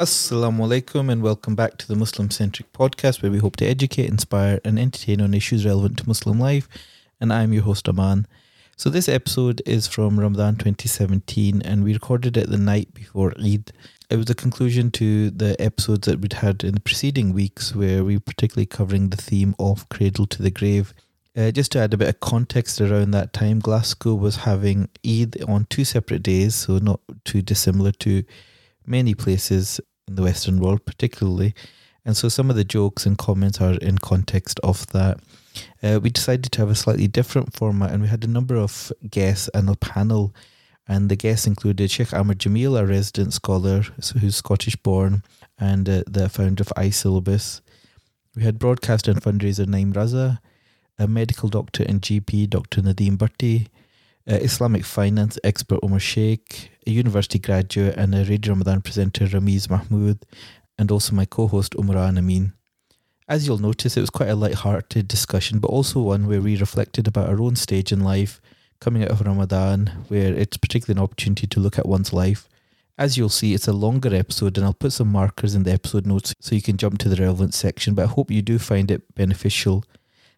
Assalamu alaikum and welcome back to the Muslim centric podcast where we hope to educate, inspire, and entertain on issues relevant to Muslim life. And I'm your host, Aman. So, this episode is from Ramadan 2017 and we recorded it the night before Eid. It was a conclusion to the episodes that we'd had in the preceding weeks where we were particularly covering the theme of Cradle to the Grave. Uh, just to add a bit of context around that time, Glasgow was having Eid on two separate days, so not too dissimilar to many places in the Western world, particularly. And so some of the jokes and comments are in context of that. Uh, we decided to have a slightly different format, and we had a number of guests and a panel. And the guests included Sheikh Amer Jamil, a resident scholar who's Scottish born and uh, the founder of iSyllabus. We had broadcaster and fundraiser Naeem Raza, a medical doctor and GP, Dr. Nadeem Bhatti, uh, Islamic finance expert Omar Shaikh, a university graduate and a Radio Ramadan presenter Rameez Mahmood, and also my co host Umran Amin. As you'll notice, it was quite a light-hearted discussion, but also one where we reflected about our own stage in life, coming out of Ramadan, where it's particularly an opportunity to look at one's life. As you'll see, it's a longer episode, and I'll put some markers in the episode notes so you can jump to the relevant section, but I hope you do find it beneficial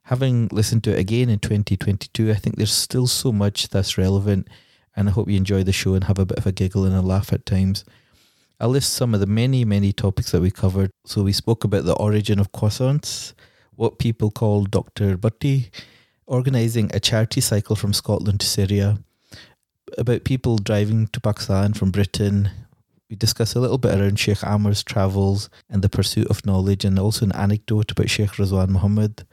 having listened to it again in 2022, I think there's still so much that's relevant, and I hope you enjoy the show and have a bit of a giggle and a laugh at times. I'll list some of the many, many topics that we covered. So, we spoke about the origin of croissants, what people call Dr. Bhatti, organising a charity cycle from Scotland to Syria, about people driving to Pakistan from Britain. We discuss a little bit around Sheikh Amer's travels and the pursuit of knowledge, and also an anecdote about Sheikh Ruzwan Muhammad.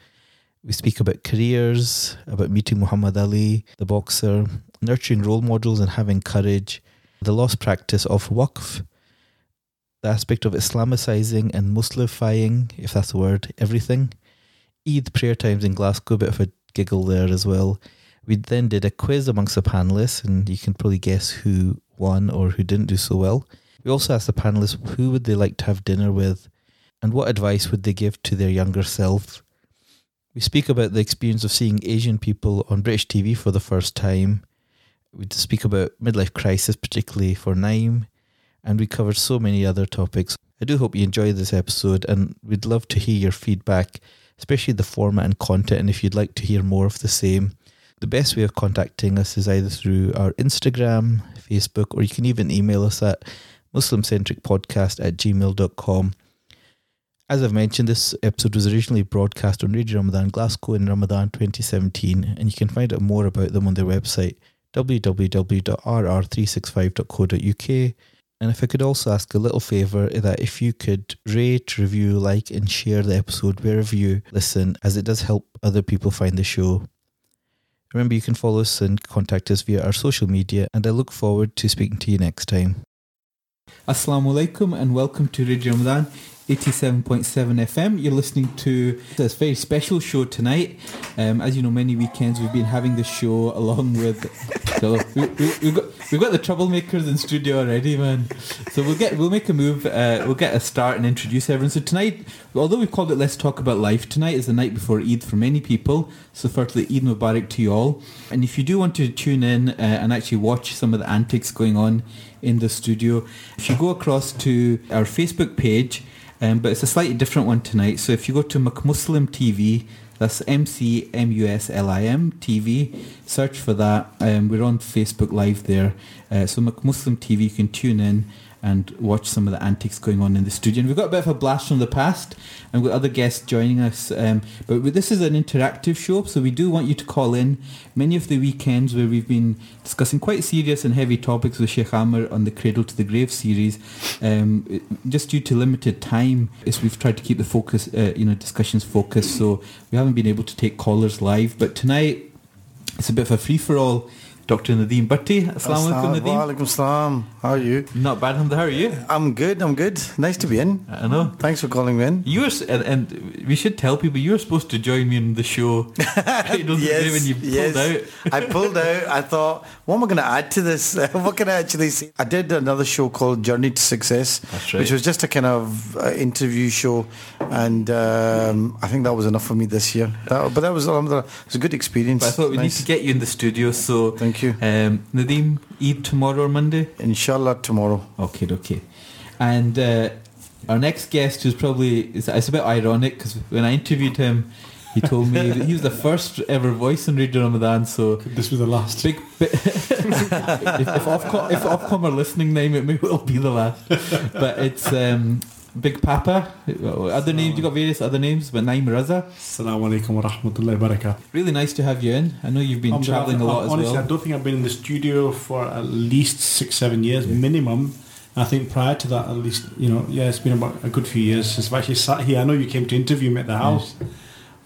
We speak about careers, about meeting Muhammad Ali, the boxer, nurturing role models and having courage, the lost practice of waqf, the aspect of Islamicizing and Muslimifying, if that's the word, everything. Eid prayer times in Glasgow, a bit of a giggle there as well. We then did a quiz amongst the panelists, and you can probably guess who won or who didn't do so well. We also asked the panelists who would they like to have dinner with, and what advice would they give to their younger self. We speak about the experience of seeing Asian people on British TV for the first time. We speak about midlife crisis, particularly for Naeem, and we covered so many other topics. I do hope you enjoy this episode, and we'd love to hear your feedback, especially the format and content, and if you'd like to hear more of the same. The best way of contacting us is either through our Instagram, Facebook, or you can even email us at muslimcentricpodcast at gmail.com. As I've mentioned, this episode was originally broadcast on Radio Ramadan Glasgow in Ramadan 2017, and you can find out more about them on their website www.rr365.co.uk. And if I could also ask a little favour eh, that if you could rate, review, like, and share the episode wherever you listen, as it does help other people find the show. Remember, you can follow us and contact us via our social media, and I look forward to speaking to you next time. Assalamu alaikum and welcome to Radio Ramadan. 87.7 FM. You're listening to this very special show tonight. Um, as you know, many weekends we've been having this show along with. We, we, we've got we've got the troublemakers in studio already, man. So we'll get we'll make a move. Uh, we'll get a start and introduce everyone. So tonight, although we've called it "Let's Talk About Life," tonight is the night before Eid for many people. So firstly, Eid Mubarak to you all. And if you do want to tune in uh, and actually watch some of the antics going on in the studio, if you go across to our Facebook page. Um, but it's a slightly different one tonight. So if you go to McMuslim TV, that's M C M U S L I M TV. Search for that. Um, we're on Facebook Live there. Uh, so McMuslim TV, you can tune in and watch some of the antics going on in the studio. And we've got a bit of a blast from the past, and we've got other guests joining us. Um, but this is an interactive show, so we do want you to call in. Many of the weekends where we've been discussing quite serious and heavy topics with Sheikh Amer on the Cradle to the Grave series, um, just due to limited time, is we've tried to keep the focus, uh, you know, discussions focused. So we haven't been able to take callers live, but tonight it's a bit of a free for all. Dr. Nadeem Bhatti. Assalamu alaikum, Nadeem. Walaikum salam. How are you? Not bad, Hamza. How are you? I'm good, I'm good. Nice to be in. I know. Thanks for calling me in. You were, and, and we should tell people you were supposed to join me in the show. yes, when you pulled yes. out. I pulled out. I thought, what am I going to add to this? what can I actually say? I did another show called Journey to Success, That's right. which was just a kind of uh, interview show, and um, I think that was enough for me this year. That, but that was, um, it was a good experience. But I thought we Nice. need to get you in the studio. So Thank you. Um, Nadeem, Eid tomorrow or Monday? Inshallah tomorrow. Okay, okay. And uh, our next guest, who's probably it's, it's a bit ironic because when I interviewed him, he told me that he was the first ever voice in Radio Ramadan. So This was the last. big. Bi- if if Ofcom, if Ofcom are listening, name it may well be the last. But it's um, Big Papa. Other names you got various other names, but Naeem Raza. Assalamu alaikum wa rahmatullahi wa barakatuh. Really nice to have you in. I know you've been travelling a lot as Honestly, I don't think I've been in the studio for at least six, seven years minimum. I think prior to that, at least, you know, yeah, it's been about a good few years since I've actually sat here. I know you came to interview me at the house,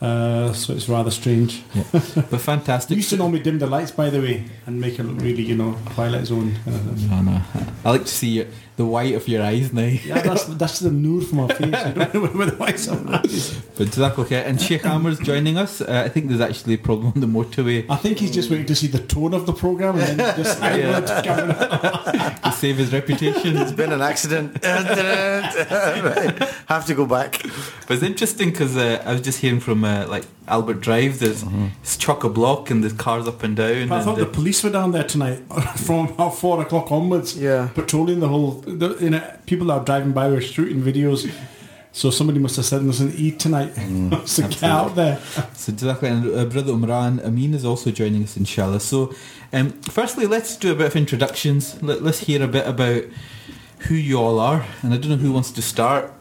uh, so it's rather strange. But We fantastic. used to normally dim the lights, by the way, and make it look really, you know, Twilight Zone. kind of thing. No, no. I like to see the white of your eyes now. Yeah, that's that's the nur from our face. I don't know where the whites are. But Jazakallah okay. And Sheikh Amer's joining us. Uh, I think there's actually a problem on the motorway I think he's just waiting to see the tone of the program and then just Yeah. yeah. to save his reputation. It's been an accident. Right. Have to go back. But it's interesting because uh, I was just hearing from uh, like Albert Drive. There's it's chock a block and there's cars up and down. I and, thought uh, the police were down there tonight from about four o'clock onwards. Yeah. patrolling the whole. The, you know, people that are driving by were shooting videos. So somebody must have said listen, eat tonight. so get out there. So Jazakallah, and uh, brother Umran Amin is also joining us, inshallah. So, um, firstly, let's do a bit of introductions. Let, let's hear a bit about who you all are, and I don't know who wants to start.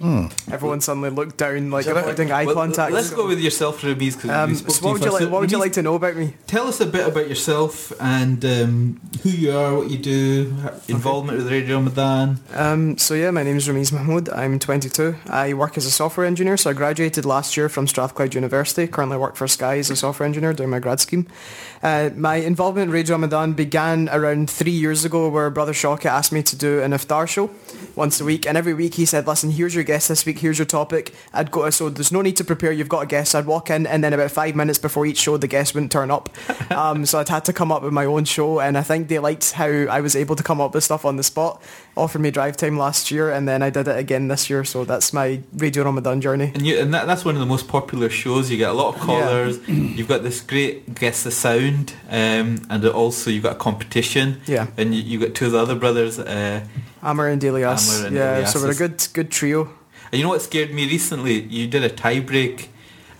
Everyone suddenly looked down, like Is that avoiding eye Well, contact. Let's go with yourself, Rameez. Because Um, we spoke so to what would you like? So, What would you like to know about me? Tell us a bit about yourself and um, who you are, what you do, involvement with Radio Ramadan. Um, so yeah, my name is Rameez Mahmood. I'm 22. I work as a software engineer. So I graduated last year from Strathclyde University. Currently work for Sky as a software engineer doing my grad scheme. Uh, my involvement in Radio Ramadan began around three years ago, where Brother Shawkat asked me to do an iftar show once a week, and every week he said, "Listen, here's your guest this week. Here's your topic." I'd go. So there's no need to prepare. You've got a guest. I'd walk in, and then about five minutes before each show, the guest wouldn't turn up. Um, so I'd had to come up with my own show, and I think they liked how I was able to come up with stuff on the spot. Offered me drive time last year, and then I did it again this year. So that's my Radio Ramadan journey. And, you, and that, that's one of the most popular shows. You get a lot of callers. You've got this great guess the sound, um, and also you've got a competition. Yeah. And you, you've got two of the other brothers. Uh, Amr and Elias. Amr and yeah, so Elias we're a good good trio. and you know what scared me recently? You did a tie break,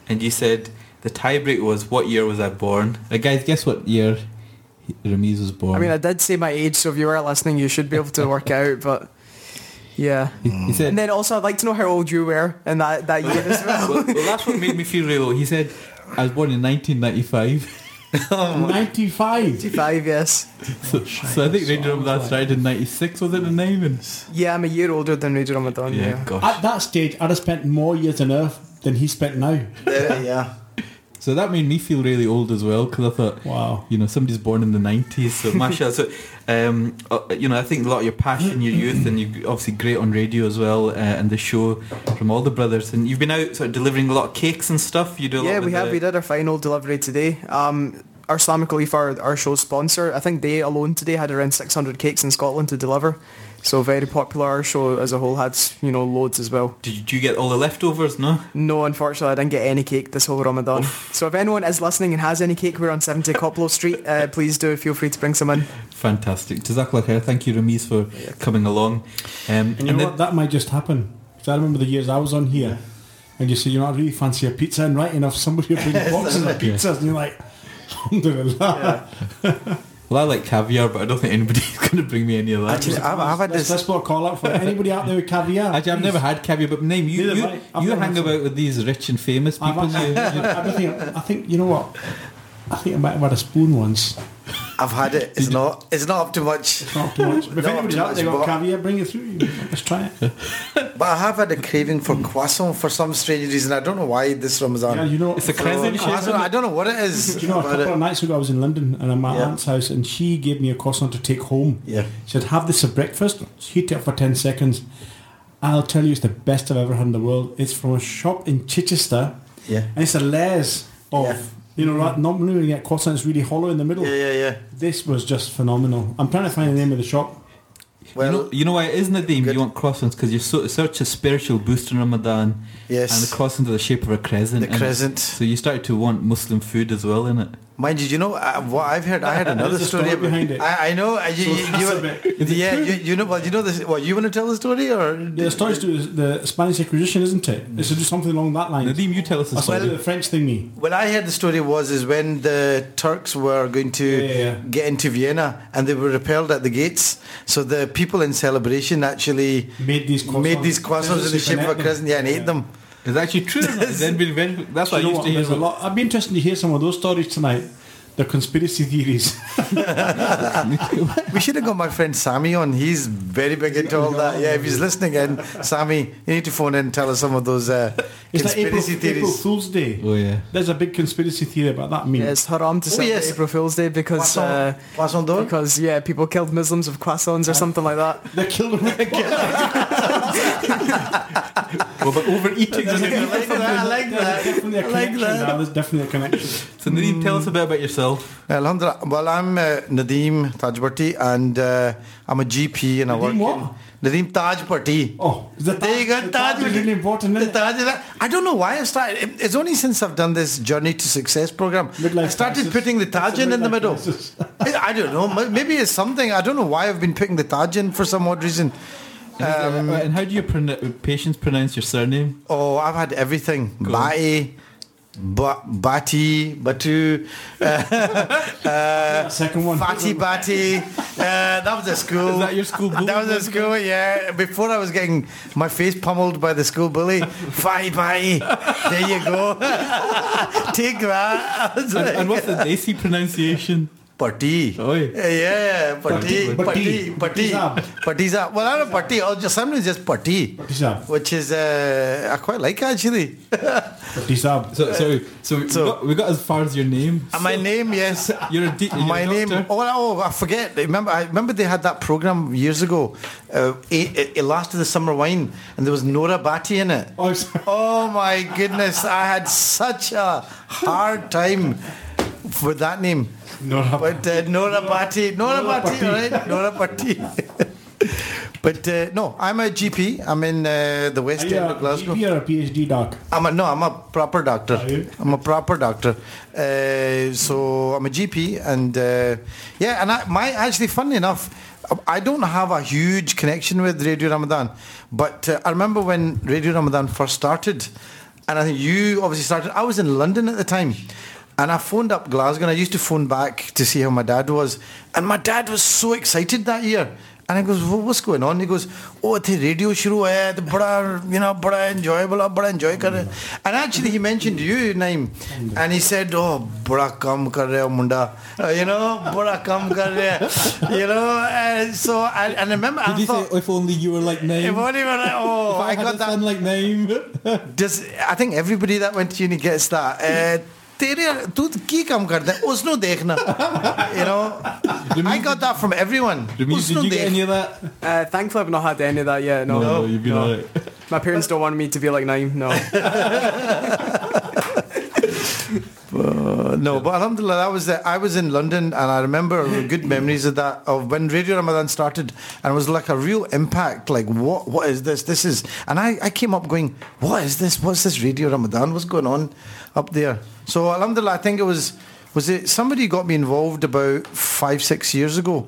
and you said the tie break was what year was I born? Uh, guys, guess what year Rameez was born? I mean, I did say my age, so if you were listening, you should be able to work out. But yeah. he, he said. And then also, I'd like to know how old you were in that, that year as well. well, well, that's what made me feel real. He said I was born in 1995. Ninety-five. Five, yes. So, so I think Radio Ramadan started in 96, was it the name? And Yeah, I'm a year older than Radio Ramadan. yeah, Yeah. gosh. At that stage, I'd have spent more years on Earth than he spent now. Yeah, yeah. So that made me feel really old as well because I thought, Wow. you know, somebody's born in the 90s. So mashallah. So, um, uh, you know, I think a lot of your passion, your youth, and you're obviously great on radio as well, uh, and the show from all the brothers. And you've been out sort of delivering a lot of cakes and stuff. You do a Yeah, with we have. the- We did our final delivery today. Um, our Islamic Relief, our, our show's sponsor, I think they alone today had around 600 cakes in Scotland to deliver. So very popular. Our show as a whole had, you know, loads as well. Did you, get all the leftovers? No. No, unfortunately, I didn't get any cake this whole Ramadan. So if anyone is listening and has any cake, we're on 70 Coplaw Street. Uh, please do feel free to bring some in. Fantastic. Jazakallah. Thank you, Rameez, for coming along. Um, And you know then- what? That might just happen. 'Cause I remember the years I was on here, and you say, you know, I really fancy a pizza, and right enough, somebody would bring boxes of pizzas, and you're like, alhamdulillah. well, I like caviar, but I don't think anybody's going to bring me any of that. Actually, I've, I've had this. let's put a call out for anybody out there with caviar. Actually, I've never had caviar, but Naeem you. Neither You, have I. I've you never hang had some. about with these rich and famous I've people. actually- now. I, don't think, I think, you know what? I think I might have had a spoon once. I've had it. It's not. It's not up to much. Not too much. But if Not anybody's too out there much, got caviar, bring it through. Let's try it. But I have had a craving for croissant for some strange reason. I don't know why this Ramadan. Yeah, you know, It's a So, cleansing I, don't, know what it is. Do you know, a couple it. of nights ago I was in London and at my Yeah. aunt's house and she gave me a croissant to take home. Yeah. She said, have this for breakfast, heat it up for 10 seconds. I'll tell you, it's the best I've ever had in the world. It's from a shop in Chichester Yeah. and it's a layers of, Yeah. You know, right, normally when you get croissant, it's really hollow in the middle. Yeah, yeah, yeah. This was just phenomenal. I'm trying to find the name of the shop. Well, you know, you know why it is Nadeem? Good. You want croissants because you're so, such a spiritual boost in Ramadan. Yes. And the croissants are the shape of a crescent. The and crescent. So you start to want Muslim food as well, in it. Mind you, you know uh, what I've heard. I had another story, story behind it. I, I know. uh, You, So you, you- yeah, you, you know. Well, you know this. What you want to tell the story, or the story's to the Spanish Inquisition, isn't it? It's to do something along that line. Nadeem, you tell us the I saw story. the French thingy. What I heard the story was is when the Turks were going to Yeah, yeah, yeah. get into Vienna and they were repelled at the gates. So the people in celebration actually Made these croissants. made these croissants in the shape of a crescent, yeah, and ate them. That actually true? or not? then been very, that's you I used to hear. A lot. I'd be interested to hear some of those stories tonight. The conspiracy theories. We should have got my friend Sammy on. He's very big into all that. Yeah, if he's listening in, Sammy, you need to phone in and tell us some of those uh, It's like April, conspiracy April. Fool's Day. Oh yeah. There's a big conspiracy theory about that. Meme. Yeah, it's haram to celebrate yes. April Fool's Day because Poisson, uh, Poisson d'Or? because yeah, people killed Muslims with croissants or something like that. They killed them. with Well, but overeating. I like that. I like There's definitely a I like connection. that. There's definitely a connection. so Nadeem, tell us a bit about yourself. Alhamdulillah. Well, I'm uh, Nadeem Tajbati and uh, I'm a GP and I work Nadeem what? in Nadeem Tajbati. Oh, is that There you the Taj. is really important, The? Taj I don't know why I started. It's only since I've done this Journey to Success program. Midlife I started crisis. putting the Taj in in the middle. I don't know. Maybe it's something. I don't know why I've been putting the Taj in for some odd reason. Um, and how do your pronoun patients pronounce your surname? Oh, I've had everything. Bati, ba- Bati, Batu, That second one. Fatty Bati. Uh, that was a school. Is that your school bully? That was a school, yeah. Before I was getting my face pummeled by the school bully. Fatty Bati. There you go. Take that. I And, like, and what's the Desi pronunciation? Party. Oi. Yeah, Patti. Patti. Patti. Patti. Partizan. partizan. Well, not a party. Or just sometimes just party, Partizan. which is uh, I quite like actually. Partisab. So, sorry. So, we, So- got, we got as far as your name. And my name, yes. You're a, D, you're my a name. doctor? Oh, oh, I forget. Remember, I remember they had that program years ago. Uh, it, it Last of the Summer Wine, and there was Nora Batty in it. Oh. Oh my goodness! I had such a hard time with that name. No, no. But uh, Nora Bhatti, Nora Nora Bhatti, Bhatti. right? Nora Bhatti. but uh, no, I'm a GP. I'm in uh, the West Are End of Glasgow. GP or a PhD doc? I'm a, no, I'm a proper doctor. I'm a proper doctor. Uh, so I'm a GP, and uh, yeah, and I, my actually, funny enough, I don't have a huge connection with Radio Ramadan, but uh, I remember when Radio Ramadan first started, and I think you obviously started. I was in London at the time. And I phoned up Glasgow and I used to phone back to see how my dad was. And my dad was so excited that year. And I goes, "Wha- what's going on? He goes, oh, the radio shuru hai, the bada, you know, bada enjoyable, bada enjoy kar rahe." And actually he mentioned you, Naeem. And he said, oh, bada kam kar rahe ho munda. Uh, you know, bada kam kar rahe. You know, and so, I, and I remember, Did I you thought, say, if only you were like Naeem? if only when I, oh, I, I got that. like Naeem. Does I think everybody that went to uni gets that. Uh, ਤੇਰੇ ਤੂੰ ਕੀ ਕੰਮ ਕਰਦਾ ਉਸ ਨੂੰ ਦੇਖਣਾ you نو I got that firm everyone ਉਸ ਨੂੰ ਦੇਖ any of that? Uh, thankfully, I've not had any of that yet. No, no, you'd be like my parents don't want me to be like Naeem. No, Uh, no but alhamdulillah that was the, I was in London and I remember good memories of that of when Radio Ramadan started and it was like a real impact like what what is this? This is and I, I came up going what is this? What's this Radio Ramadan? What's going on up there? So alhamdulillah I think it was was it somebody got me involved about five six years ago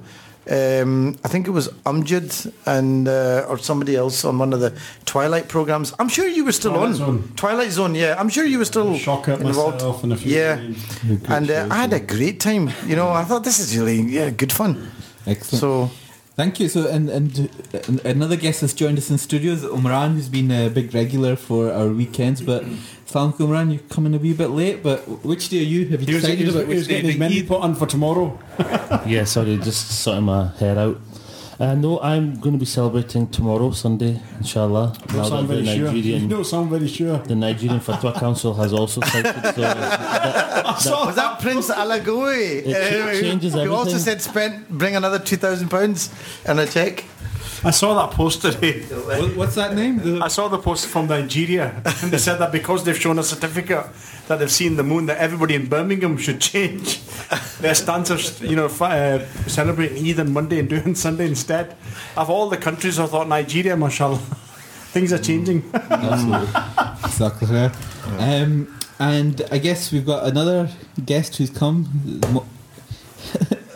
um, I think it was Amjad and uh, or somebody else on one of the Twilight programs. I'm sure you were still Twilight on Zone. Twilight Zone. Yeah, I'm sure you were still Shocker involved. myself a few yeah, and uh, I had a great time. You know, I thought this is really yeah good fun. Excellent. So Thank you. So, and, and and another guest has joined us in studios, Umran, who's been a big regular for our weekends. But Salam alaikum, Umran, you're coming a wee bit late. But which day are you? Have you He was, decided he was, about which day? getting his menu put on for tomorrow. Yeah, sorry, just sorting my hair out. Uh, no, I'm going to be celebrating tomorrow, Sunday, inshallah. You Now sound that the very sure. You Nigerian, don't sound very sure. the Nigerian Fatwa Council has also cited. So that, was that Prince Alagoy? It ch- changes You also said spend bring another two thousand pounds and a check. I saw that post today. What- What's that name? The- I saw the post from Nigeria, and they said that because they've shown a certificate that they've seen the moon, that everybody in Birmingham should change their stance of, you know, uh, celebrating Eid on Monday and doing Sunday instead. Of all the countries, I thought Nigeria, mashallah, things are changing. Absolutely. exactly. yeah. Um, and I guess we've got another guest who's come.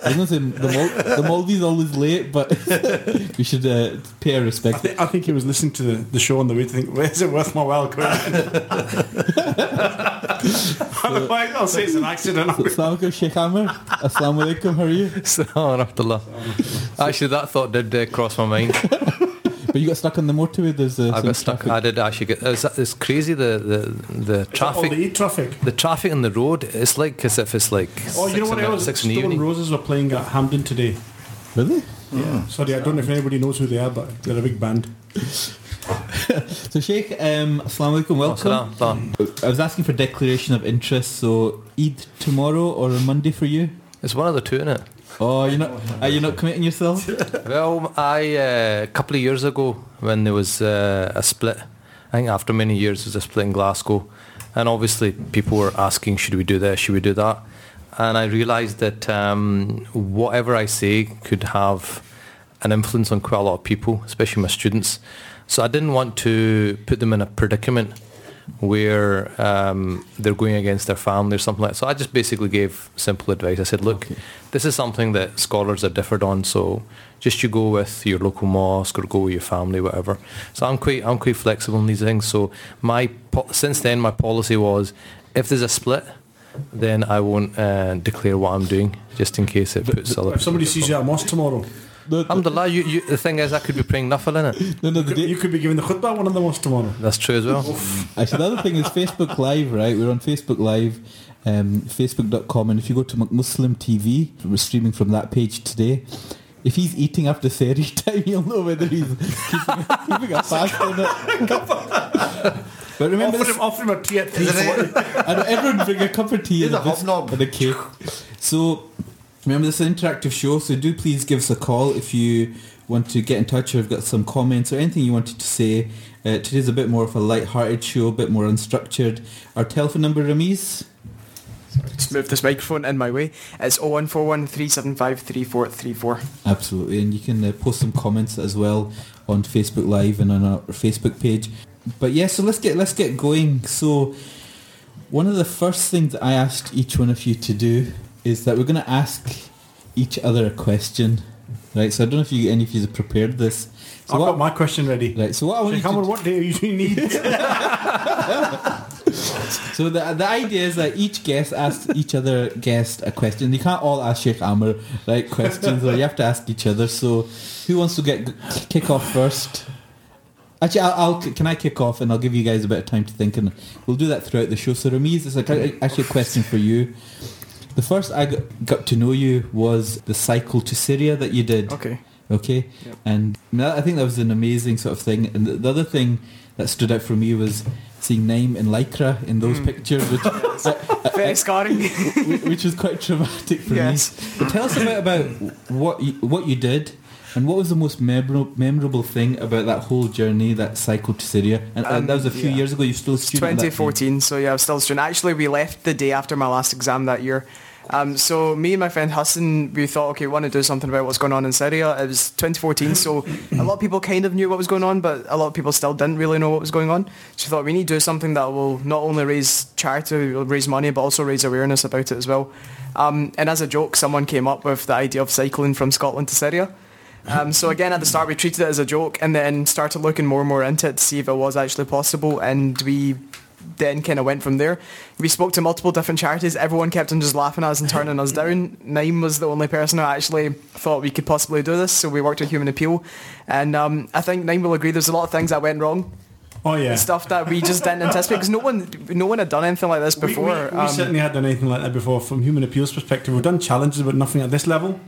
Mo- I was gonna say the, Mal- the Maldives always late, but we should uh, pay our I, respect. thi- I think he was listening to the, the show on the way to think, where is it worth my while going? I'll say it's an accident. Assalamu alaikum, Sheikh Amer. Assalamu alaikum, how are you? Alhamdulillah. Actually, that thought did uh, cross my mind. But you got stuck on the motorway. There's uh, I got stuck. traffic. I did actually get. It's, it's crazy the the the All traffic. the Eid traffic. The traffic on the road. It's like as if it's like. Oh, you know what in the- else? Six in the Stone evening. Roses were playing at Hampden today. Really? Yeah. Sorry, I don't know if anybody knows who they are, but they're a big band. So Sheikh, um, Assalamu alaikum, Oh, welcome. salam, salam. I was asking for declaration of interest. So Eid tomorrow or on Monday for you? It's one of the two, in it? Oh, you're not. Are you not committing yourself? Well, I uh, a couple of years ago when there was uh, a split, I think after many years there was a split in Glasgow, and obviously people were asking, should we do this, should we do that, and I realised that um, whatever I say could have an influence on quite a lot of people, especially my students. So I didn't want to put them in a predicament where um, they're going against their family or something like that. So I just basically gave simple advice. I said, look, this is something that scholars have differed on, so just you go with your local mosque or go with your family, whatever. So I'm quite, I'm quite flexible in these things. So my, po- since then, my policy was, if there's a split, then I won't uh, declare what I'm doing, just in case it puts other If somebody sees you at a mosque tomorrow, No, Alhamdulillah, you, you, the thing is, I could be praying nothing in it. no, no. The you could, day, you could be giving the khutbah one of the mosques tomorrow. That's true as well. Actually, the other thing is Facebook Live, right? We're on Facebook Live, um, facebook.com, and if you go to Muslim TV, we're streaming from that page today. If he's eating after Sehri time, you'll know whether he's keeping, keeping a fast or not. but remember, Offer this, him, offer him a tea at three. Isn't it? I know everyone bring a cup of tea He's and a a, biscuit and a cake. So remember, this is an interactive show, so do please give us a call if you want to get in touch or have got some comments or anything you wanted to say. Uh, today's a bit more of a light-hearted show, a bit more unstructured. Our telephone number, Rameez? Just move this microphone in my way. It's 0141 375 3434. Absolutely, and you can uh, post some comments as well on Facebook Live and on our Facebook page. But yeah, so let's get let's get going. So one of the first things that I asked each one of you to do is that we're going to ask each other a question, right? So I don't know if you any of you have prepared this. So I've what, got my question ready. right, so what I want you Sheikh to Amer, what day do you need? So the the idea is that each guest asks each other guest a question. You can't all ask Sheikh Amer right questions, or you have to ask each other. So who wants to get kick off first? Actually, I'll, I'll can I kick off and I'll give you guys a bit of time to think, and we'll do that throughout the show. So Rameez, it's like actually a question for you. The first I got, to know you was the cycle to Syria that you did. Okay. Okay, Yep. and I think that was an amazing sort of thing. And the, the other thing that stood out for me was seeing Naeem in lycra in those Hmm. pictures, which Very scarring. which was quite traumatic for Yes. me. But tell us a bit about what you, what you did. And what was the most memorable, thing about that whole journey, that cycle to Syria? And, Um, that was a few yeah. years ago. You're still a student. at that 2014, so yeah, I was still a student. Actually, we left the day after my last exam that year. Um, so me and my friend Hassan, we thought, okay, we want to do something about what's going on in Syria. It was 2014, so a lot of people kind of knew what was going on, but a lot of people still didn't really know what was going on. So we thought we need to do something that will not only raise charity, raise money, but also raise awareness about it as well. Um, and as a joke, someone came up with the idea of cycling from Scotland to Syria. Um, so again, at the start, we treated it as a joke, and then started looking more and more into it to see if it was actually possible. And we then kind of went from there. We spoke to multiple different charities. Everyone kept on just laughing at us and turning us down. Naeem was the only person who actually thought we could possibly do this. So we worked with Human Appeal, and um, I think Naeem will agree. There's a lot of things that went wrong, Oh yeah. stuff that we just didn't anticipate because no one, no one had done anything like this We- before. We, we Um, certainly hadn't done anything like that before from human appeals perspective. We've done challenges but nothing at this level.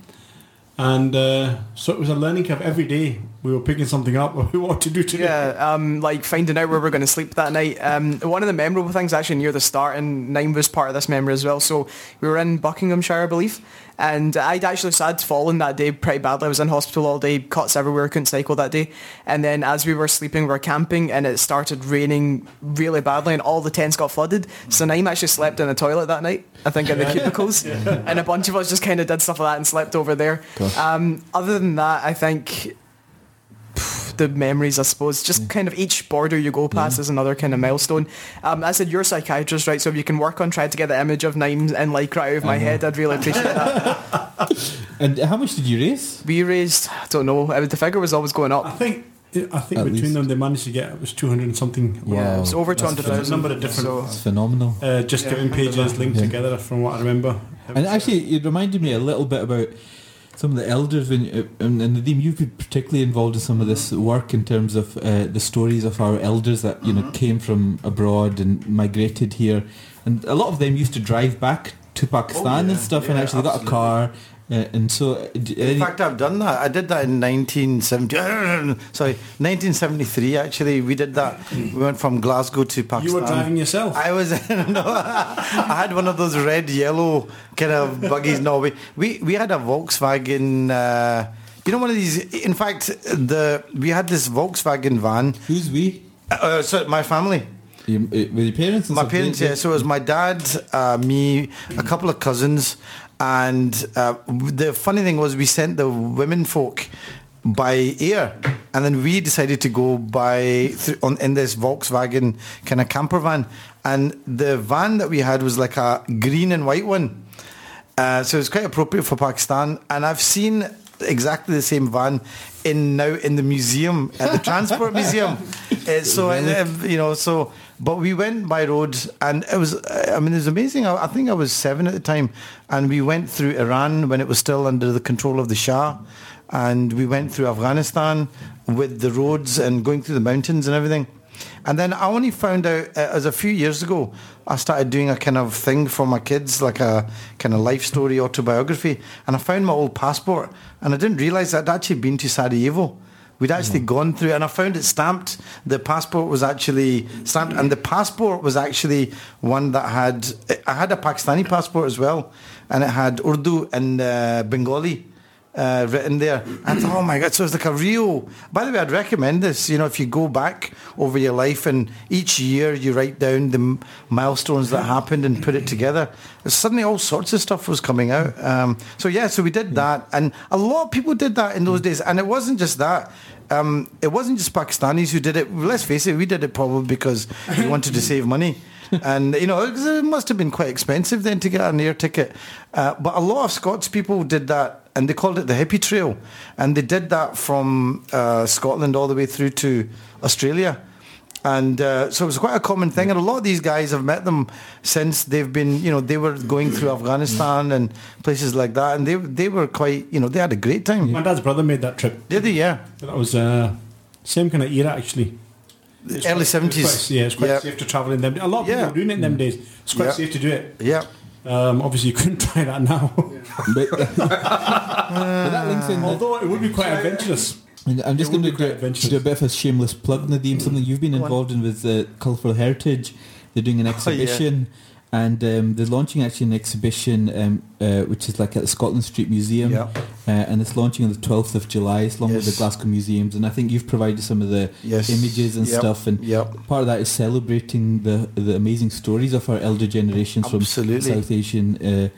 And uh, so it was a learning curve every day. We were picking something up. What we wanted to do today. Yeah, um, like finding out where we're going to sleep that night. Um, one of the memorable things actually near the start, and Naeem was part of this memory as well. So we were in Buckinghamshire, I believe, and I'd actually sad fallen that day pretty badly. I was in hospital all day, cuts everywhere, couldn't cycle that day. And then as we were sleeping, we were camping, and it started raining really badly, and all the tents got flooded. So Naeem actually slept in the toilet that night, I think, in the cubicles, and a bunch of us just kind of did stuff like that and slept over there. Um, other than that, I think the memories, I suppose. Just kind of each border you go past is another kind of milestone. Um, I said you're a psychiatrist, right? So if you can work on trying to get the image of Nimes and like right out of my head, I'd really appreciate that. And how much did you raise? We raised, I don't know, uh, the figure was always going I up. think I think At between least. them they managed to get it was two hundred and something. Wow. It's over That's 200,000. a number of different- So, It's phenomenal. Uh, just Yeah, giving pages linked Yeah. together from what I remember. And actually, it reminded me a little bit about some of the elders. Uh, and, and Nadeem, you've been particularly involved in some of this work in terms of uh, the stories of our elders that you know came from abroad and migrated here, and a lot of them used to drive back to Pakistan yeah. and stuff, and Yeah, actually got a car. Uh, and so, uh, In fact, I've done that. I did that in 1970. Sorry, 1973. Actually, we did that. We went from Glasgow to Pakistan. You were driving yourself. I was. no, I had one of those red, yellow kind of buggies. No, we we, we had a Volkswagen. Uh, you know, one of these. In fact, the we had this Volkswagen van. who's we? Uh, so my family. You, uh, with your parents? And My parents, yeah. So it was my dad, uh, me, a couple of cousins, and uh, the funny thing was we sent the women folk by air, and then we decided to go by th- on in this Volkswagen kind of camper van, and the van that we had was like a green and white one, uh, so it's quite appropriate for Pakistan, and I've seen exactly the same van in now in the museum at the transport museum. Uh, so uh, you know, so but we went by roads, and it was I mean it was amazing. I, think I was seven at the time, and we went through Iran when it was still under the control of the Shah, and we went through Afghanistan with the roads and going through the mountains and everything. And then I only found out uh, as a few years ago, I started doing a kind of thing for my kids, like a kind of life story autobiography. And I found my old passport, and I didn't realise that I'd actually been to Sarajevo. We'd actually gone through, and I found it stamped. The passport was actually stamped, and the passport was actually one that had. I had a Pakistani passport as well, and it had Urdu and uh, Bengali uh, written there. I thought, oh my god! So it's like a real. By the way, I'd recommend this. You know, if you go back over your life and each year you write down the milestones that happened and put it together. Suddenly, all sorts of stuff was coming out. Um, so yeah, so we did that, and a lot of people did that in those days. And it wasn't just that. Um, it wasn't just Pakistanis who did it. Let's face it, we did it probably because we wanted to save money. And you know it must have been quite expensive then to get an air ticket. Uh, but a lot of Scots people did that, and they called it the hippie trail, and they did that from uh, Scotland all the way through to Australia. And uh, so it was quite a common thing, and a lot of these guys have met them since they've been, you know, they were going through Afghanistan and places like that, and they they were quite, you know, they had a great time. My dad's brother made that trip. Did they? Yeah, That was uh, same kind of era actually. It's early quite- it's seventies. quite- Yeah, it's quite Yeah. safe to travel in them. A lot of people Yeah. are doing it in them days. It's quite Yeah. safe to do it. Yeah. Um, obviously, you couldn't try that now. But, but that links in. Although it would be quite adventurous. And I'm just going to do, adventurous. do a bit of a shameless plug, Nadeem. Something you've been involved in with uh, Colourful Heritage. They're doing an Oh, yeah. And um, they're launching actually an exhibition, um, uh, which is like at the Scotland Street Museum, Yeah. uh, and it's launching on the 12th of July, it's along with the Glasgow Museums. And I think you've provided some of the Yes. images and Yep. stuff, and Yep. part of that is celebrating the the amazing stories of our elder generations Absolutely. from South Asian. Uh,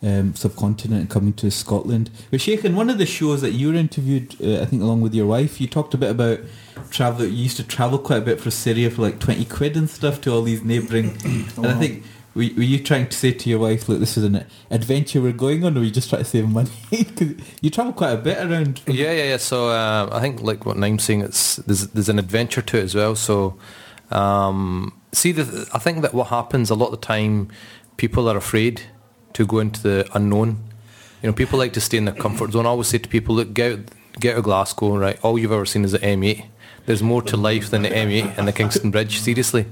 um, subcontinent and coming to Scotland. But Sheikh, in one of the shows that you were interviewed, uh, I think along with your wife, you talked a bit about travel. You used to travel quite a bit for Syria for like twenty quid and stuff to all these neighbouring. and I think were, were you trying to say to your wife, "Look, this is an adventure we're going on," or were you just trying to save money? 'Cause you travel quite a bit around. Yeah, yeah, yeah. So uh, I think like what Naeem's saying, it's there's there's an adventure to it as well. So um, see, the, I think that what happens a lot of the time, people are afraid to go into the unknown. You know, people like to stay in their comfort zone. I always say to people, look, get out, get out of Glasgow, right? All you've ever seen is the M8. There's more to life than the M8 and the Kingston Bridge. Seriously.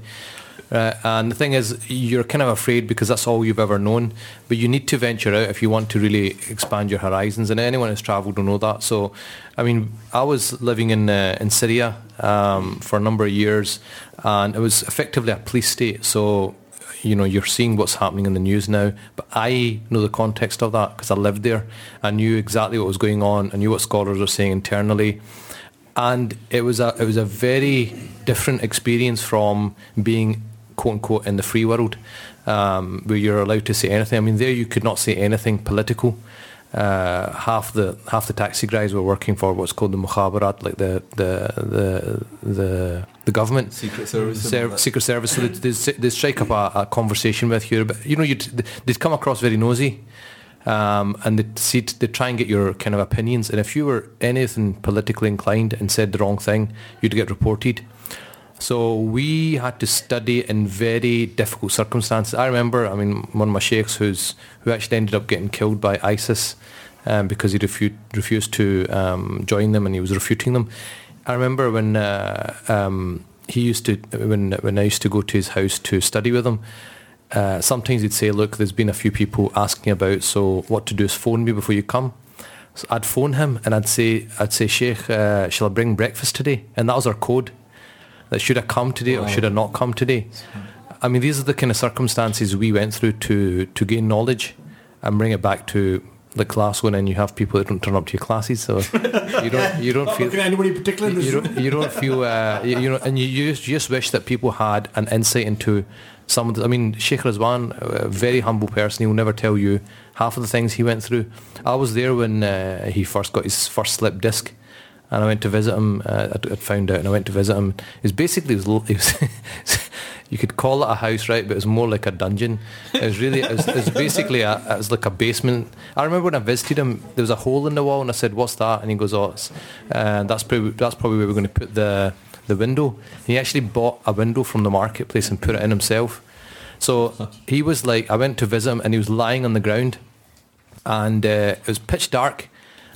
Uh, and the thing is, you're kind of afraid because that's all you've ever known. But you need to venture out if you want to really expand your horizons. And anyone who's travelled will know that. So, I mean, I was living in uh, in Syria um, for a number of years, and it was effectively a police state. So, you know, you're seeing what's happening in the news now. But I know the context of that because I lived there. I knew exactly what was going on. I knew what scholars were saying internally and it was a it was a very different experience from being quote unquote in the free world um, where you're allowed to say anything. I mean, there you could not say anything political. Uh, half the half the taxi guys were working for what's called the mukhabarat, like the the the the, the government Secret Service. Ser-. Secret Service. So they, they, they strike up a, a conversation with you, but you know, you'd, they'd come across very nosy, um, and they'd, see, they'd try and get your kind of opinions. And if you were anything politically inclined and said the wrong thing, you'd get reported. So we had to study in very difficult circumstances. I remember, I mean, one of my sheikhs who's who actually ended up getting killed by ISIS um, because he refu- refused to um, join them and he was refuting them. I remember when uh, um, he used to when when I used to go to his house to study with him. Uh, sometimes he'd say, "Look, there's been a few people asking about, so what to do is phone me before you come." So I'd phone him and I'd say, "I'd say, Sheikh, uh, shall I bring breakfast today?" And that was our code. That should I come today or should I not come today? I mean, these are the kind of circumstances we went through to to gain knowledge and bring it back to the class when and you have people that don't turn up to your classes, so you don't you don't feel anybody in particular. in you don't, you don't feel uh, you, you know, and you, you just, you just wish that people had an insight into some of the. I mean, Sheikh Ruzwan, a very humble person, he will never tell you half of the things he went through. I was there when uh, he first got his first slip disc. And I went to visit him. Uh, I'd, I'd found out, and I went to visit him. It's basically it was, it was you could call it a house, right? But it was more like a dungeon. It was really, it was, it was basically a, it was like a basement. I remember when I visited him, there was a hole in the wall, and I said, "What's that?" And he goes, "Oh, it's, uh, that's probably that's probably where we're going to put the the window." He actually bought a window from the marketplace and put it in himself. So he was like, I went to visit him, and he was lying on the ground, and uh, it was pitch dark,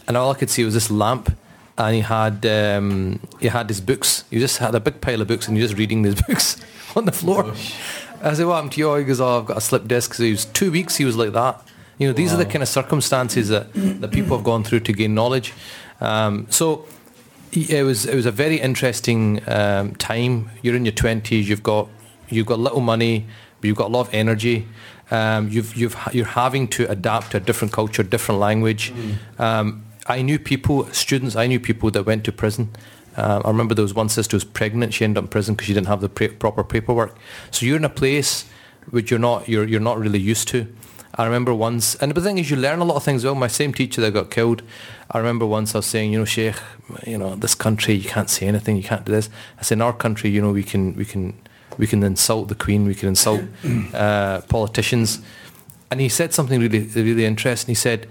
and all I could see was this lamp. And he had um, he had his books. He just had a big pile of books, and he was just reading these books on the floor. I said, "What happened to you?" He goes, "Oh, I've got a slip disc." So he was two weeks. He was like that. You know, these are the kind of circumstances that, that people have gone through to gain knowledge. Um, so it was it was a very interesting um, time. You're in your twenties. You've got you've got little money, but you've got a lot of energy. Um, you've you've you're having to adapt to a different culture, different language. Um, I knew people, students. I knew people that went to prison. Uh, I remember there was one sister who was pregnant. She ended up in prison because she didn't have the pre- proper paperwork. So you're in a place which you're not you're you're not really used to. I remember once, and the thing is, you learn a lot of things. Well, my same teacher that got killed, I remember once I was saying, you know, Sheikh, you know, this country you can't say anything, you can't do this. I said, in our country, you know, we can we can we can insult the Queen, we can insult uh, politicians, and he said something really really interesting. He said,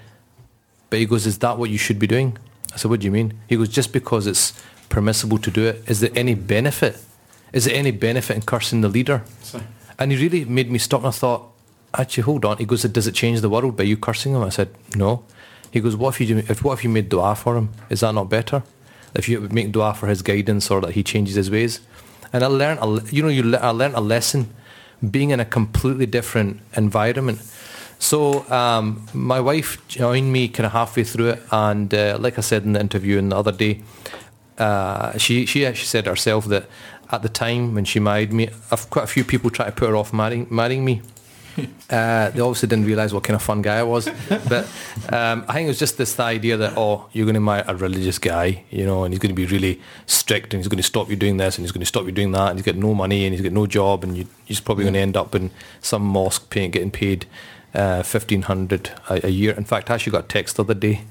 but he goes, is that what you should be doing? I said, what do you mean? He goes, just because it's permissible to do it, is there any benefit? Is there any benefit in cursing the leader? And he really made me stop and I thought, actually, hold on. He goes, does it change the world by you cursing him? I said, no. He goes, what if you, do, if, what if you made dua for him? Is that not better? If you make dua for his guidance or that he changes his ways? And I learned, a, you know, you, I learned a lesson being in a completely different environment. So um, my wife joined me kind of halfway through it, and uh, like I said in the interview in the other day, uh, she she actually said herself that at the time when she married me, I've quite a few people tried to put her off marrying marrying me. Uh, they obviously didn't realise what kind of fun guy I was, but um, I think it was just this idea that oh, you're going to marry a religious guy, you know, and he's going to be really strict, and he's going to stop you doing this, and he's going to stop you doing that, and he's got no money, and he's got no job, and you, you're probably going to end up in some mosque paying, getting paid uh, fifteen hundred a, a year. In fact, I actually got a text the other day,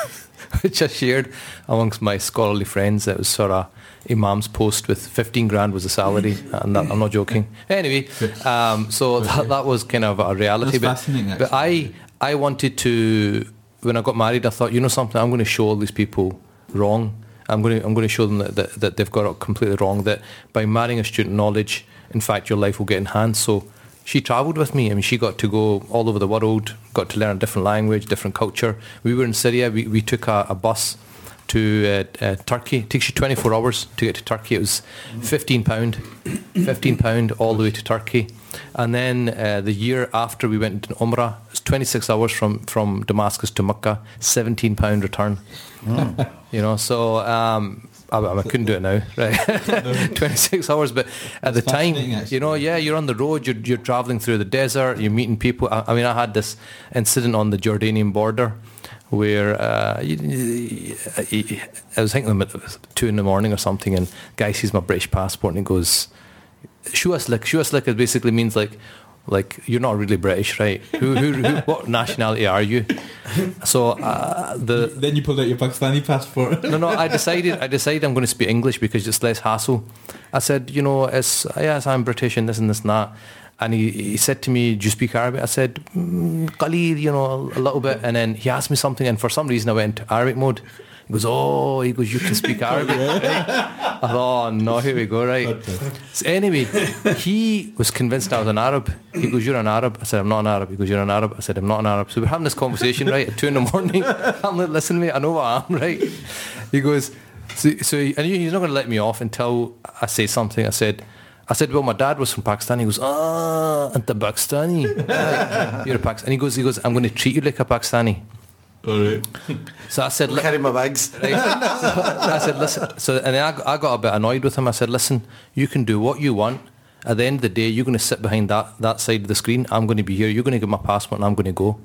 which I shared amongst my scholarly friends. It was sort of imam's post with 15 grand was the salary. And that, I'm not joking. Anyway um, so that, that was kind of a reality That's but, fascinating, but I I wanted to when I got married I thought you know something I'm going to show all these people wrong. I'm going to I'm going to show them that, that, that they've got it completely wrong that by marrying a student knowledge in fact your life will get enhanced. So she travelled with me I mean she got to go all over the world got to learn a different language different culture we were in Syria we, we took a, a bus to uh, uh, Turkey. It takes you 24 hours to get to Turkey. It was 15 pound, 15 pound all the way to Turkey. And then uh, the year after we went to Umrah, it was 26 hours from, from Damascus to Mecca, 17 pound return. You know, so um, I, I couldn't do it now, right? 26 hours, but at the time, you know, yeah, you're on the road, you're, you're traveling through the desert, you're meeting people. I, I mean, I had this incident on the Jordanian border where uh, I was thinking at two in the morning or something, and guy sees my British passport and he goes, "Show us us like." It basically means like, like you're not really British, right? Who, who, who what nationality are you? So uh, the Then you pulled out your Pakistani passport. no, no. I decided. I decided I'm going to speak English because it's less hassle. I said, you know, it's yes, I'm British and this and this and that. And he, he said to me, "Do you speak Arabic?" I said, mm, "Qalil," you know, a little bit. And then he asked me something, and for some reason I went into Arabic mode. He goes, "Oh," he goes, "You can speak Arabic." right? I thought, "Oh no, here we go." Right. So anyway, he was convinced I was an Arab. He goes, "You're an Arab." I said, "I'm not an Arab." He goes, "You're an Arab." I said, "I'm not an Arab." So we're having this conversation right at two in the morning. I'm like, "Listen, mate, I know what I am." Right. He goes, "So, so and he's not going to let me off until I say something." I said. I said, well, my dad was from Pakistan. He goes, ah, and the Pakistani. You're a Pakistani. And he goes, he goes, I'm going to treat you like a Pakistani. All right. So I said, "Look, Carry my bags. Right. I said, listen. So, and then I, got- I got a bit annoyed with him. I said, listen, you can do what you want. At the end of the day, you're going to sit behind that, that side of the screen. I'm going to be here. You're going to give my passport and I'm going to go.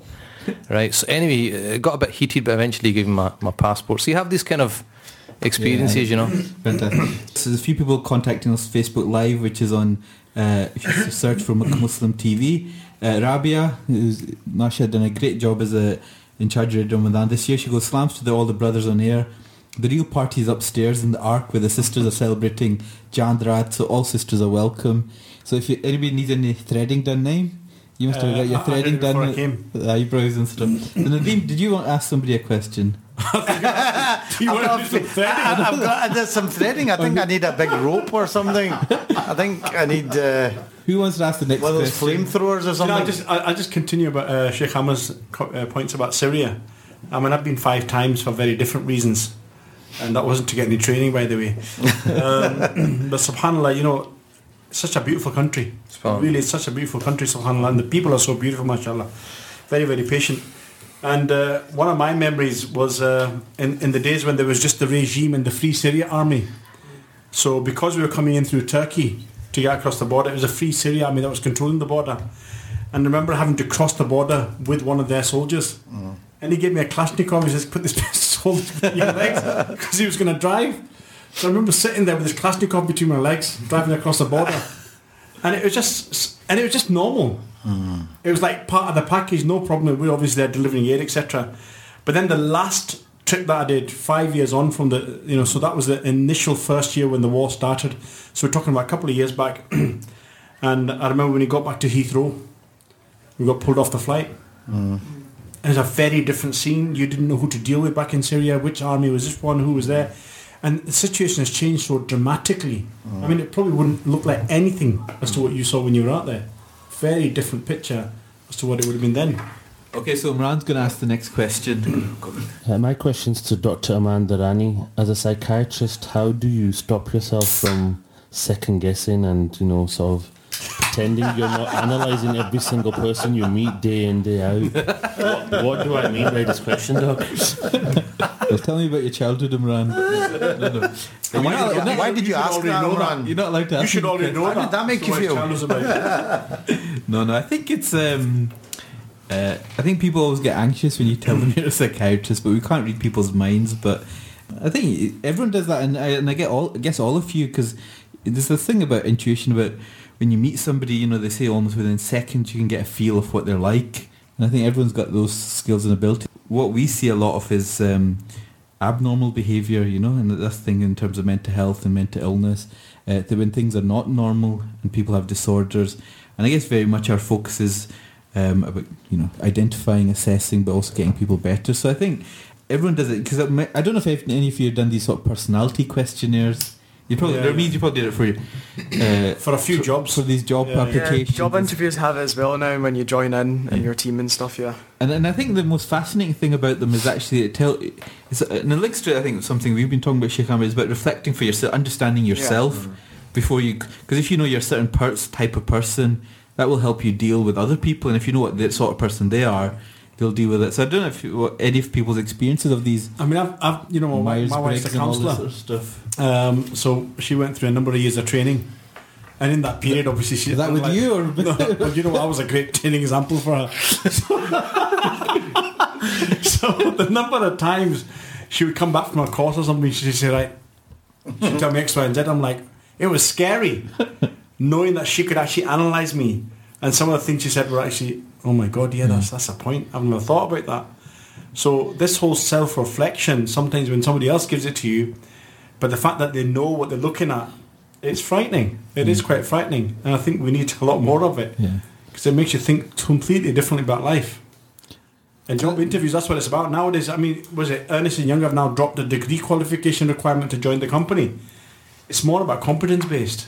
Right. So anyway, it got a bit heated, but eventually he gave him my, my passport. So you have these kind of experiences, you know. Fantastic. So there's a few people contacting us Facebook Live, which is on, uh, if you search for Muslim TV. Uh, Rabia, who's Nasha done a great job as a in charge of Ramadan this year. She goes slams to the, all the brothers on air. The real party is upstairs in the Ark where the sisters are celebrating Chand Raat, so all sisters are welcome. So if you, anybody needs any threading done now, you must have Uh, got your I- threading done I came. eyebrows and stuff. So Nadeem, did you want to ask somebody a question? You I've want to do some threading? I, have got there's some threading. I think I need a big rope or something. I think I need uh, Who wants to ask the next one of those question? flamethrowers or You know, something. I just I, I just continue about uh, Sheikh Amer's co- uh, points about Syria. I mean, I've been five times for very different reasons, and that wasn't to get any training, by the way. Um, but Subhanallah, you know, it's such a beautiful country. Really, it's such a beautiful country, Subhanallah, and the people are so beautiful, mashallah. Very, very patient. And uh, one of my memories was uh, in, in the days when there was just the regime and the Free Syria Army. So because we were coming in through Turkey to get across the border, it was a Free Syria Army that was controlling the border. And I remember having to cross the border with one of their soldiers. And he gave me a Kalashnikov. He says, put this pistol between your legs because he was going to drive. So I remember sitting there with this Kalashnikov between my legs, driving across the border. And it was just, and it was just normal. It was like part of the package, no problem. We obviously are delivering aid, etc. But then the last trip that I did, five years on from the, you know, so that was the initial first year when the war started. So we're talking about a couple of years back. and I remember when he got back to Heathrow, we got pulled off the flight. Mm. It was a very different scene. You didn't know who to deal with back in Syria. Which army was this one? Who was there? And the situation has changed so dramatically. I mm. mean, it probably wouldn't look like anything as to what you saw when you were out there. Very different picture as to what it would have been then. Okay, so Umran's going to ask the next question. Uh, my question's to Dr. Amanda Rani. As a psychiatrist, how do you stop yourself from second guessing and, you know, sort of pretending you're not analysing every single person you meet day in, day out? What, what do I mean by this question, Doc? Well, tell me about your childhood, Umran. No, no. And why, You're did, not- you- why did you should ask already that, know Umran? You're not allowed to You ask should already know How that. did that make So you feel? tell about? No, no. I think it's. Um, uh, I think people always get anxious when you tell them you're a psychiatrist, but we can't read people's minds. But I think everyone does that, and I, and I get all. I guess all of you because there's this thing about intuition about when you meet somebody, you know, they say almost within seconds you can get a feel of what they're like, and I think everyone's got those skills and ability. What we see a lot of is. Um, abnormal behavior you know and the thing in terms of mental health and mental illness uh, that when things are not normal and people have disorders and i guess very much our focus is um, about you know identifying assessing but also getting people better so i think everyone does it because I don't know if any of you have done these sort of personality questionnaires You probably Yeah, there yeah. means you probably did it for you uh, For a few jobs. for these job Yeah, yeah. Yeah, applications. job interviews have it as well now when you join in and Yeah. your team and stuff. Yeah. And, and I think the most fascinating thing about them is actually it tell it's and it links to I think something we've been talking about Sheikh Ahmed is about reflecting for yourself, understanding yourself before you because if you know you're a certain per- type of person, that will help you deal with other people, and if you know what the sort of person they are, they'll deal with it. So I don't know if you, any of people's experiences of these I mean, I've, I've you know, my, my wife's a Myers-Briggs and all this counsellor. sort of stuff. Um, so she went through a number of years of training, and in that period, obviously, she Is that with like- you or No, but you know, I was a great training example for her. so the number of times she would come back from a course or something, she'd say, "Right," she'd tell me X, Y, and Z. I'm like, it was scary, knowing that she could actually analyze me, and some of the things she said were actually, "Oh my god, yeah, that's mm. that's a point. I've never thought about that." So this whole self-reflection, sometimes when somebody else gives it to you, but the fact that they know what they're looking at, it's frightening. It is mm. quite frightening, and I think we need a lot mm. more of it Yeah. because it makes you think completely differently about life. And job interviews, that's what it's about. Nowadays, I mean, was it Ernst and Young have now dropped the degree qualification requirement to join the company? It's more about competence based.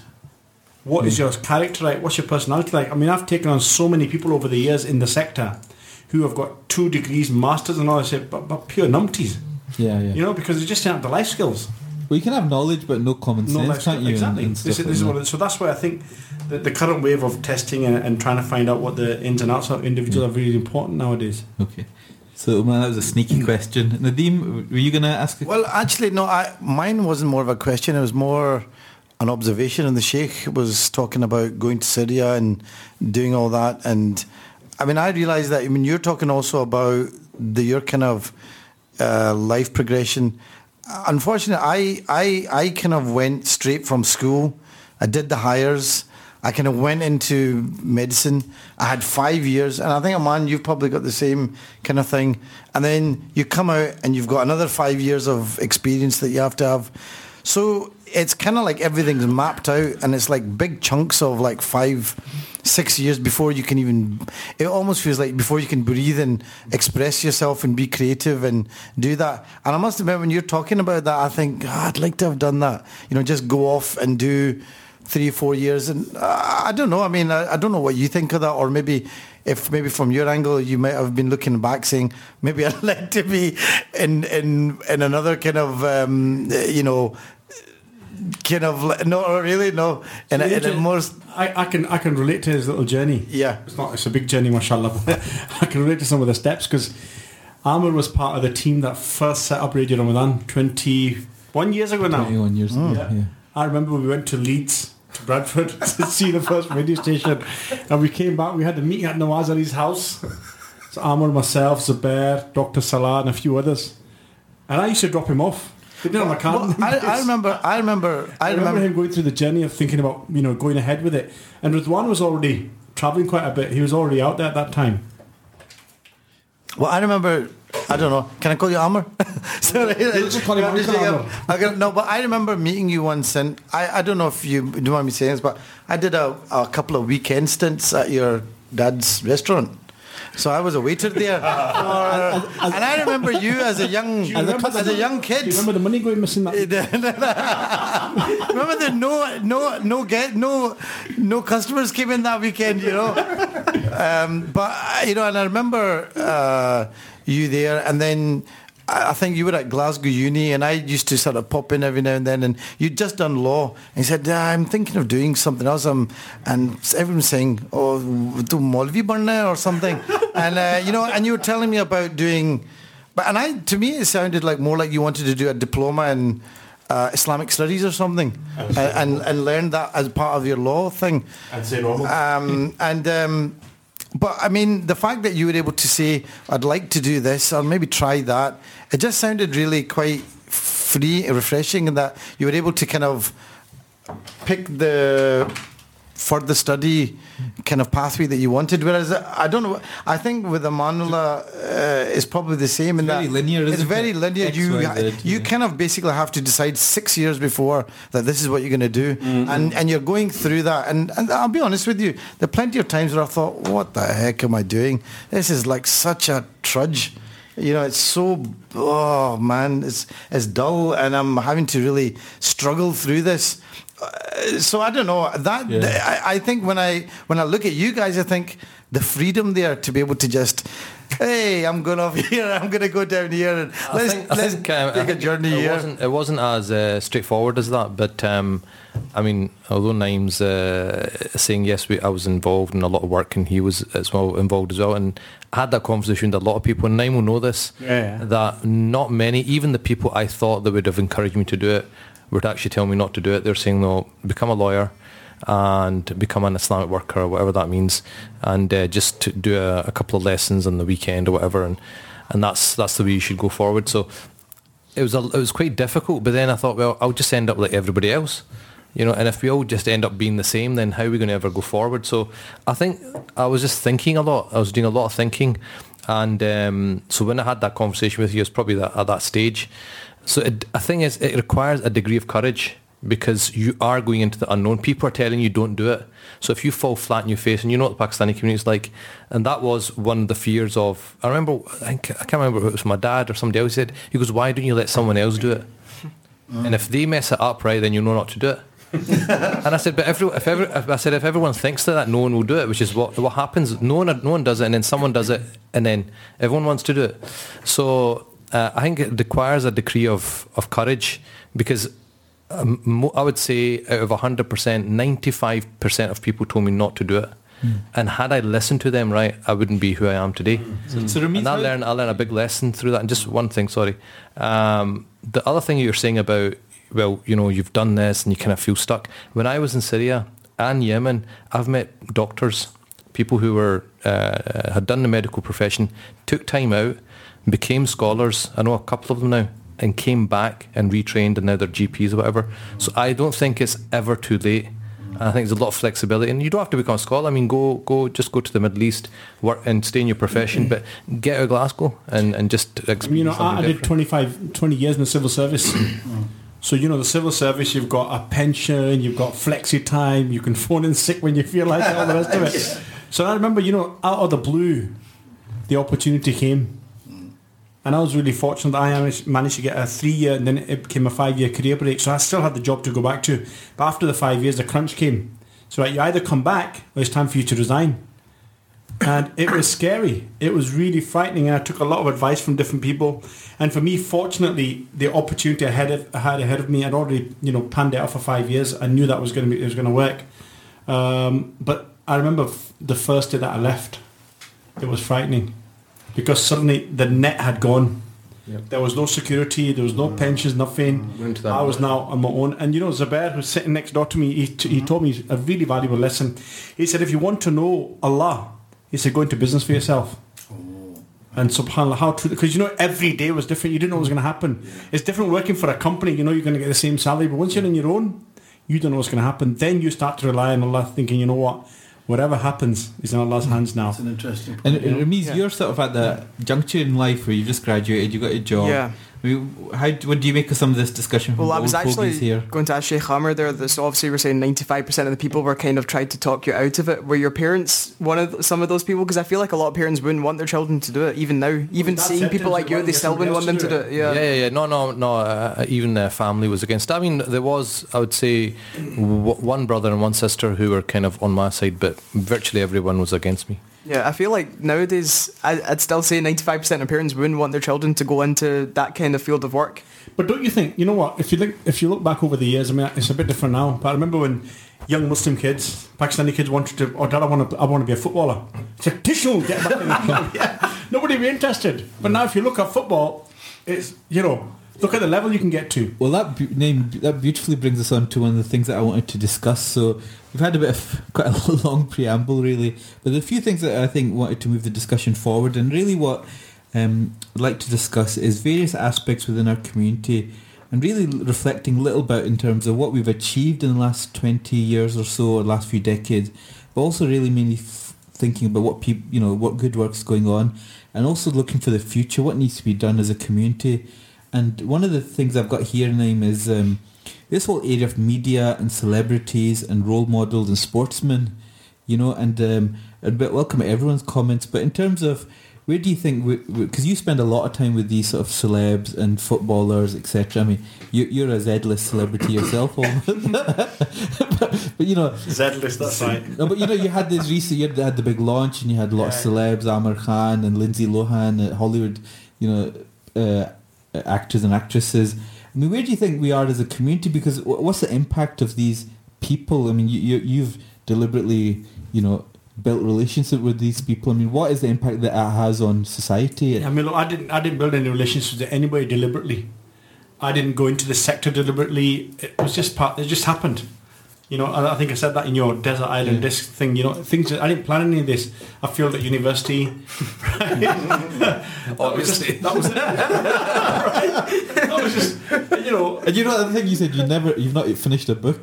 What is hmm. your character like? What's your personality like? I mean, I've taken on so many people over the years in the sector who have got two degrees, masters, and all this, shit, but, but pure numpties, Yeah, yeah. you know, because they just don't have the life skills. well, you can have knowledge but no common sense, life can't skills. you? Exactly. And, and this stuff is, this is like what it, so that's why I think that the current wave of testing and, and trying to find out what the ins and outs of individuals hmm. are really important nowadays. that. Okay. So man, that was a sneaky hmm. question. Nadeem, were you going to ask? A Well, actually, no. I, mine wasn't more of a question. It was more an observation. And the sheikh was talking about going to Syria and doing all that. And I mean, I realised that. I mean, you're talking also about the your kind of uh, life progression. Unfortunately, I, I I kind of went straight from school. I did the Highers. I kind of went into medicine. I had five years, and I think, man, you've probably got the same kind of thing. And then you come out and you've got another five years of experience that you have to have. So it's kind of like everything's mapped out, and it's like big chunks of like five, six years before you can even. It almost feels like before you can breathe and express yourself and be creative and do that. And I must admit, when you're talking about that, I think "Ah, I'd like to have done that. You know, just go off and do three, four years, and uh, I don't know. I mean, I, I don't know what you think of that, or maybe if maybe from your angle you might have been looking back saying maybe I'd like to be in in in another kind of um, you know kind of li- no really no and, a, in a more I, I can I can relate to his little journey. yeah It's not it's a big journey, mashallah. I can relate to some of the steps because Amer was part of the team that first set up Radio Ramadhan 21 years ago now. 21 years ago. Yeah. Yeah. I remember we went to Leeds, to Bradford, to see the first radio station, and we came back. We had a meeting at Nawaz Ali's house. So Amer, myself, Zubair, Dr. Salah, and a few others. And I used to drop him off. They didn't have a car. Well, I, I remember I remember I I remember remember him going through the journey of thinking about you know going ahead with it. And Ruzwan was already traveling quite a bit. He was already out there at that time. well I remember I don't know can I call you Amer sorry just call him I'm just Uncle saying, Amer. I got- no but I remember meeting you once and I, I don't know if you do mind me saying this but I did a, a couple of weekend stints at your dad's restaurant so I was a waiter there. For, and I remember you as a young remember as a young you kid. remember the money going missing that Remember that no no no get no no customers came in that weekend, you know. um, but you know, and I remember uh, you there, and then I think you were at Glasgow Uni, and I used to sort of pop in every now and then, and you'd just done law, and you said, "Yeah, "I'm thinking of doing something else." Um, and everyone's saying, "Oh, do Molvi Barna or something," and uh, you know, and you were telling me about doing. But and I, to me, it sounded like more like you wanted to do a diploma in uh, Islamic studies or something, and, and and learn that as part of your law thing. I'd say normal. Um, and um, but I mean, the fact that you were able to say, "I'd like to do this," or maybe try that, it just sounded really quite free, refreshing, in that you were able to kind of pick the further study kind of pathway that you wanted. Whereas uh, I don't know, I think with the Manula uh, it's probably the same in It's that very linear, It's isn't very it? linear. X, you Y, Z, you yeah. kind of basically have to decide six years before that this is what you're going to do, Mm-hmm. and and you're going through that. And, and I'll be honest with you, there are plenty of times where I thought, what the heck am I doing? This is like such a trudge. You know, it's so oh man, it's it's dull, and I'm having to really struggle through this. Uh, so I don't know that. Yeah. I, I think when I when I look at you guys, I think the freedom there to be able to just, hey, I'm going off here, I'm going to go down here, and I let's think, let's think, um, take a think journey it here. Wasn't, it wasn't as uh, straightforward as that, but um, I mean, although Naeem's uh, saying yes, we, I was involved in a lot of work, and he was as well involved as well, and I had that conversation with a lot of people, and Naeem will know this, Yeah, yeah. that not many, even the people I thought that would have encouraged me to do it, would actually tell me not to do it. They're saying, no, become a lawyer and become an Islamic worker or whatever that means, and uh, just do a, a couple of lessons on the weekend or whatever, and and that's that's the way you should go forward. So it was a, it was quite difficult, but then I thought, well, I'll just end up like everybody else, you know. And if we all just end up being the same, then how are we going to ever go forward? So I think I was just thinking a lot. I was doing a lot of thinking, and um, so when I had that conversation with you, it's probably that, at that stage. So it, I think is it requires a degree of courage because you are going into the unknown. People are telling you don't do it. So if you fall flat in your face, and you know what the Pakistani community is like, and that was one of the fears of. I remember, I, think, I can't remember if it was my dad or somebody else said. He goes, "Why don't you let someone else do it? And if they mess it up, right, then you know not to do it." and I said, but every, if every, if I said if everyone thinks that, no one will do it, which is what what happens. No one, no one does it, and then someone does it, and then everyone wants to do it. So uh, I think it requires a degree of of courage because um, mo- I would say out of 100%, 95% of people told me not to do it. And had I listened to them right, I wouldn't be who I am today. So, so Rameez, And I how- learned, I learned a big lesson through that. And just one thing, sorry. Um, the other thing you're saying about, well, you know, you've done this and you kind of feel stuck. When I was in Syria and Yemen, I've met doctors, people who were uh, had done the medical profession, took time out, became scholars. I know a couple of them now, and came back and retrained, and now they're GPs or whatever. So I don't think it's ever too late. I think there's a lot of flexibility, and you don't have to become a scholar. I mean, go go just go to the Middle East, work and stay in your profession, but get out of Glasgow and, and just I experience mean, you know, I, I did different. 25, 20 years in the civil service. Mm. so, you know, the civil service, you've got a pension, you've got flexi time, you can phone in sick when you feel like it, all the rest of it. So I remember, you know, out of the blue, the opportunity came. And I was really fortunate that I managed- to get a three year and then it became a five year career break. So I still had the job to go back to. But after the five years, the crunch came. So like, you either come back or it's time for you to resign and it was scary. It was really frightening. And I took a lot of advice from different people. And for me, fortunately, the opportunity ahead of, I had ahead of me, I'd already you know panned it out for five years. I knew that was going to be it was going to work. Um, but I remember the first day that I left, it was frightening because suddenly the net had gone. Yep. There was no security. There was no pensions. Nothing. That I was now on my own. And you know, Zubair, who's sitting next door to me, he, t- he told me a really valuable lesson. He said, if you want to know Allah, he said, go into business for yourself. And subhanAllah, how true, because you know, every day was different. You didn't know what was going to happen. It's different working for a company. You know, you're going to get the same salary. But once you're on your own, you don't know what's going to happen. Then you start to rely on Allah, thinking, you know what? Whatever happens is in Allah's hands now. That's an interesting And point. uh, Rameez, Yeah. you're sort of at the juncture in life where you've just graduated, you got a job. Yeah. I mean, how what do you make of some of this discussion from Well, I old was actually here? going to ask Sheikh Amer there. That so obviously we're saying 95% of the people were kind of tried to talk you out of it. Were your parents one of some of those people? Because I feel like a lot of parents wouldn't want their children to do it, even now. Even that's seeing people like you, they still wouldn't want them to to do do it. Yeah, Yeah. yeah, yeah. No, no, no. Uh, even their family was against. I mean, there was, I would say, w- one brother and one sister who were kind of on my side, but virtually everyone was against me. Yeah, I feel like nowadays I, I'd still say 95% of parents wouldn't want their children to go into that kind of field of work. But don't you think, you know what, if you look, if you look back over the years, I mean, it's a bit different now, but I remember when young Muslim kids, Pakistani kids wanted to, oh dad, I want to, I want to be a footballer. It's a tissue, get back in the club. yeah. Nobody would be interested. But now if you look at football, it's, you know, look at the level you can get to. Well, that name that beautifully brings us on to one of the things that I wanted to discuss. So we've had a bit of quite a long preamble, really, but a few things that I think wanted to move the discussion forward, and really what um, I'd like to discuss is various aspects within our community, and really reflecting a little bit in terms of what we've achieved in the last twenty years or so, or last few decades, but also really mainly f- thinking about what people, you know, what good work's going on, and also looking for the future, what needs to be done as a community. And one of the things I've got here, Naeem, is um, this whole area of media and celebrities and role models and sportsmen, you know, and um, I'd be- welcome everyone's comments. But in terms of where do you think? Because you spend a lot of time with these sort of celebs and footballers, etc. I mean, you, you're a Z-list celebrity yourself, but, but, you know, Z-list. That's right. No, but you know, you had this recent. You had the big launch, and you had a lot yeah. of celebs, Aamir Khan and Lindsay Lohan, Hollywood. You know, uh, actors and actresses. I mean, where do you think we are as a community? Because what's the impact of these people? I mean, you, you you've deliberately, you know, built relationship with these people? I mean, what is the impact that it has on society? I mean, look, I didn't, I didn't build any relationships with anybody deliberately. I didn't go into the sector deliberately. It was just part. It just happened. You know, I, think I said that in your desert island yeah. disc thing. You know, things. That, I didn't plan any of this. I failed at university. Obviously, that was it. right? That was just you know. And you know the thing you said. You never. You've not finished a book.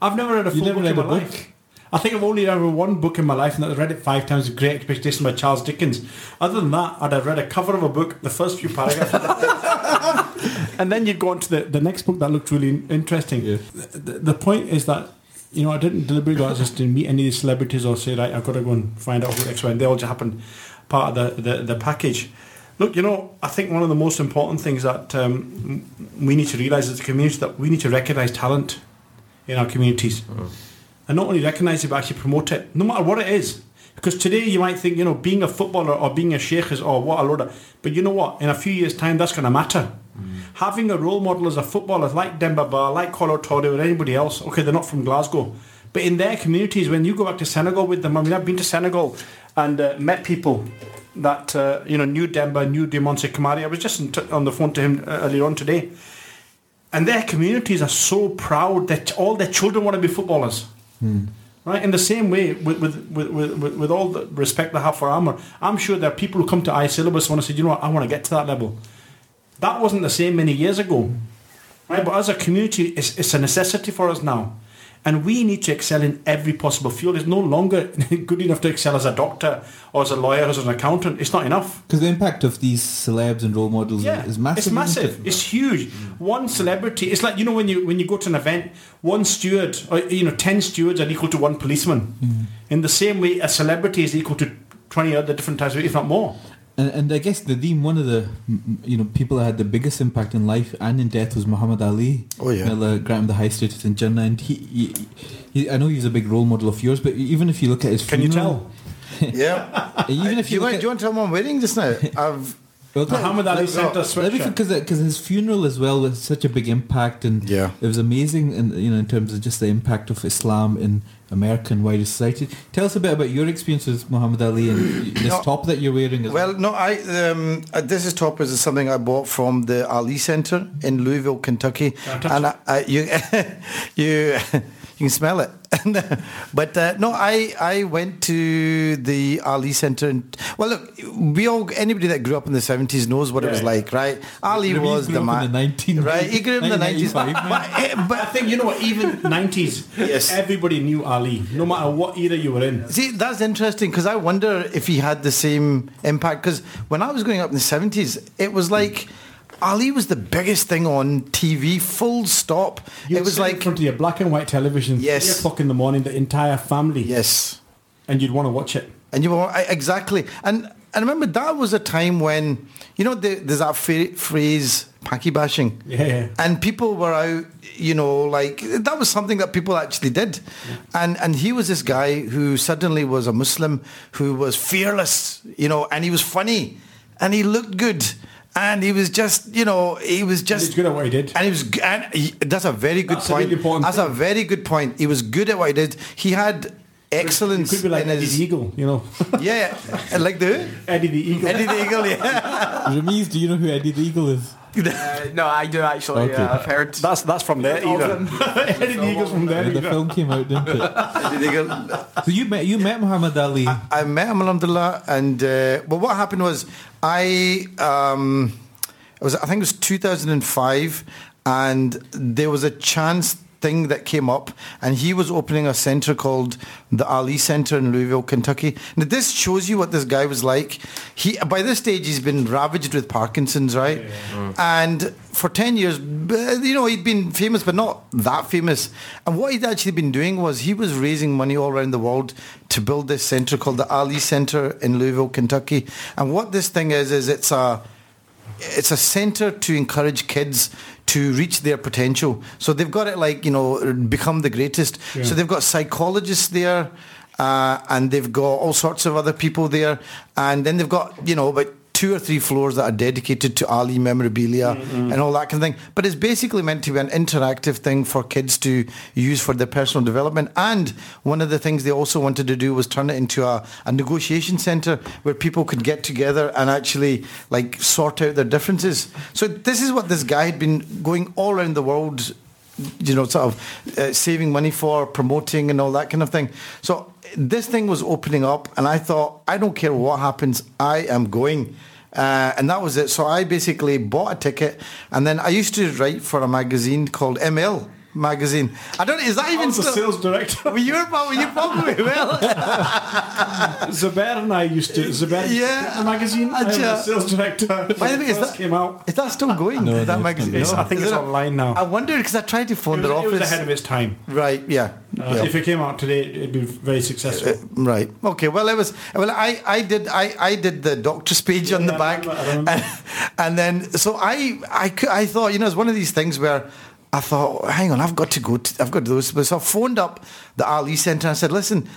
I've never read a full book read in my a book. I think I've only ever one book in my life, and I've read it five times. Great Expectations by Charles Dickens. Other than that, I'd have read a cover of a book, the first few paragraphs, and then you'd go on to the, the next book that looked really interesting. Yeah. The, the, point is that you know I didn't deliberately go out just to meet any of the celebrities or say right I've got to go and find out who X Y and they all just happened part of the, the, the package. Look, you know, I think one of the most important things that um, we need to realise as a community that we need to recognise talent in our communities. Mm and not only recognise it but actually promote it, no matter what it is. Because today you might think, you know, being a footballer or being a sheikh is, oh, what a load of... But you know what? In a few years' time, that's going to matter. Mm. Having a role model as a footballer like Demba Ba, like Kolo Touré or anybody else, okay, they're not from Glasgow, but in their communities, when you go back to Senegal with them, I mean, I've been to Senegal and uh, met people that, uh, you know, knew Demba, knew Diomansy Kamara. I was just on the phone to him uh, earlier on today. And their communities are so proud that all their children want to be footballers. Hmm. Right? In the same way, with, with, with, with, with all the respect I have for Aamir, I'm sure there are people who come to iSyllabus want to say, you know what, I want to get to that level. That wasn't the same many years ago. Right? But as a community, it's, it's a necessity for us now. And we need to excel in every possible field. It's no longer good enough to excel as a doctor or as a lawyer or as an accountant. It's not enough. Because the impact of these celebs and role models yeah, is massive. It's massive. It? It's huge. One celebrity. It's like you know when you when you go to an event, one steward or you know ten stewards are equal to one policeman. Mm. In the same way, a celebrity is equal to twenty other different types, of, if not more. And, and I guess the Nadeem, one of the you know people that had the biggest impact in life and in death was Muhammad Ali. Oh yeah, Miller, grant him the high status in Jannah, and he, he, he, I know he's a big role model of yours, but even if you look at his, can funeral, you tell? yeah, even if you, you, want, do you want to tell me I'm wedding just now? I've well, Muhammad Ali sent us because because his funeral as well was such a big impact, and yeah. it was amazing, and you know in terms of just the impact of Islam in American wider society. Tell us a bit about your experience with Muhammad Ali and this no, top that you're wearing. well, well, no, I um, uh, this is top is something I bought from the Ali Center in Louisville, Kentucky, and I, I, you you you can smell it. but uh, no, I I went to the Ali Center and well, look, we all anybody that grew up in the seventies knows what yeah, it was like, right? Ali was the man. The 19, right? He grew up in the nineties, but, but, but I think you know what? Even nineties, yes, everybody knew Ali, no matter what era you were in. See, that's interesting because I wonder if he had the same impact. Because when I was growing up in the seventies, it was like. Ali was the biggest thing on TV, full stop. you it was like in front of your black and white television, yes, three o'clock in the morning, the entire family, yes, and you'd want to watch it, and you were exactly, and I remember that was a time when you know the, there's that phrase "packy bashing," yeah, yeah, and people were out, you know, like that was something that people actually did, yeah. and and he was this guy who suddenly was a Muslim who was fearless, you know, and he was funny, and he looked good and he was just, you know, he was just good at what he did. And he was, and he, that's a very good that's point. Really that's thing. a very good point. He was good at what he did. He had excellence. He could be like Eddie his, the Eagle, you know. yeah, like the Eddie the Eagle. Eddie the Eagle. Yeah. Rameez, do you know who Eddie the Eagle is? Uh, no, I do actually. Okay. Yeah, I've heard. That's that's from there either. Eddie the Eagle's from there. The film came out, didn't it? so you met you met Muhammad Ali. I, I met him, alhamdulillah, and uh, well, what happened was I um, it was I think it was 2005, and there was a chance thing that came up, and he was opening a center called the Ali Center in Louisville, Kentucky. Now this shows you what this guy was like. He by this stage he's been ravaged with Parkinson's, right? Yeah, yeah. And for ten years, you know, he'd been famous, but not that famous. And what he'd actually been doing was he was raising money all around the world to build this centre called the Ali Centre in Louisville, Kentucky. And what this thing is is it's a it's a centre to encourage kids to reach their potential. So they've got it like you know become the greatest. So they've got psychologists there. Uh, and they've got all sorts of other people there, and then they've got you know about two or three floors that are dedicated to Ali memorabilia and all that kind of thing. But it's basically meant to be an interactive thing for kids to use for their personal development. And one of the things they also wanted to do was turn it into a, a negotiation centre where people could get together and actually like sort out their differences. So this is what this guy had been going all around the world you know, sort of uh, saving money for, promoting and all that kind of thing. So this thing was opening up and I thought, I don't care what happens, I am going. Uh, and that was it. So I basically bought a ticket and then I used to write for a magazine called emel magazine. I don't, is that I even was the still? sales director. Well, you were probably, you probably will. Zubair and I used to Zubair Yeah. the magazine. I was Ajah. the sales director. By the way, is that- came out. Is that still going, No, that magazine? It's- I think Is it's it- online now. I wondered because I tried to phone It was, their it was office. ahead of its time. Right, yeah. Uh, yeah. If it came out today, it'd be very successful. Right. Okay. Well, it was. Well, I, I did. I, I did the doctor's page on the I back, remember, remember. and, and then so I, I, cou- I thought, you know, it's one of these things where I thought, hang on, I've got to go. To, I've got to do this. So I phoned up the Ali Centre and I said, listen.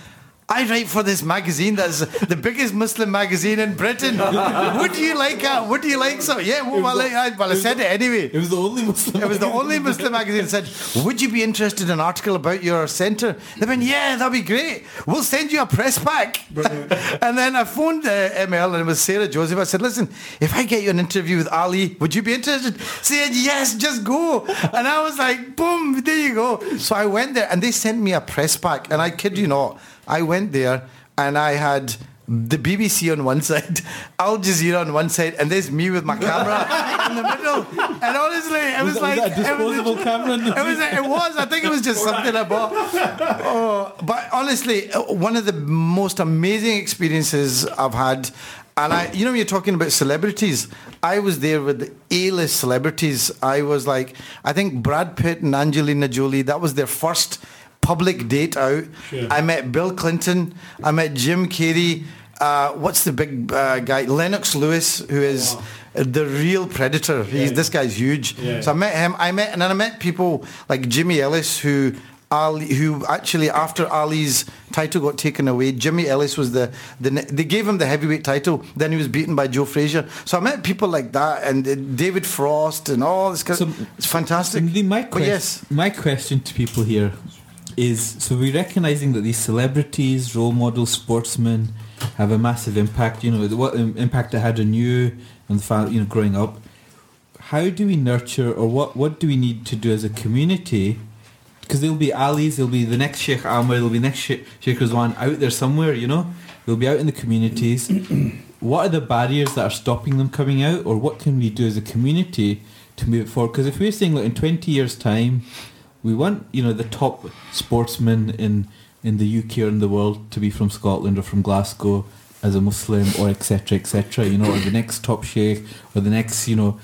I write for this magazine that's the biggest Muslim magazine in Britain. Would you like it? Would you like so? Yeah, well, well, I, well, I said it anyway. It was the only Muslim. It was the only Muslim magazine that said, Would you be interested in an article about your centre? They went, Yeah, that'd be great. We'll send you a press pack. and then I phoned uh, emel and it was Sarah Joseph. I said, Listen, if I get you an interview with Ali, would you be interested? She Said, Yes, just go. And I was like, Boom, there you go. So I went there and they sent me a press pack. And I kid you not, I went there and I had the BBC on one side, Al Jazeera on one side, and there's me with my camera in the middle. And honestly, it was, Was that- was like that a it was- disposable camera in the- It was. It was. I think it was just something I bought. Oh, but honestly, uh, one of the most amazing experiences I've had. And I, you know, you're talking about celebrities, I was there with the A-list celebrities. I was like, I think Brad Pitt and Angelina Jolie. That was their first public date out. Sure. I met Bill Clinton. I met Jim Carrey. Uh, what's the big uh, guy? Lennox Lewis, who is the real predator. He's, Yeah. this guy's huge. Yeah. So I met him. I met and then I met people like Jimmy Ellis, who Ali, who actually after Ali's title got taken away, Jimmy Ellis was the, the they gave him the heavyweight title. Then he was beaten by Joe Frazier. So I met people like that and uh, David Frost and all this. Kind So- of, it's fantastic. My, But quest- yes, my question to people here is so we're recognizing that these celebrities, role models, sportsmen have a massive impact. You know what impact it had on you and the fa- you know growing up. How do we nurture, or what what do we need to do as a community? Because there'll be Ali's, there'll be the next Sheikh Amer, there'll be next Sheikh, Sheikh Ruzwan out there somewhere. You know, they'll be out in the communities. what are the barriers that are stopping them coming out, or what can we do as a community to move it forward? Because if we're saying, like in twenty years' time, we want you know the top sportsmen in in the UK or in the world to be from Scotland or from Glasgow as a Muslim or etc etc you know or the next top sheikh or the next you know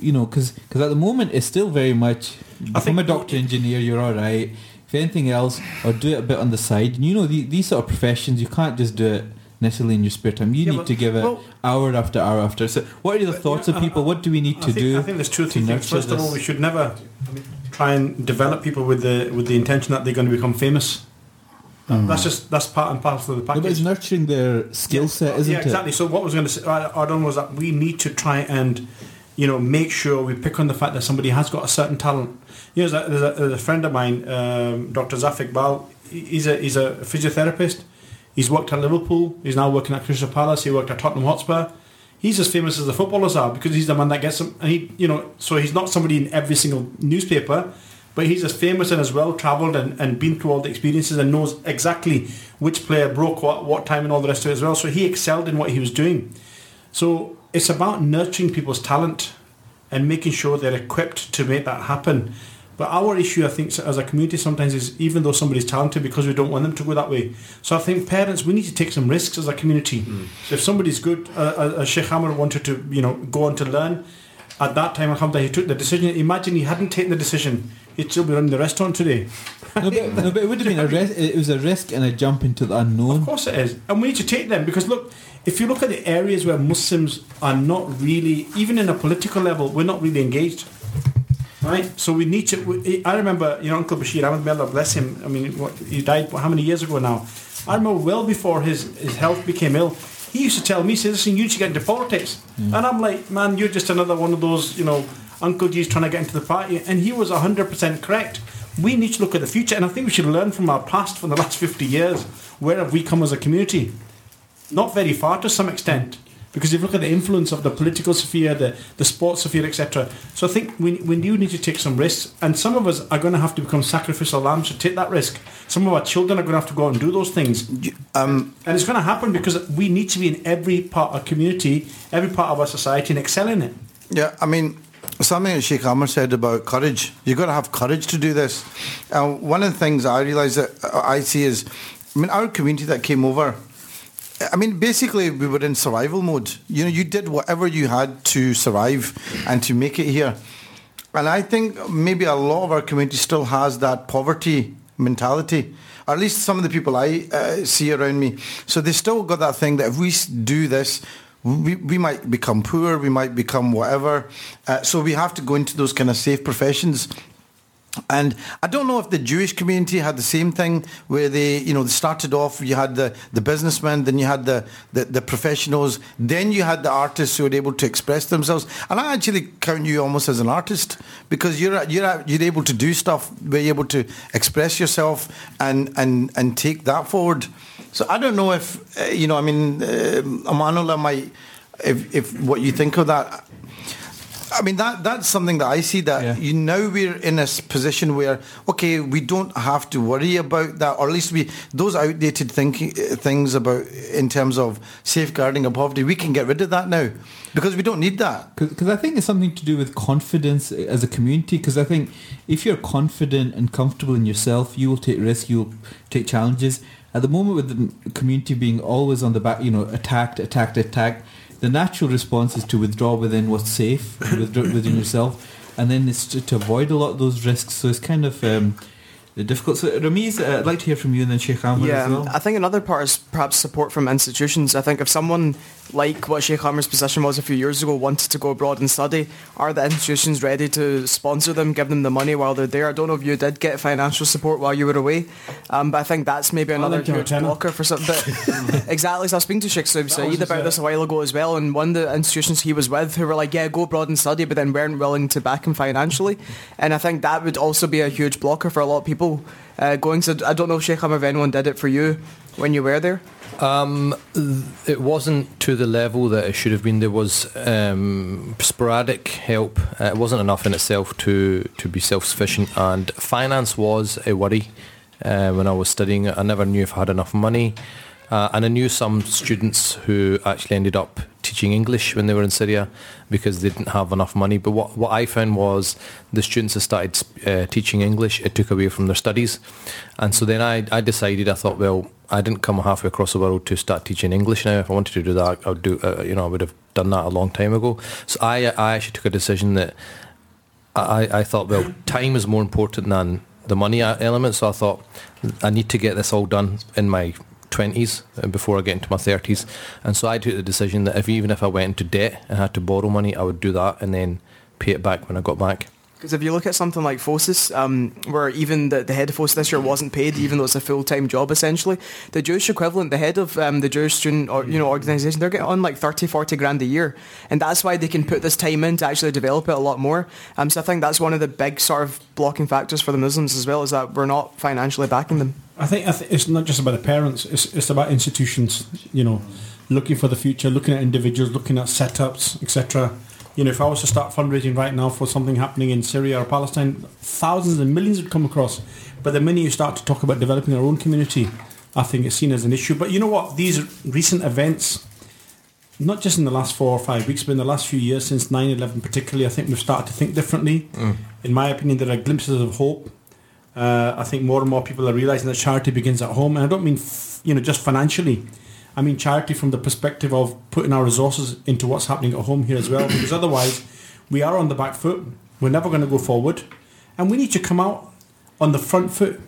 you know because because at the moment it's still very much I think- a doctor engineer you're all right. If anything else or do it a bit on the side. And you know the, these sort of professions you can't just do it necessarily in your spare time. You Yeah, need to give it well- hour after hour after. So what are the thoughts of I- people? What do we need I to think, do I think there's two or to three things. First of all, we should never try and develop people with the with the intention that they're going to become famous. That's just that's part and parcel of the No, but it's nurturing their skill set isn't it? yeah, exactly. So what I was going to say, I add on was that we need to try and, you know, make sure we pick on the fact that somebody has got a certain talent. You know, there's a, there's a, there's a friend of mine, um, Dr. Zafar Iqbal. He's a he's a physiotherapist. He's worked at Liverpool. He's now working at Crystal Palace. He worked at Tottenham Hotspur. He's as famous as the footballers are because he's the man that gets them. And he, you know, so he's not somebody in every single newspaper, but he's as famous and as well travelled and, and been through all the experiences and knows exactly which player broke what, what time and all the rest of it as well. So he excelled in what he was doing. So it's about nurturing people's talent and making sure they're equipped to make that happen. But our issue, I think, as a community sometimes is even though somebody's talented, because we don't want them to go that way. So I think parents, we need to take some risks as a community. So if somebody's good, uh, uh, as Sheikh Amer wanted to, you know, go on to learn, at that time, alhamdulillah, he took the decision. Imagine he hadn't taken the decision, he'd still be running the restaurant today. No but, no, but it would have been a risk. It was a risk and a jump into the unknown. Of course it is. And we need to take them because look, if you look at the areas where Muslims are not really, even in a political level, we're not really engaged. Right? So we need to, I remember, you know, Uncle Bashir Ahmad, may Allah bless him, I mean, what, he died how many years ago now? I remember well before his, his health became ill, he used to tell me, he listen, you need to get into politics. Mm. And I'm like, man, you're just another one of those, you know, Uncle G's trying to get into the party. And he was 100% correct. We need to look at the future. And I think we should learn from our past, from the last 50 years. Where have we come as a community? Not very far to some extent. Because if you look at the influence of the political sphere, the, the sports sphere, etc. So I think we, we do need to take some risks. And some of us are going to have to become sacrificial lambs to take that risk. Some of our children are going to have to go out and do those things. Um, And it's going to happen because we need to be in every part of our community, every part of our society and excel in it. Yeah, I mean, something that Sheikh Amer said about courage. You've got to have courage to do this. And one of the things I realise that I see is, I mean, our community that came over, I mean, basically we were in survival mode. You know, you did whatever you had to survive and to make it here. And I think maybe a lot of our community still has that poverty mentality. Or at least some of the people I uh, see around me. So they still got that thing that if we do this, we, we might become poor, we might become whatever. Uh, so we have to go into those kind of safe professions. And I don't know if the Jewish community had the same thing where they, you know, they started off, you had the, the businessmen, then you had the, the, the professionals, then you had the artists who were able to express themselves. And I actually count you almost as an artist because you're, you're, you're able to do stuff, where you're able to express yourself and, and, and take that forward. So I don't know if, uh, you know, I mean, uh, Amanullah might, if, if what you think of that. I mean that that's something that I see that Yeah. you now we're in a s- position where okay we don't have to worry about that or at least we those outdated thinking things about in terms of safeguarding of poverty we can get rid of that now because we don't need that. Because I think it's something to do with confidence as a community. Because I think if you're confident and comfortable in yourself, you will take risks, you'll take challenges. At the moment, with the community being always on the back, you know, attacked, attacked, attacked, the natural response is to withdraw within what's safe, withdraw within yourself, and then it's to, to avoid a lot of those risks. So it's kind of um, difficult. So Rameez, uh, I'd like to hear from you, and then Sheikh Amer Yeah, as well. I think another part is perhaps support from institutions. I think if someone like what Sheikh Amer's position was a few years ago wanted to go abroad and study, are the institutions ready to sponsor them, give them the money while they're there? I don't know if you did get financial support while you were away, um, but I think that's maybe another huge blocker for something. But exactly, so I was speaking to Sheikh Saib Saeed about this a while ago as well, and one of the institutions he was with who were like, yeah, go abroad and study, but then weren't willing to back him financially, and I think that would also be a huge blocker for a lot of people uh, going. So I don't know if Sheikh Amr if anyone did it for you when you were there. Um, it wasn't to the level that it should have been. There was um, sporadic help. Uh, it wasn't enough in itself to, to be self-sufficient, and finance was a worry uh, when I was studying. I never knew if I had enough money, uh, and I knew some students who actually ended up teaching English when they were in Syria because they didn't have enough money. But what, what I found was the students that started uh, teaching English, it took away from their studies. And so then I, I decided, I thought, well, I didn't come halfway across the world to start teaching English now. If I wanted to do that, I would do, uh, you know, I would have done that a long time ago. So I, I actually took a decision that I, I thought, well, time is more important than the money element. So I thought, I need to get this all done in my 20s uh, before I get into my 30s. And so I took the decision that if even if I went into debt and had to borrow money, I would do that and then pay it back when I got back. Because if you look at something like FOSIS, um, where even the, the head of FOSIS this year wasn't paid, even though it's a full-time job essentially, the Jewish equivalent, the head of um, the Jewish student or, you know, organisation, they're getting on like 30, 40 grand a year. And that's why they can put this time in to actually develop it a lot more. Um, so I think that's one of the big sort of blocking factors for the Muslims as well, is that we're not financially backing them. I think, I think it's not just about the parents. It's it's about institutions. You know, looking for the future, looking at individuals, looking at setups, etc. You know, if I was to start fundraising right now for something happening in Syria or Palestine, thousands and millions would come across. But the minute you start to talk about developing our own community, I think it's seen as an issue. But you know what? These recent events, not just in the last four or five weeks, but in the last few years since 9-11 particularly, I think we've started to think differently. In my opinion, there are glimpses of hope. Uh, I think more and more people are realizing that charity begins at home, and I don't mean f- you know just financially. I mean charity from the perspective of putting our resources into what's happening at home here as well, because otherwise We are on the back foot. We're never going to go forward, and we need to come out on the front foot.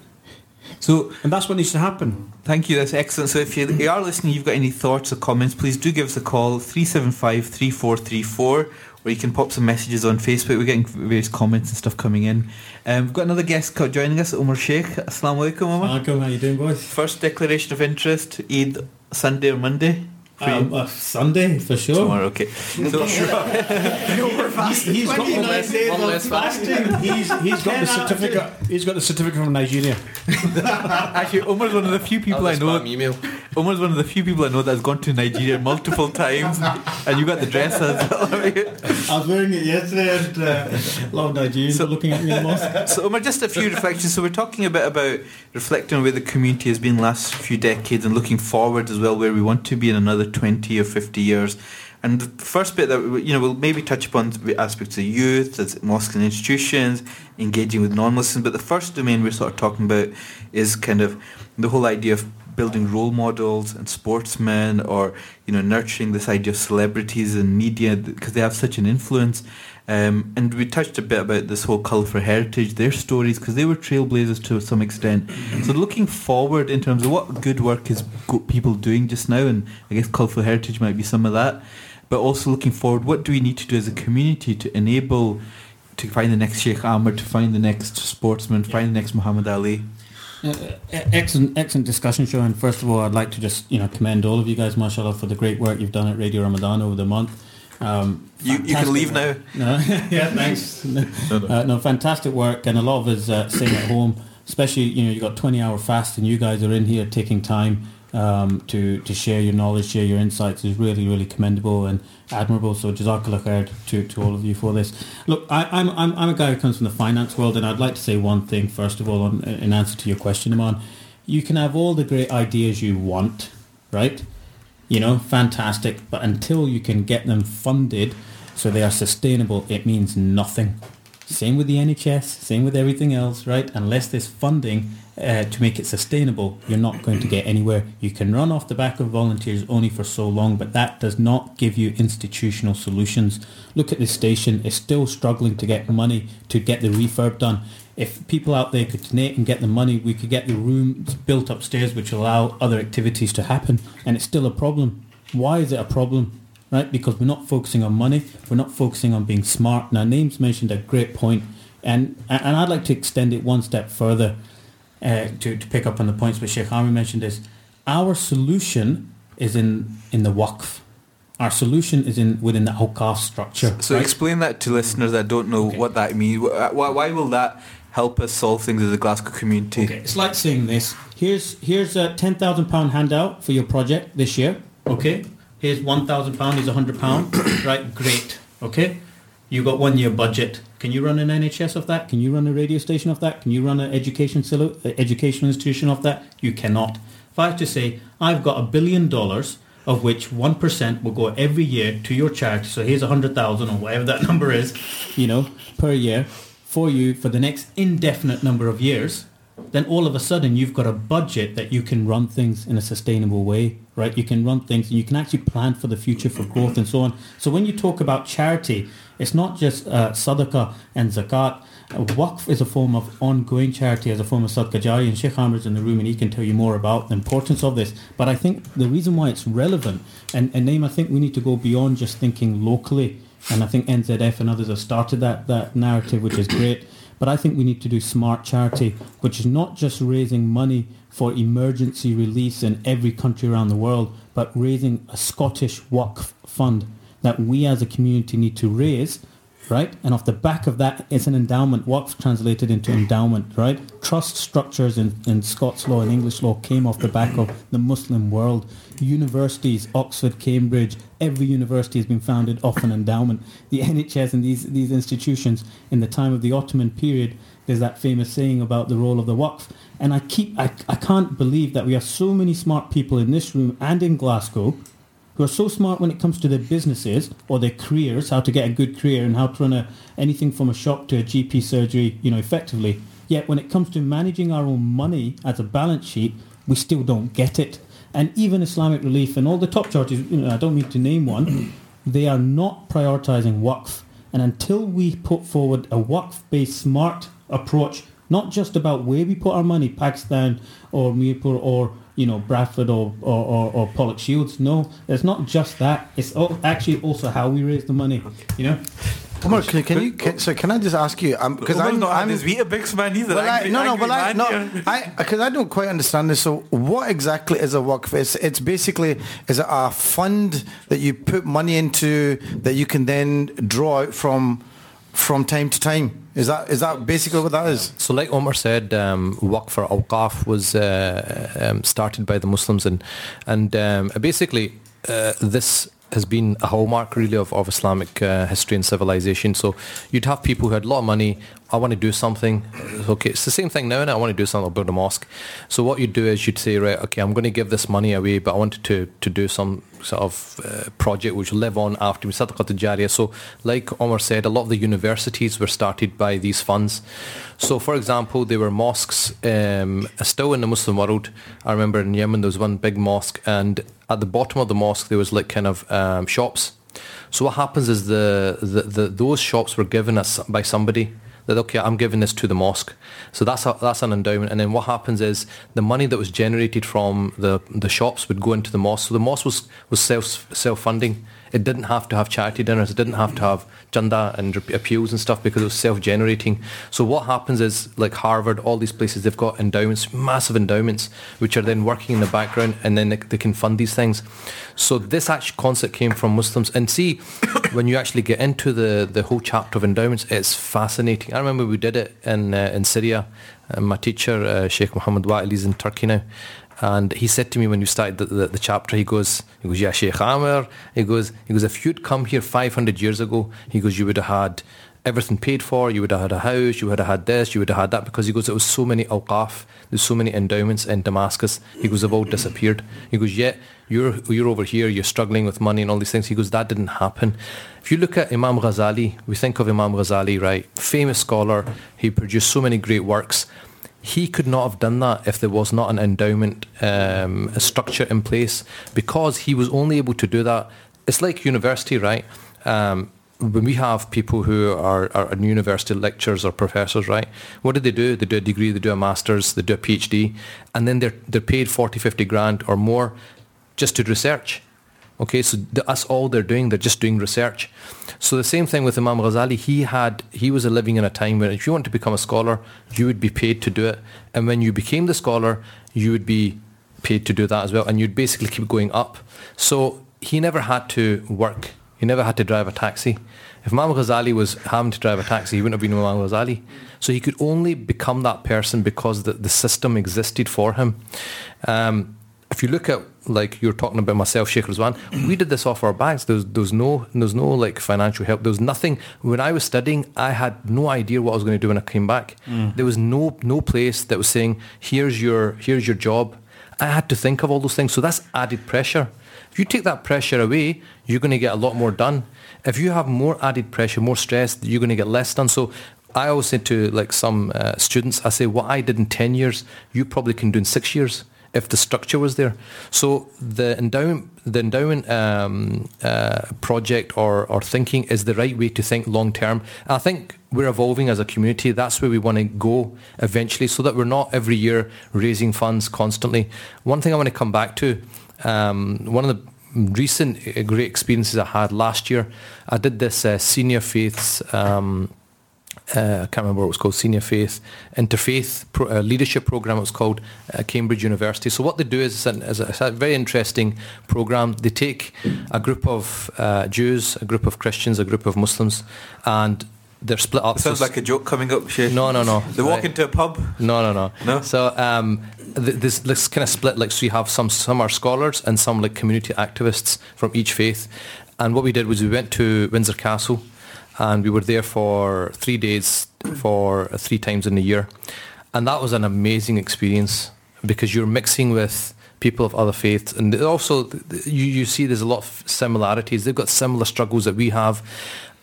So And that's what needs to happen. Thank you, that's excellent. So if you, you are listening, you've got any thoughts or comments, please do give us a call, 375-3434, or you can pop some messages on Facebook. We're getting various comments and stuff coming in. Um, we've got another guest joining us, Omar Sheikh. Assalamu alaikum, Omar. Alaikum, how you doing, boys? First declaration of interest, Eid Sunday or Monday? For? Um, uh, Sunday, for sure. Tomorrow, okay. So, He's got One less- one less fasting. He's, he's got the certificate. He's got the certificate from Nigeria. actually, Omar's one of the few people I That was a know. spam email. Omar's one of the few people I know that has gone to Nigeria multiple times, and you got the dress as well. I was wearing it yesterday and uh, a lot of Nigerians So- looking at me in the mosque. So, Omar, just a few reflections. So, we're talking a bit about reflecting on where the community has been last few decades and looking forward as well, where we want to be in another 20 or 50 years. And the first bit that, you know, we'll maybe touch upon aspects of youth, as mosques and institutions, engaging with non-Muslims. But the first domain we're sort of talking about is kind of the whole idea of building role models and sportsmen or, you know, nurturing this idea of celebrities and media because they have such an influence. Um, and we touched a bit about this whole colourful heritage, their stories, because they were trailblazers to some extent. So looking forward in terms of what good work is go- people doing just now, and I guess colourful heritage might be some of that, but also looking forward, what do we need to do as a community to enable to find the next Sheikh Amer, to find the next sportsman, find the next Muhammad Ali? Uh, excellent, excellent discussion show. And first of all, I'd like to just you know commend all of you guys, mashallah, for the great work you've done at Radio Ramadhan over the month. Um, You, you can leave work. now. No, yeah, thanks. Uh, no, fantastic work, and a lot of us uh, staying at home. Especially, you know, you got twenty hour fast, and you guys are in here taking time um, to to share your knowledge, share your insights is really, really commendable and admirable. So, jazakallah khair to, to all of you for this. Look, I, I'm, I'm I'm a guy who comes from the finance world, and I'd like to say one thing first of all, on, in answer to your question, Iman. You can have all the great ideas you want, right? You know, fantastic. But until you can get them funded so they are sustainable, it means nothing. Same with the NHS, same with everything else, right? Unless there's funding uh, to make it sustainable, you're not going to get anywhere. You can run off the back of volunteers only for so long, but that does not give you institutional solutions. Look at this station, it's still struggling to get money to get the refurb done. If people out there could donate and get the money, we could get the rooms built upstairs which allow other activities to happen, and it's still a problem. Why is it a problem? Right? Because we're not focusing on money, we're not focusing on being smart. Now, Naeem's mentioned a great point, and and I'd like to extend it one step further uh, to, to pick up on the points which Sheikh Amer mentioned is our solution is in, in the waqf. Our solution is in within the awqaf structure. So right? explain that to listeners that don't know Okay. what that means. Why, why will that help us solve things as a Glasgow community? Okay, it's like saying this. Here's here's a ten thousand pound handout for your project this year. Okay, here's one thousand pound. Here's a hundred pound. right, great. Okay, you got one year budget. Can you run an NHS off that? Can you run a radio station off that? Can you run an education silo- educational institution off that? You cannot. If I have to say I've got a billion dollars, of which one percent will go every year to your charity. So here's a hundred thousand or whatever that number is, you know, per year for you for the next indefinite number of years then all of a sudden you've got a budget that you can run things in a sustainable way, right? You can run things and you can actually plan for the future for growth and so on. So when you talk about charity, it's not just uh, sadaqah and zakat. Waqf is a form of ongoing charity as a form of sadaqah jari and Sheikh Amer's in the room and he can tell you more about the importance of this. But I think the reason why it's relevant, and, and Naeem, I think we need to go beyond just thinking locally. And I think NZF and others have started that, that narrative, which is great. But I think we need to do smart charity, which is not just raising money for emergency release in every country around the world, but raising a Scottish Waqf fund that we as a community need to raise, right? And off the back of that, it's an endowment. Waqf translated into endowment, right? Trust structures in, in Scots law and English law came off the back of the Muslim world. Universities, Oxford, Cambridge, every university has been founded off an endowment. The NHS and these, these institutions in the time of the Ottoman period, there's that famous saying about the role of the Waqf. And I keep, I, I can't believe that we have so many smart people in this room and in Glasgow who are so smart when it comes to their businesses or their careers, how to get a good career and how to run a, anything from a shop to a GP surgery, you know, effectively. Yet when it comes to managing our own money as a balance sheet, we still don't get it. And even Islamic Relief and all the top charities, you know, I don't mean to name one, they are not prioritizing waqf. And until we put forward a waqf-based smart approach, not just about where we put our money, Pakistan or Mirpur or you know Bradford or or, or, or Pollokshields. No, it's not just that. It's actually also how we raise the money. You know. Omar, can, can you? Can, so can I just ask you? Um, because Omar's I'm not I'm I'm, his Weetabix man. He's an Well, I, angry, no, no, well, I, no, here. I, because I don't quite understand this. So, what exactly is a waqf? It's, it's basically is it a fund that you put money into that you can then draw out from from time to time? Is that is that basically what that is? So, like Omar said, um, Waqf for Awqaf was uh, um, started by the Muslims, and and um, basically uh, this has been a hallmark really of, of Islamic uh, history and civilization. So you'd have people who had a lot of money. I want to do something. Okay, it's the same thing now. And I want to do something. I'll build a mosque. So what you'd do is you'd say, right, okay, I'm going to give this money away, but I wanted to to do some sort of uh, project which will live on after jariyah. So like Omar said, a lot of the universities were started by these funds. So for example, there were mosques um, still in the Muslim world. I remember in Yemen there was one big mosque, and at the bottom of the mosque there was like kind of um, shops. So what happens is the, the, the those shops were given us by somebody that okay, I'm giving this to the mosque. So that's a, that's an endowment. And then what happens is the money that was generated from the the shops would go into the mosque. So the mosque was was self self funding. It didn't have to have charity dinners. It didn't have to have chanda and appeals and stuff because it was self-generating. So what happens is, like Harvard, all these places, they've got endowments, massive endowments, which are then working in the background, and then they, they can fund these things. So this actual concept came from Muslims. And see, when you actually get into the, the whole chapter of endowments, it's fascinating. I remember we did it in uh, in Syria. Uh, my teacher, uh, Sheikh Muhammad Wa'il, is in Turkey now. And he said to me when we started the, the, the chapter, he goes, he goes, yeah, Sheikh Amer. He goes, he goes, if you'd come here 500 years ago, he goes, you would have had everything paid for. You would have had a house. You would have had this. You would have had that because he goes, there was so many awqaf. There's so many endowments in Damascus. He goes, they've all disappeared. He goes, yet you're you're over here. You're struggling with money and all these things. He goes, that didn't happen. If you look at Imam Ghazali, we think of Imam Ghazali, right? Famous scholar. He produced so many great works he could not have done that if there was not an endowment um, structure in place because he was only able to do that. It's like university, right? Um, when we have people who are, are university lecturers or professors, right? What do they do? They do a degree, they do a master's, they do a PhD, and then they're, they're paid 40, 50 grand or more just to research. Okay, so that's all they're doing. They're just doing research. So the same thing with Imam Ghazali. He had he was living in a time where if you want to become a scholar, you would be paid to do it, and when you became the scholar, you would be paid to do that as well, and you'd basically keep going up. So he never had to work. He never had to drive a taxi. If Imam Ghazali was having to drive a taxi, he wouldn't have been Imam Ghazali. So he could only become that person because the, the system existed for him. Um, if you look at like you're talking about myself, Sheikh Ruzwan, we did this off our backs. There's was, there was no there was no like financial help. There was nothing. When I was studying, I had no idea what I was going to do when I came back. There was no no place that was saying, "Here's your here's your job." I had to think of all those things. So that's added pressure. If you take that pressure away, you're going to get a lot more done. If you have more added pressure, more stress, you're going to get less done. So I always say to like some uh, students, I say, what I did in 10 years, you probably can do in six years if the structure was there. So the endowment, the endowment um, uh, project or, or thinking is the right way to think long term. I think we're evolving as a community. That's where we want to go eventually, so that we're not every year raising funds constantly. One thing I want to come back to, um, one of the recent uh, great experiences I had last year, I did this uh, senior faiths. Um, uh, I can't remember what it was called, Senior Faith Interfaith Pro, uh, Leadership Program. It was called uh, Cambridge University. So what they do is, it's, an, is a, it's a very interesting program. They take a group of uh, Jews, a group of Christians, a group of Muslims, and they're split up. It Sounds So- like a joke coming up, Shay. no, no, no. They walk Right. into a pub. No, no, no. No? So um, th- this this kind of split. Like, so you have some some are scholars and some like community activists from each faith. And what we did was we went to Windsor Castle, and we were there for three days, for three times in a year, and that was an amazing experience because you're mixing with people of other faiths, and also you you see there's a lot of similarities. They've got similar struggles that we have.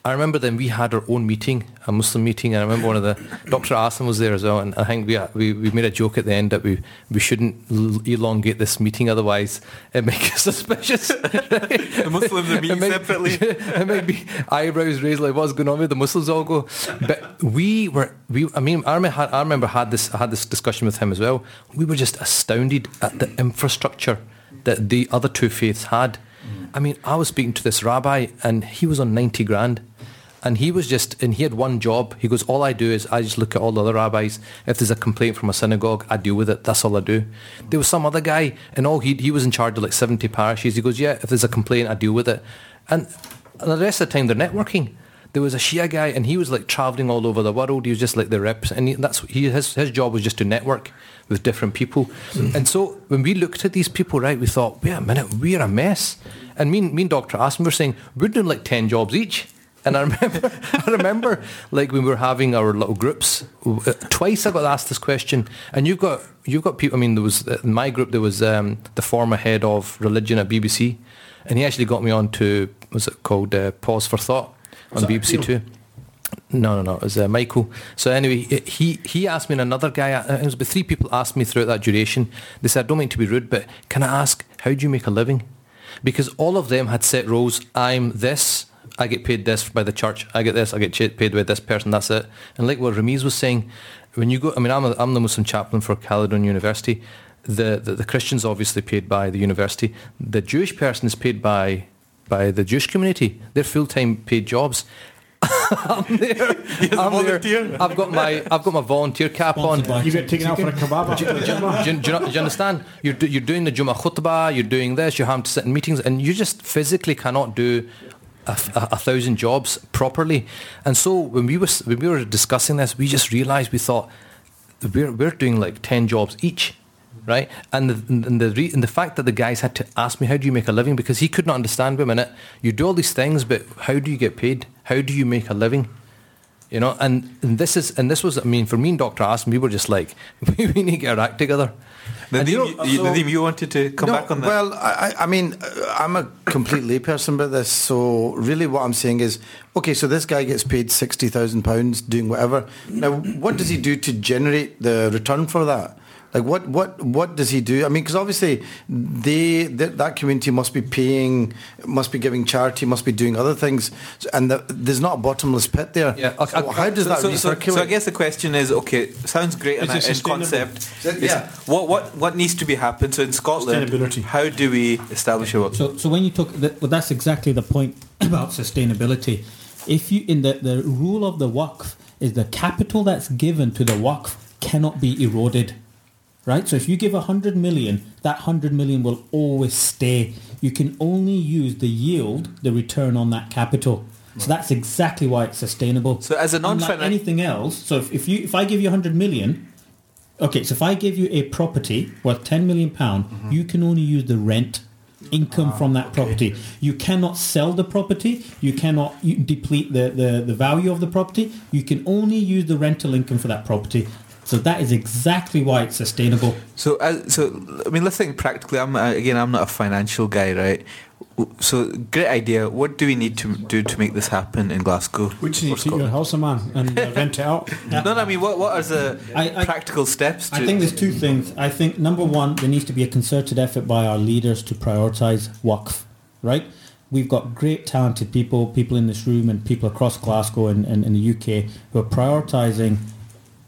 I remember then we had our own meeting, a Muslim meeting, and I remember one of the Dr. Asim was there as well, and I think we uh, we, we made a joke at the end that we, we shouldn't l- elongate this meeting, otherwise it makes us suspicious. The Muslims are meeting It separately. it might be eyebrows raised like what's going on with the Muslims all go. But we were we I mean I remember, had, I remember had this I had this discussion with him as well. We were just astounded at the infrastructure that the other two faiths had. Mm. I mean, I was speaking to this rabbi and he was on ninety grand. And he was just, and he had one job. He goes, all I do is I just look at all the other rabbis. If there's a complaint from a synagogue, I deal with it. That's all I do. There was some other guy, and all he he was in charge of like 70 parishes. He goes, yeah, if there's a complaint, I deal with it. And, and the rest of the time, they're networking. There was a Shia guy, and he was like traveling all over the world. He was just like the reps, and he, that's he his his job was just to network with different people. And so when we looked at these people, right, we thought, wait a minute, we're a mess. And me, me and Dr. Aston were saying we're doing like 10 jobs each. And I remember, I remember, like when we were having our little groups. uh, Twice I got asked this question, and you've got you've got people. I mean, there was in my group there was um, the former head of religion at BBC, and he actually got me on to was it called uh, Pause for Thought on BBC Two. No, no, no. It was uh, Michael. So anyway, he he asked me, and another guy. uh, It was about three people asked me throughout that duration. They said, "I don't mean to be rude, but can I ask how do you make a living?" Because all of them had set roles. I'm this. I get paid this by the church. I get this. I get paid by this person. That's it. And like what Rameez was saying, when you go, I mean, I'm, a, I'm the Muslim chaplain for Caledonian University. The, the the Christians obviously paid by the university. The Jewish person is paid by by the Jewish community. They're full time paid jobs. I'm there. I'm volunteer. I've got my I've got my volunteer cap on. Sponsored by You get taken out for a kebab. Do, you- do, you- do, do you do you understand? You're, do, you're doing the Jummah khutbah, you're doing this, you're having to sit in meetings, and you just physically cannot do a, a- a thousand jobs properly. And so when we, was, when we were discussing this, we just realised we thought we're, we're doing like 10 jobs each. Right, and the and the re, and the fact that the guys had to ask me how do you make a living because he could not understand. Wait a minute, you do all these things, but how do you get paid? How do you make a living? You know, and, and this is and this was I mean for me and Doctor Aston, we were just like we, need to get our act together. And you know, you, so- you wanted to come No, back on that. Well, I, I I mean, uh, I'm a complete layperson about this. So really, what I'm saying is, okay, so this guy gets paid sixty thousand pounds doing whatever. Now, what does he do to generate the return for that? Like what what what does he do? I mean, because obviously they that, that community must be paying, must be giving charity, must be doing other things, So- and the, there's not a bottomless pit there. Yeah, okay, So okay. how does so, that so, so, recirculate? so I guess the question is, okay, sounds great in, in concept. Is Yeah. What what what needs to be happened? So in Scotland, how do we establish a So, so when you talk, that, well, that's exactly the point about sustainability. If you in the the rule of the waqf is the capital that's given to the waqf cannot be eroded, right? So if you give a hundred million, that hundred million will always stay. You can only use the yield, the return on that capital. So that's exactly why it's sustainable. So as a non-finan- anything else, so if, if you if I give you 100 million, okay, so if I give you a property worth 10 million pound, mm-hmm. you can only use the rent income ah, from that property. You cannot sell the property. You cannot you deplete the, the, the value of the property. You can only use the rental income for that property. So that is exactly why it's sustainable. So, uh, so I mean, let's think practically. I'm uh, again, I'm not a financial guy, right? So, great idea. What do we need to do to make this happen in Glasgow? Which or need to take your Scotland? house, man, and uh, rent it out. No, no, I mean, what what are the I- I- practical steps? To, I think there's two things. I think number one, there needs to be a concerted effort by our leaders to prioritise Waqf, right? We've got great talented people, people in this room and people across Glasgow and, and in the UK who are prioritising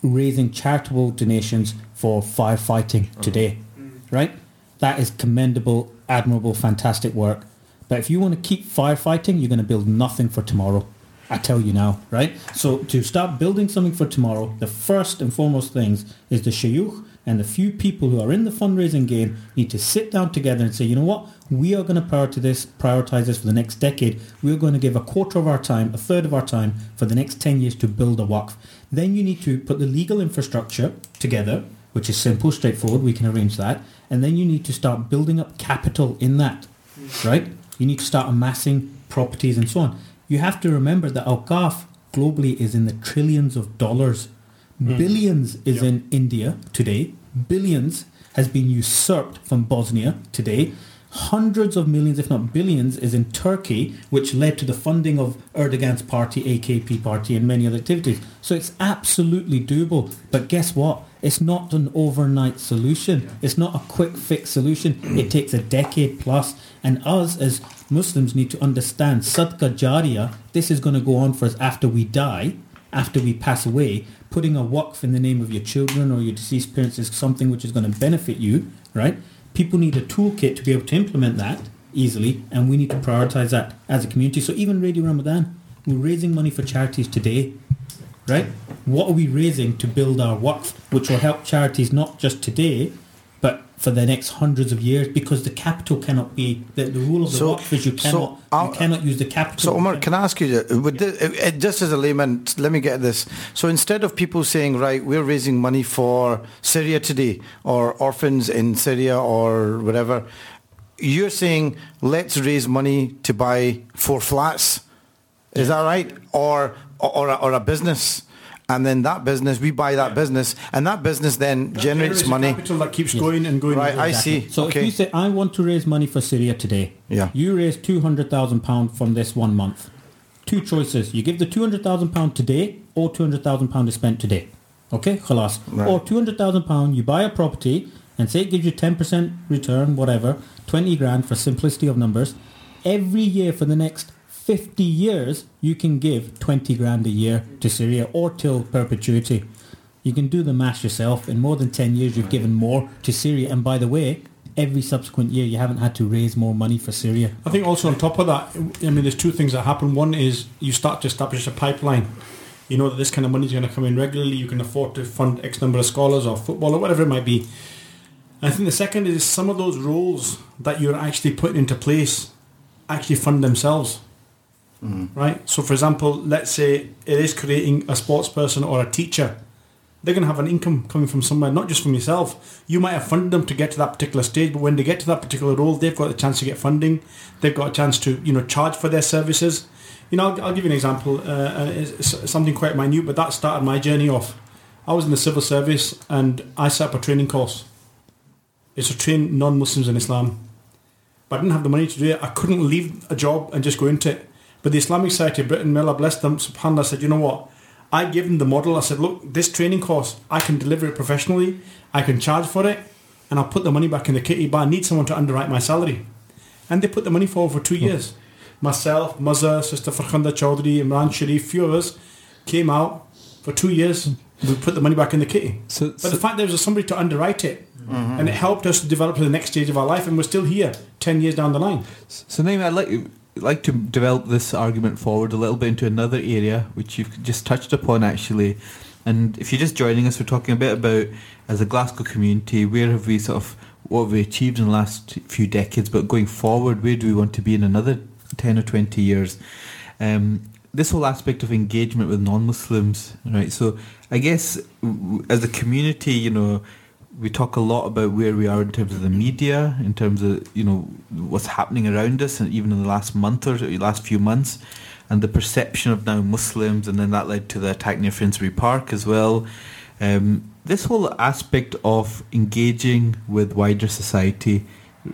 raising charitable donations for firefighting mm. today, mm. right? That is commendable, admirable, fantastic work. But if you want to keep firefighting, you're going to build nothing for tomorrow. I tell you now, right? So to start building something for tomorrow, the first and foremost things is the shayukh and the few people who are in the fundraising game need to sit down together and say, you know what, we are going to prioritize this, prioritize this for the next decade. We are going to give a quarter of our time, a third of our time for the next 10 years to build a waqf. Then you need to put the legal infrastructure together, which is simple, straightforward. We can arrange that. And then you need to start building up capital in that, right? You need to start amassing properties and so on. You have to remember that Awqaf globally is in the trillions of dollars. Mm-hmm. Billions is in India today. Billions has been usurped from Bosnia today. hundreds of millions, if not billions, is in Turkey, which led to the funding of Erdogan's party, AKP party, and many other activities. So it's absolutely doable. But guess what? It's not an overnight solution. It's not a quick fix solution. It takes a decade plus. And us as Muslims need to understand Sadqa Jariyah, this is going to go on for us after we die, after we pass away. Putting a waqf in the name of your children or your deceased parents is something which is going to benefit you, right? People need a toolkit to be able to implement that easily, and we need to prioritize that as a community. So even Radio Ramadhan, we're raising money for charities today, right? What are we raising to build our waqf, which will help charities not just today, for the next hundreds of years? Because the capital cannot be the, the rule of the So- is you so cannot I'll- you cannot use the capital. So Omar, can I ask you, uh, would this, uh, uh, just as a layman, let me get this. So instead of people saying, right, we're raising money for Syria today, or orphans in Syria, or whatever, you're saying, let's raise money to buy four flats. Is that right? Or, or, a, or a business. And then that business, we buy that business, and that business then generates Generates money. capital that keeps going and going. Right, and I going. see. So okay. if you say I want to raise money for Syria today, Yeah. you raise two hundred thousand pound from this one month. Two choices: you give the two hundred thousand pound today, or two hundred thousand pound is spent today. Okay, khalas. Right. Or two hundred thousand pound, you buy a property and say it gives you ten percent return, whatever, twenty grand for simplicity of numbers. Every year for the next fifty years, you can give twenty grand a year to Syria or till perpetuity. You can do the math yourself. In more than 10 years, you've given more to Syria. And by the way, every subsequent year, you haven't had to raise more money for Syria. I think also on top of that, I mean, there's two things that happen. One is you start to establish a pipeline. You know that this kind of money is going to come in regularly. You can afford to fund X number of scholars or football or whatever it might be. I think the second is some of those roles that you're actually putting into place actually fund themselves. Right? So, for example, let's say it is creating a sports person or a teacher. They're going to have an income coming from somewhere, not just from yourself. You might have funded them to get to that particular stage, but when they get to that particular role, they've got a chance to get funding. They've got a chance to, you know, charge for their services. You know, I'll, I'll give you an example. Uh, it's, it's something quite minute, but that started my journey off. I was in the civil service and I set up a training course. It's to train non-Muslims in Islam. But I didn't have the money to do it. I couldn't leave a job and just go into it. But the Islamic Society of Britain, may Allah bless them, subhanAllah, said, you know what? I gave them the model. I said, look, this training course, I can deliver it professionally. I can charge for it. And I'll put the money back in the kitty, but I need someone to underwrite my salary. And they put the money forward for two years. Myself, Muzza, Sister Farkhanda Chowdhury, Imran Sharif, few of us came out for two years. We put the money back in the kitty. So, But so the fact there was somebody to underwrite it, mm-hmm. and it helped us to develop to the next stage of our life, and we're still here ten years down the line. So Naeem, I'd like like to develop this argument forward a little bit into another area which you've just touched upon actually. And if you're just joining us, we're talking a bit about as a Glasgow community, where have we sort of what have we achieved in the last few decades, but going forward, where do we want to be in another ten or twenty years? Um, this whole aspect of engagement with non-Muslims, right? So I guess as a community, you know, we talk a lot about where we are in terms of the media, in terms of you know what's happening around us, and even in the last month or last few months, and the perception of now Muslims, and then that led to the attack near Finsbury Park as well. Um, this whole aspect of engaging with wider society,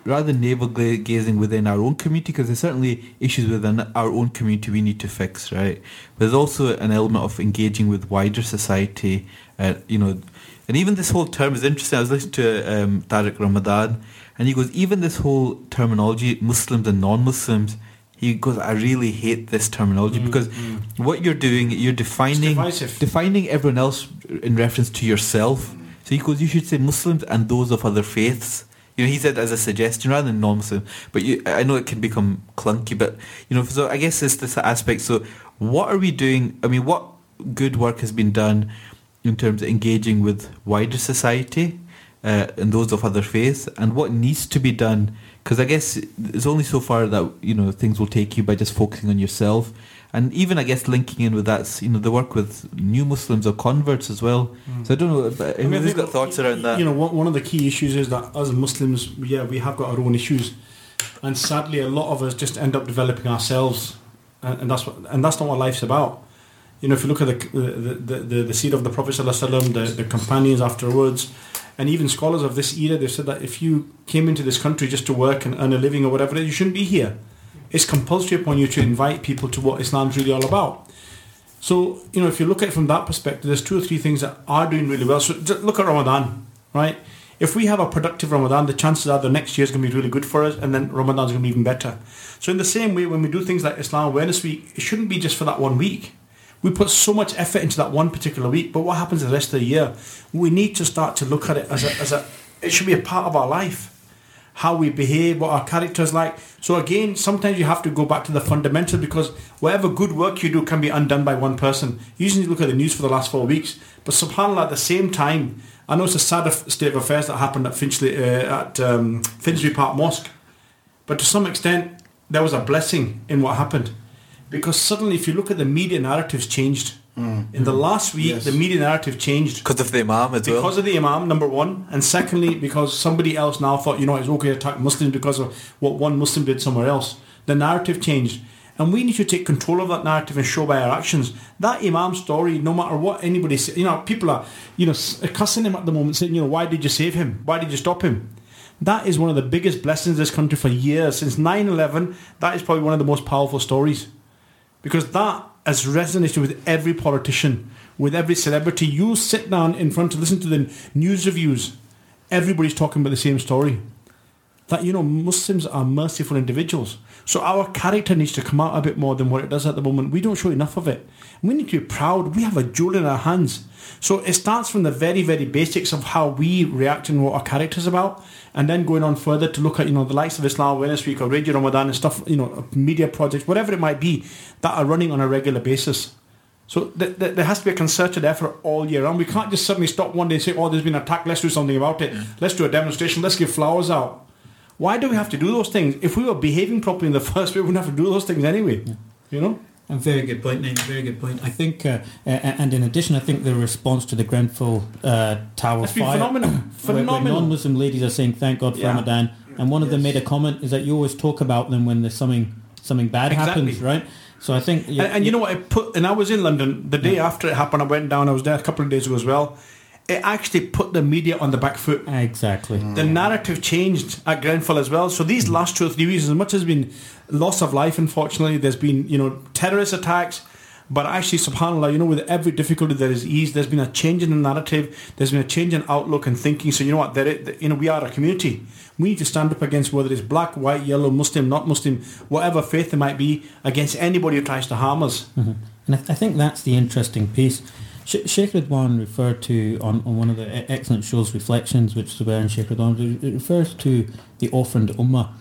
rather than navel gazing within our own community, because there's certainly issues within our own community we need to fix, right? But there's also an element of engaging with wider society, uh, you know, and even this whole term is interesting. I was listening to um, Tariq Ramadan, and he goes, even this whole terminology, Muslims and non-Muslims, he goes, I really hate this terminology mm, because mm. what you're doing, you're defining defining everyone else in reference to yourself. Mm. So he goes, you should say Muslims and those of other faiths. You know, he said as a suggestion rather than non-Muslim. But you, I know it can become clunky, but you know, so I guess it's this aspect. So, what are we doing? I mean, what good work has been done in terms of engaging with wider society uh, and those of other faiths, and what needs to be done? Because I guess it's only so far that you know things will take you by just focusing on yourself, and even I guess linking in with that, you know, the work with new Muslims or converts as well. So I don't know, but I mean, I who's think, got thoughts around that? You know, one, one of the key issues is that as Muslims, yeah, we have got our own issues, and sadly, a lot of us just end up developing ourselves, and, and that's what, and that's not what life's about. You know, if you look at the the the, the, seed of the Prophet wasallam, the the companions afterwards, and even scholars of this era, they've said that if you came into this country just to work and earn a living or whatever, you shouldn't be here. It's compulsory upon you to invite people to what Islam's really all about. So, you know, if you look at it from that perspective, there's two or three things that are doing really well. So just look at Ramadan, right? If we have a productive Ramadan, the chances are the next year is going to be really good for us, and then Ramadan is going to be even better. So, in the same way, when we do things like Islam Awareness Week, it shouldn't be just for that one week. We put so much effort into that one particular week, but what happens the rest of the year? We need to start to look at it as a, as a it should be a part of our life. How we behave, what our character is like. So again, sometimes you have to go back to the fundamentals because whatever good work you do can be undone by one person. You usually look at the news for the last four weeks, but subhanallah, at the same time, I know it's a sad state of affairs that happened at Finchley uh, at um, Finsbury Park Mosque, but to some extent, there was a blessing in what happened because suddenly, if you look at the media narratives, changed. Mm. In the last week, Yes. the media narrative changed. Because of the Imam as well. because of the imam number one. And secondly because somebody else now thought you know it's okay to attack muslims because of what one muslim did somewhere else. The narrative changed. And we need to take control of that narrative and show by our actions. That imam story no matter what anybody says, you know people are you know s- cussing him at the moment saying you know why did you save him? Why did you stop him? That is one of the biggest blessings this country for years. Since 9-11 that is probably one of the most powerful stories because that has resonated with every politician, with every celebrity. You sit down in front to listen to the news reviews, everybody's talking about the same story. That you know, Muslims are merciful individuals. So our character needs to come out a bit more than what it does at the moment. We don't show enough of it. We need to be proud. We have a jewel in our hands. So it starts from the very, very basics of how we react and what our character's about, and then going on further to look at you know the likes of Islam Awareness Week or Radio Ramadhan and stuff, you know, media projects, whatever it might be, that are running on a regular basis. So th- th- there has to be a concerted effort all year round. We can't just suddenly stop one day and say, "Oh, there's been an attack. Let's do something about it. Mm. Let's do a demonstration. Let's give flowers out." Why do we have to do those things? If we were behaving properly in the first place, we wouldn't have to do those things anyway. You know. A very good point, Nate. Very good point. I think, uh, and in addition, I think the response to the Grenfell uh, Tower fire, phenomenal. where- where Phenomenal. non-Muslim ladies are saying "Thank God for Yeah. Ramadan," and one of them made a comment is that you always talk about them when there's something something bad Exactly. happens, right? So I think, and, and you know what? I put, and I was in London the day after it happened. I went down. I was there a couple of days ago as well. It actually put the media on the back foot. exactly. The narrative changed at Grenfell as well. So these last two or three weeks, as much as been loss of life, unfortunately, there's been you know terrorist attacks. But actually, subhanallah, you know, with every difficulty there is ease. There's been a change in the narrative. There's been a change in outlook and thinking. So you know what? There, is- you know, we are a community. We need to stand up against whether it's black, white, yellow, Muslim, not Muslim, whatever faith there might be, against anybody who tries to harm us. Mm-hmm. And I, I think that's the interesting piece. Sh- Sheikh Ruzwan referred to on, on one of the excellent shows, Reflections, which Zubair and Sheikh Ruzwan, it refers to the orphaned ummah.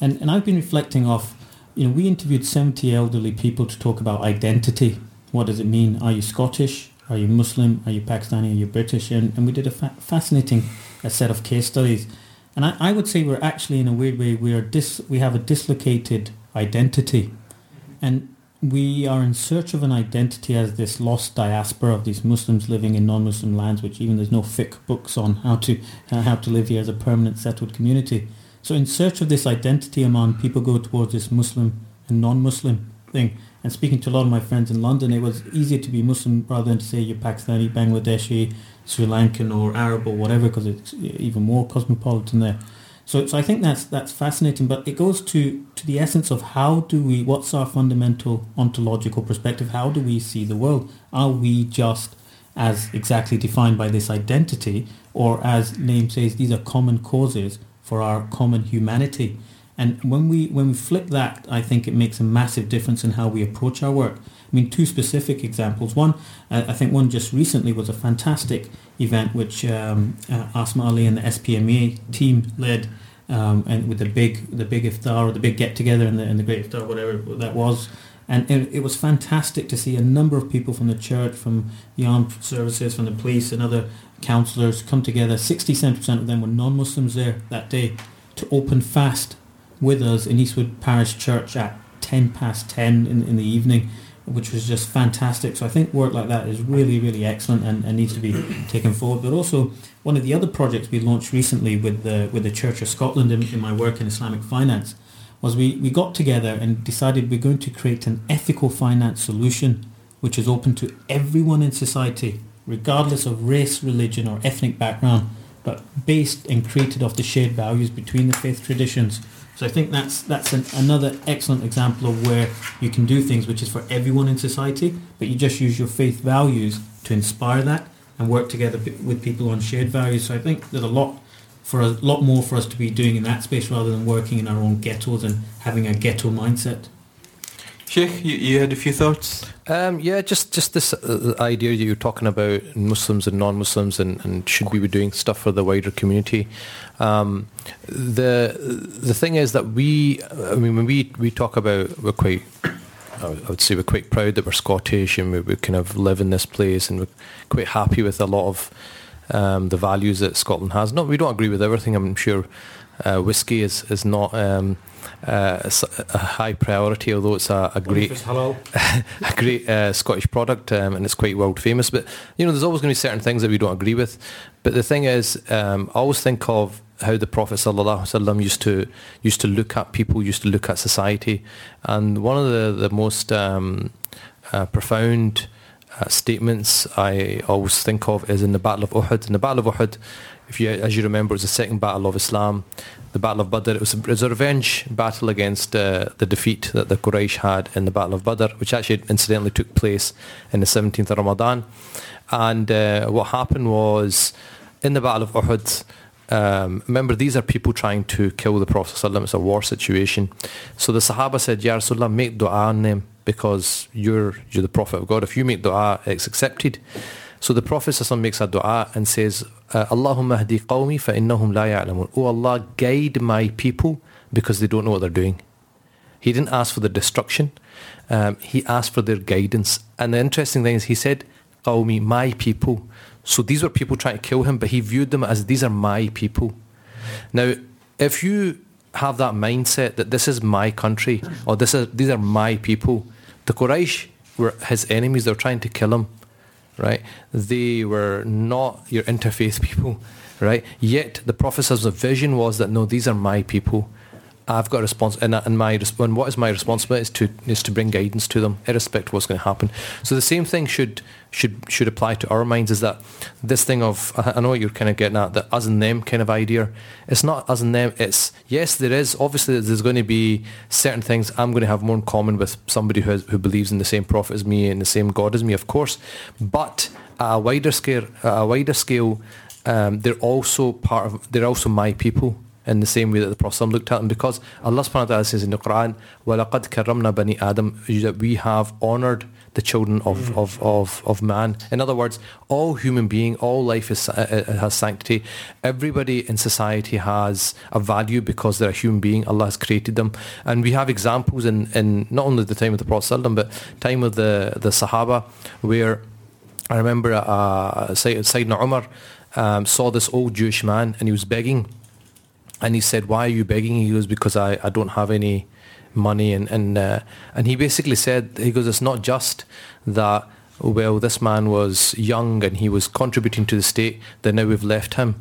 And, and I've been reflecting off, you know, we interviewed 70 elderly people to talk about identity. What does it mean? Are you Scottish? Are you Muslim? Are you Pakistani? Are you British? And, and we did a fa- fascinating uh, set of case studies. And I, I would say we're actually, in a weird way, we, are dis- we have a dislocated identity. And we are in search of an identity as this lost diaspora of these Muslims living in non-Muslim lands, which even there's no fiqh books on how to uh, how to live here as a permanent settled community. So in search of this identity among people go towards this Muslim and non-Muslim thing. And speaking to a lot of my friends in London, it was easier to be Muslim rather than to say you're Pakistani, Bangladeshi, Sri Lankan or Arab or whatever because it's even more cosmopolitan there. So, so I think that's that's fascinating, but it goes to, to the essence of how do we, what's our fundamental ontological perspective? How do we see the world? Are we just as exactly defined by this identity, or as Naeem says, these are common causes for our common humanity? And when we when we flip that, I think it makes a massive difference in how we approach our work. I mean, two specific examples. One, uh, I think one just recently was a fantastic event which um, uh, Asma Ali and the SPMA team led, um, and with the big the big iftar or the big get together and the, and the great iftar, whatever that was. And it, it was fantastic to see a number of people from the church, from the armed services, from the police and other councillors come together. 67% of them were non-Muslims there that day to open fast with us in Eastwood Parish Church at 10 past 10 in, in the evening, which was just fantastic. So I think work like that is really, really excellent and, and needs to be taken forward. But also, one of the other projects we launched recently with the, with the Church of Scotland in, in my work in Islamic finance was we, we got together and decided we're going to create an ethical finance solution which is open to everyone in society, regardless of race, religion or ethnic background, but based and created off the shared values between the faith traditions. So I think that's that's an, another excellent example of where you can do things which is for everyone in society, but you just use your faith values to inspire that and work together with people on shared values. So I think there's a lot for a lot more for us to be doing in that space rather than working in our own ghettos and having a ghetto mindset. Sheikh, you, you had a few thoughts? Um, yeah, just just this uh, idea that you're talking about Muslims and non-Muslims, and, and should we be doing stuff for the wider community? Um, the the thing is that we, I mean, when we we talk about we're quite. I would say we're quite proud that we're Scottish and we, we kind of live in this place and we're quite happy with a lot of um, the values that Scotland has. No, we don't agree with everything. I'm sure uh, whiskey is is not um, uh, a high priority, although it's a, a great a great uh, Scottish product um, and it's quite world famous. But you know, there's always going to be certain things that we don't agree with. But the thing is, um, I always think of how the Prophet wasallam used to used to look at people, used to look at society, and one of the the most um, uh, profound uh, statements I always think of is in the Battle of Uhud. In the Battle of Uhud, if you, as you remember, it was the second battle of Islam. The Battle of Badr. It was a, it was a revenge battle against uh, the defeat that the Quraysh had in the Battle of Badr, which actually incidentally took place in the 17th of Ramadan. And uh, what happened was, in the Battle of Uhud, um, remember these are people trying to kill the Prophet ﷺ. It's a war situation. So the Sahaba said, Ya Rasulullah, make dua on them because you're, you're the Prophet of God. If you make dua, it's accepted. So the Prophet makes a dua and says, uh, Allahumma hdi qawmi fa innahum la ya'lamun. Oh Allah, guide my people because they don't know what they're doing. He didn't ask for their destruction. Um, he asked for their guidance. And the interesting thing is he said, Qawmi, my people. So these were people trying to kill him, but he viewed them as these are my people. Now, if you have that mindset that this is my country or this is these are my people, the Quraysh were his enemies. They were trying to kill him, right? They were not your interfaith people, right? Yet the Prophet's vision was that no, these are my people. I've got a response, and, and my and what is my responsibility is to is to bring guidance to them, irrespective of what's going to happen. So the same thing should should should apply to our minds. Is that this thing of I know what you're kind of getting at the us and them kind of idea. It's not us and them. It's yes, there is obviously there's going to be certain things I'm going to have more in common with somebody who has, who believes in the same prophet as me and the same God as me, of course. But a wider scale, a wider scale, um, they're also part of. They're also my people in the same way that the Prophet looked at them because Allah subhanahu wa ta'ala says in the Quran, وَلَقَدْ كَرَّمْنَا بَنِي Adam that we have honoured the children of, of, of, of man. In other words, all human being, all life is, uh, uh, has sanctity. Everybody in society has a value because they're a human being. Allah has created them. And we have examples in, in not only the time of the Prophet but time of the, the Sahaba where I remember uh, Sayyidina Umar um, saw this old Jewish man and he was begging and he said, "Why are you begging?" He goes, "Because I, I don't have any money." And and uh, and he basically said, "He goes, it's not just that. Well, this man was young and he was contributing to the state. That now we've left him."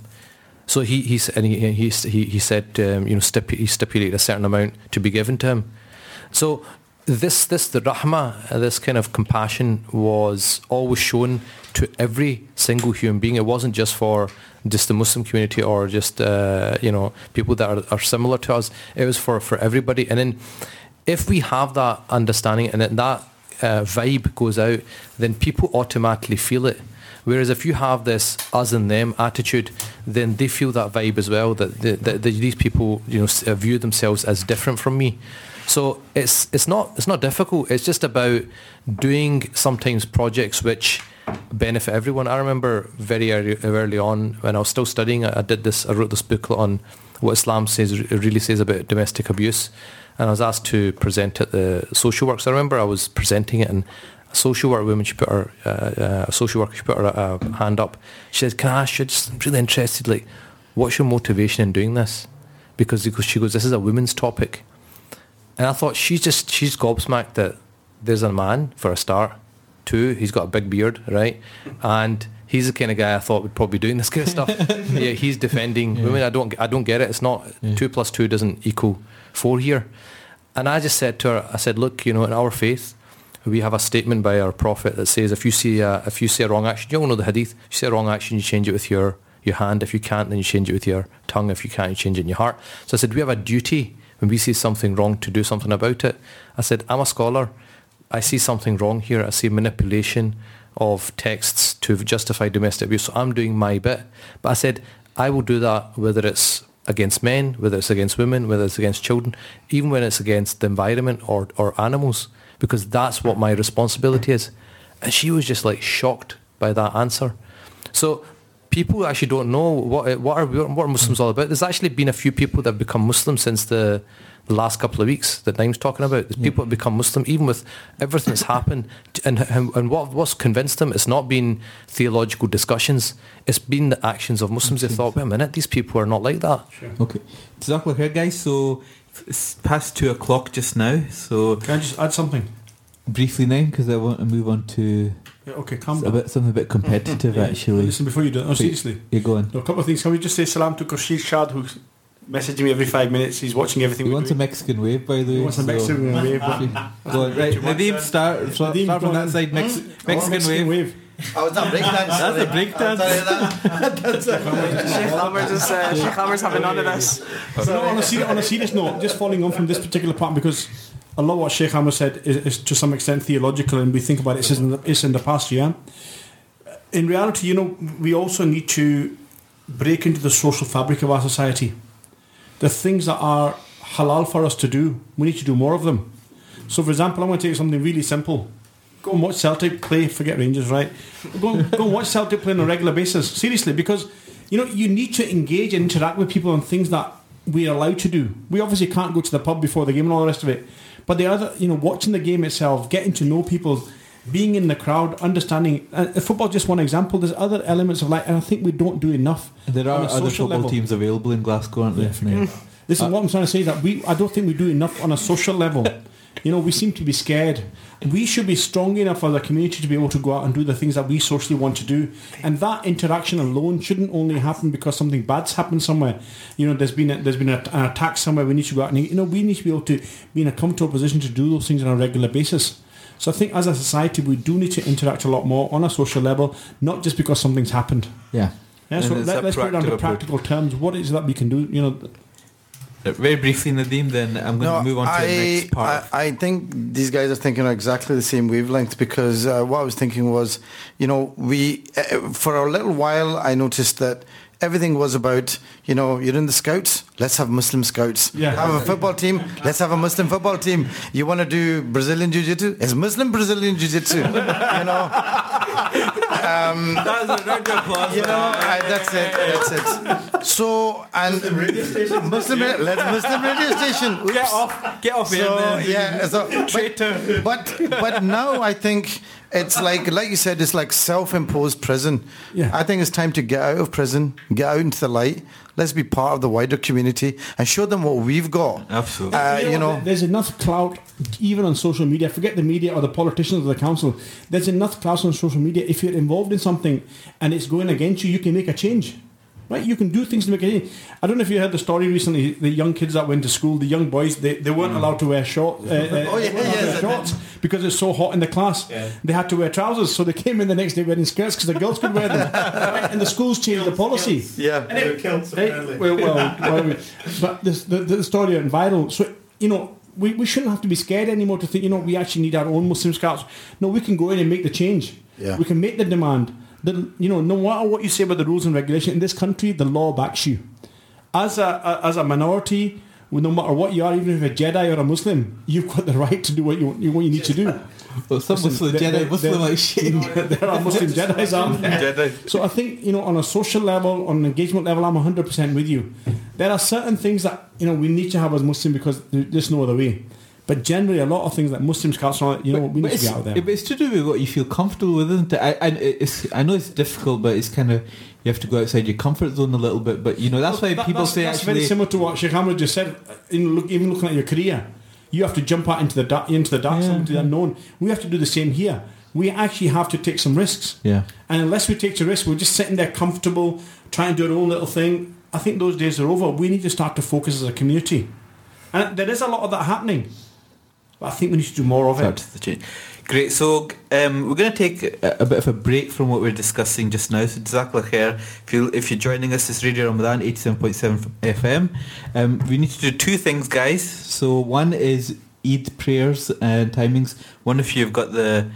So he he and he he he, said, um, you know, he stipulated a certain amount to be given to him. So this this the rahmah, uh, this kind of compassion was always shown to every single human being. It wasn't just for just the Muslim community or just uh, you know people that are, are similar to us. It was for for everybody. And then if we have that understanding and that uh, vibe goes out, then people automatically feel it. Whereas if you have this us and them attitude, then they feel that vibe as well. That, the, that these people, you know, uh, view themselves as different from me. So it's it's not it's not difficult. It's just about doing sometimes projects which benefit everyone. I remember very early, on when I was still studying, I, did this. I wrote this booklet on what Islam says really says about domestic abuse, and I was asked to present at the social works. I remember I was presenting it and. A social work woman, she put her, uh, uh, a social worker, she put her uh, hand up. She said, "Can I ask you? Just really interested. Like, what's your motivation in doing this?" Because she goes, "This is a women's topic," and I thought she's just she's gobsmacked that there's a man for a start. Two, he's got a big beard, right? And he's the kind of guy I thought would probably be doing this kind of stuff. yeah, he's defending women. I don't I don't get it. It's not two plus two doesn't equal four here. And I just said to her, I said, look, you know, in our faith, we have a statement by our prophet that says if you see a, if you see a wrong action, you all know the hadith. If you see a wrong action, you change it with your your hand. If you can't, then you change it with your tongue. If you can't, you change it in your heart. So I said, we have a duty when we see something wrong to do something about it. I said, I'm a scholar. I see something wrong here. I see manipulation of texts to justify domestic abuse. So I'm doing my bit. But I said, I will do that whether it's against men, whether it's against women, whether it's against children, even when it's against the environment or, or animals, because that's what my responsibility is. And she was just like shocked by that answer. So people actually don't know what what are what are Muslims all about. There's actually been a few people that have become Muslim since the, the last couple of weeks that Naeem's talking about. There's people that have become Muslim even with everything that's happened. And and and what what's convinced them? It's not been theological discussions. It's been the actions of Muslims. They thought, wait a minute, these people are not like that. Okay. Jazakallah khair, guys. So it's past two o'clock just now. So Can I just add something? briefly now, because I want to move on to Yeah, okay, calm a down. bit something a bit competitive Yeah, actually. Listen, before you do it, no, seriously. You go on. No, a couple of things. Can we just say salam to Khurshid Shad, who's messaging me every five minutes. He's watching everything He we wants do. a Mexican wave, by the way. He wants a Mexican wave. but- Go on, right. Nadeem, start, start, Nadeem, start from that side. Mex- Oh, Mexican, wave. Oh, it's not breakdance. That's a breakdance. Sheikh Amer's, is, uh, Sheikh Amer's having none of this. no, on a, serious, on a serious note, just following on from this particular part, because a lot of what Sheikh Hammer said is, is to some extent theological, and we think about it, it's in the, it's in the past, yeah? In reality, you know, we also need to break into the social fabric of our society. The things that are halal for us to do, we need to do more of them. So, for example, I'm going to take something really simple. Go and watch Celtic play, forget Rangers, right? Go go and watch Celtic play on a regular basis. Seriously, because you know you need to engage and interact with people on things that we're allowed to do. We obviously can't go to the pub before the game and all the rest of it. But the other, you know, watching the game itself, getting to know people, being in the crowd, understanding. Uh, football just one example. There's other elements of life, and I think we don't do enough. There are other football level. teams available in Glasgow, aren't there? Yeah. Listen, what I'm trying to say is that we, I don't think we do enough on a social level. You know, we seem to be scared. We should be strong enough as a community to be able to go out and do the things that we socially want to do. And that interaction alone shouldn't only happen because something bad's happened somewhere. You know, there's been a, there's been a, an attack somewhere. We need to go out and you know we need to be able to be in a comfortable position to do those things on a regular basis. So I think as a society we do need to interact a lot more on a social level, not just because something's happened. Yeah. Yeah, And so it's let, us put it down proactive to approach. practical terms. What is it that we can do? You know, Uh, Very briefly, Nadeem, then I'm going to move on to I, the next part. I, I think these guys are thinking on exactly the same wavelength because uh, what I was thinking was, you know, we uh, for a little while I noticed that everything was about, you know, you're in the scouts, let's have Muslim scouts. Yeah. Have a football team, let's have a Muslim football team. You want to do Brazilian jiu-jitsu? It's Muslim Brazilian jiu-jitsu. you know, um, That's a round applause. you know, I, that's it, that's it. So and Muslim radio station, Muslim, let's Muslim radio station. Oops. Get off, get off So here, then. yeah, so, Traitor. but but now I think it's like like you said, it's like self-imposed prison. Yeah. I think it's time to get out of prison, get out into the light. Let's be part of the wider community and show them what we've got. Absolutely. Uh, you know, there's enough clout even on social media. Forget the media or the politicians or the council. There's enough clout on social media. If you're involved in something and it's going against you, you can make a change. Right? You can do things to make a change. I don't know if you heard the story recently. The young kids that went to school, the young boys, they, they weren't allowed to wear shorts. Uh, uh, Oh, yeah, they weren't allowed to yes, wear I shorts because it's so hot in the class. They had to wear trousers, so they came in the next day wearing skirts because the girls could wear them. Right? And the schools changed the policy. yeah. Hey, well, well, well, but this, the, the story went viral. So, you know, we, we shouldn't have to be scared anymore to think, you know, we actually need our own Muslim scouts. No, we can go in and make the change. Yeah. We can make the demand. The, you know, no matter what you say about the rules and regulation, in this country, the law backs you. As a, a as a minority, no matter what you are, even if you're a Jedi or a Muslim, you've got the right to do what you, what you need to do. Well, some Muslim There- Jedi, there- Muslim there- like shit. there are Muslim Jedi's out there. Jedi. So I think you know, on a social level, on an engagement level, I'm 100 percent with you. There are certain things that you know we need to have as Muslim because there's no other way. But generally, a lot of things that Muslim scouts are, you know, we need to be out there. but it's to do with what you feel comfortable with, isn't it? I, I, it's, I know it's difficult, but it's kind of you have to go outside your comfort zone a little bit. But you know that's why That- people that's, say that's actually very similar to what Sheikh Ahmed just said. In look, even looking at your career, you have to jump out into the dark, into the dark, Yeah, into the unknown. We have to do the same here. We actually have to take some risks. yeah. And unless we take the risk, we're just sitting there comfortable, trying to do our own little thing. I think those days are over. We need to start to focus as a community. And there is a lot of that happening. But I think we need to do more of Start it. Great. So um, we're going to take a, a bit of a break from what we're discussing just now. So khair. If, you, if you're joining us, it's Radio Ramadhan 87.7 FM. Um, we need to do two things, guys. So one is Eid prayers and timings. One of you have got the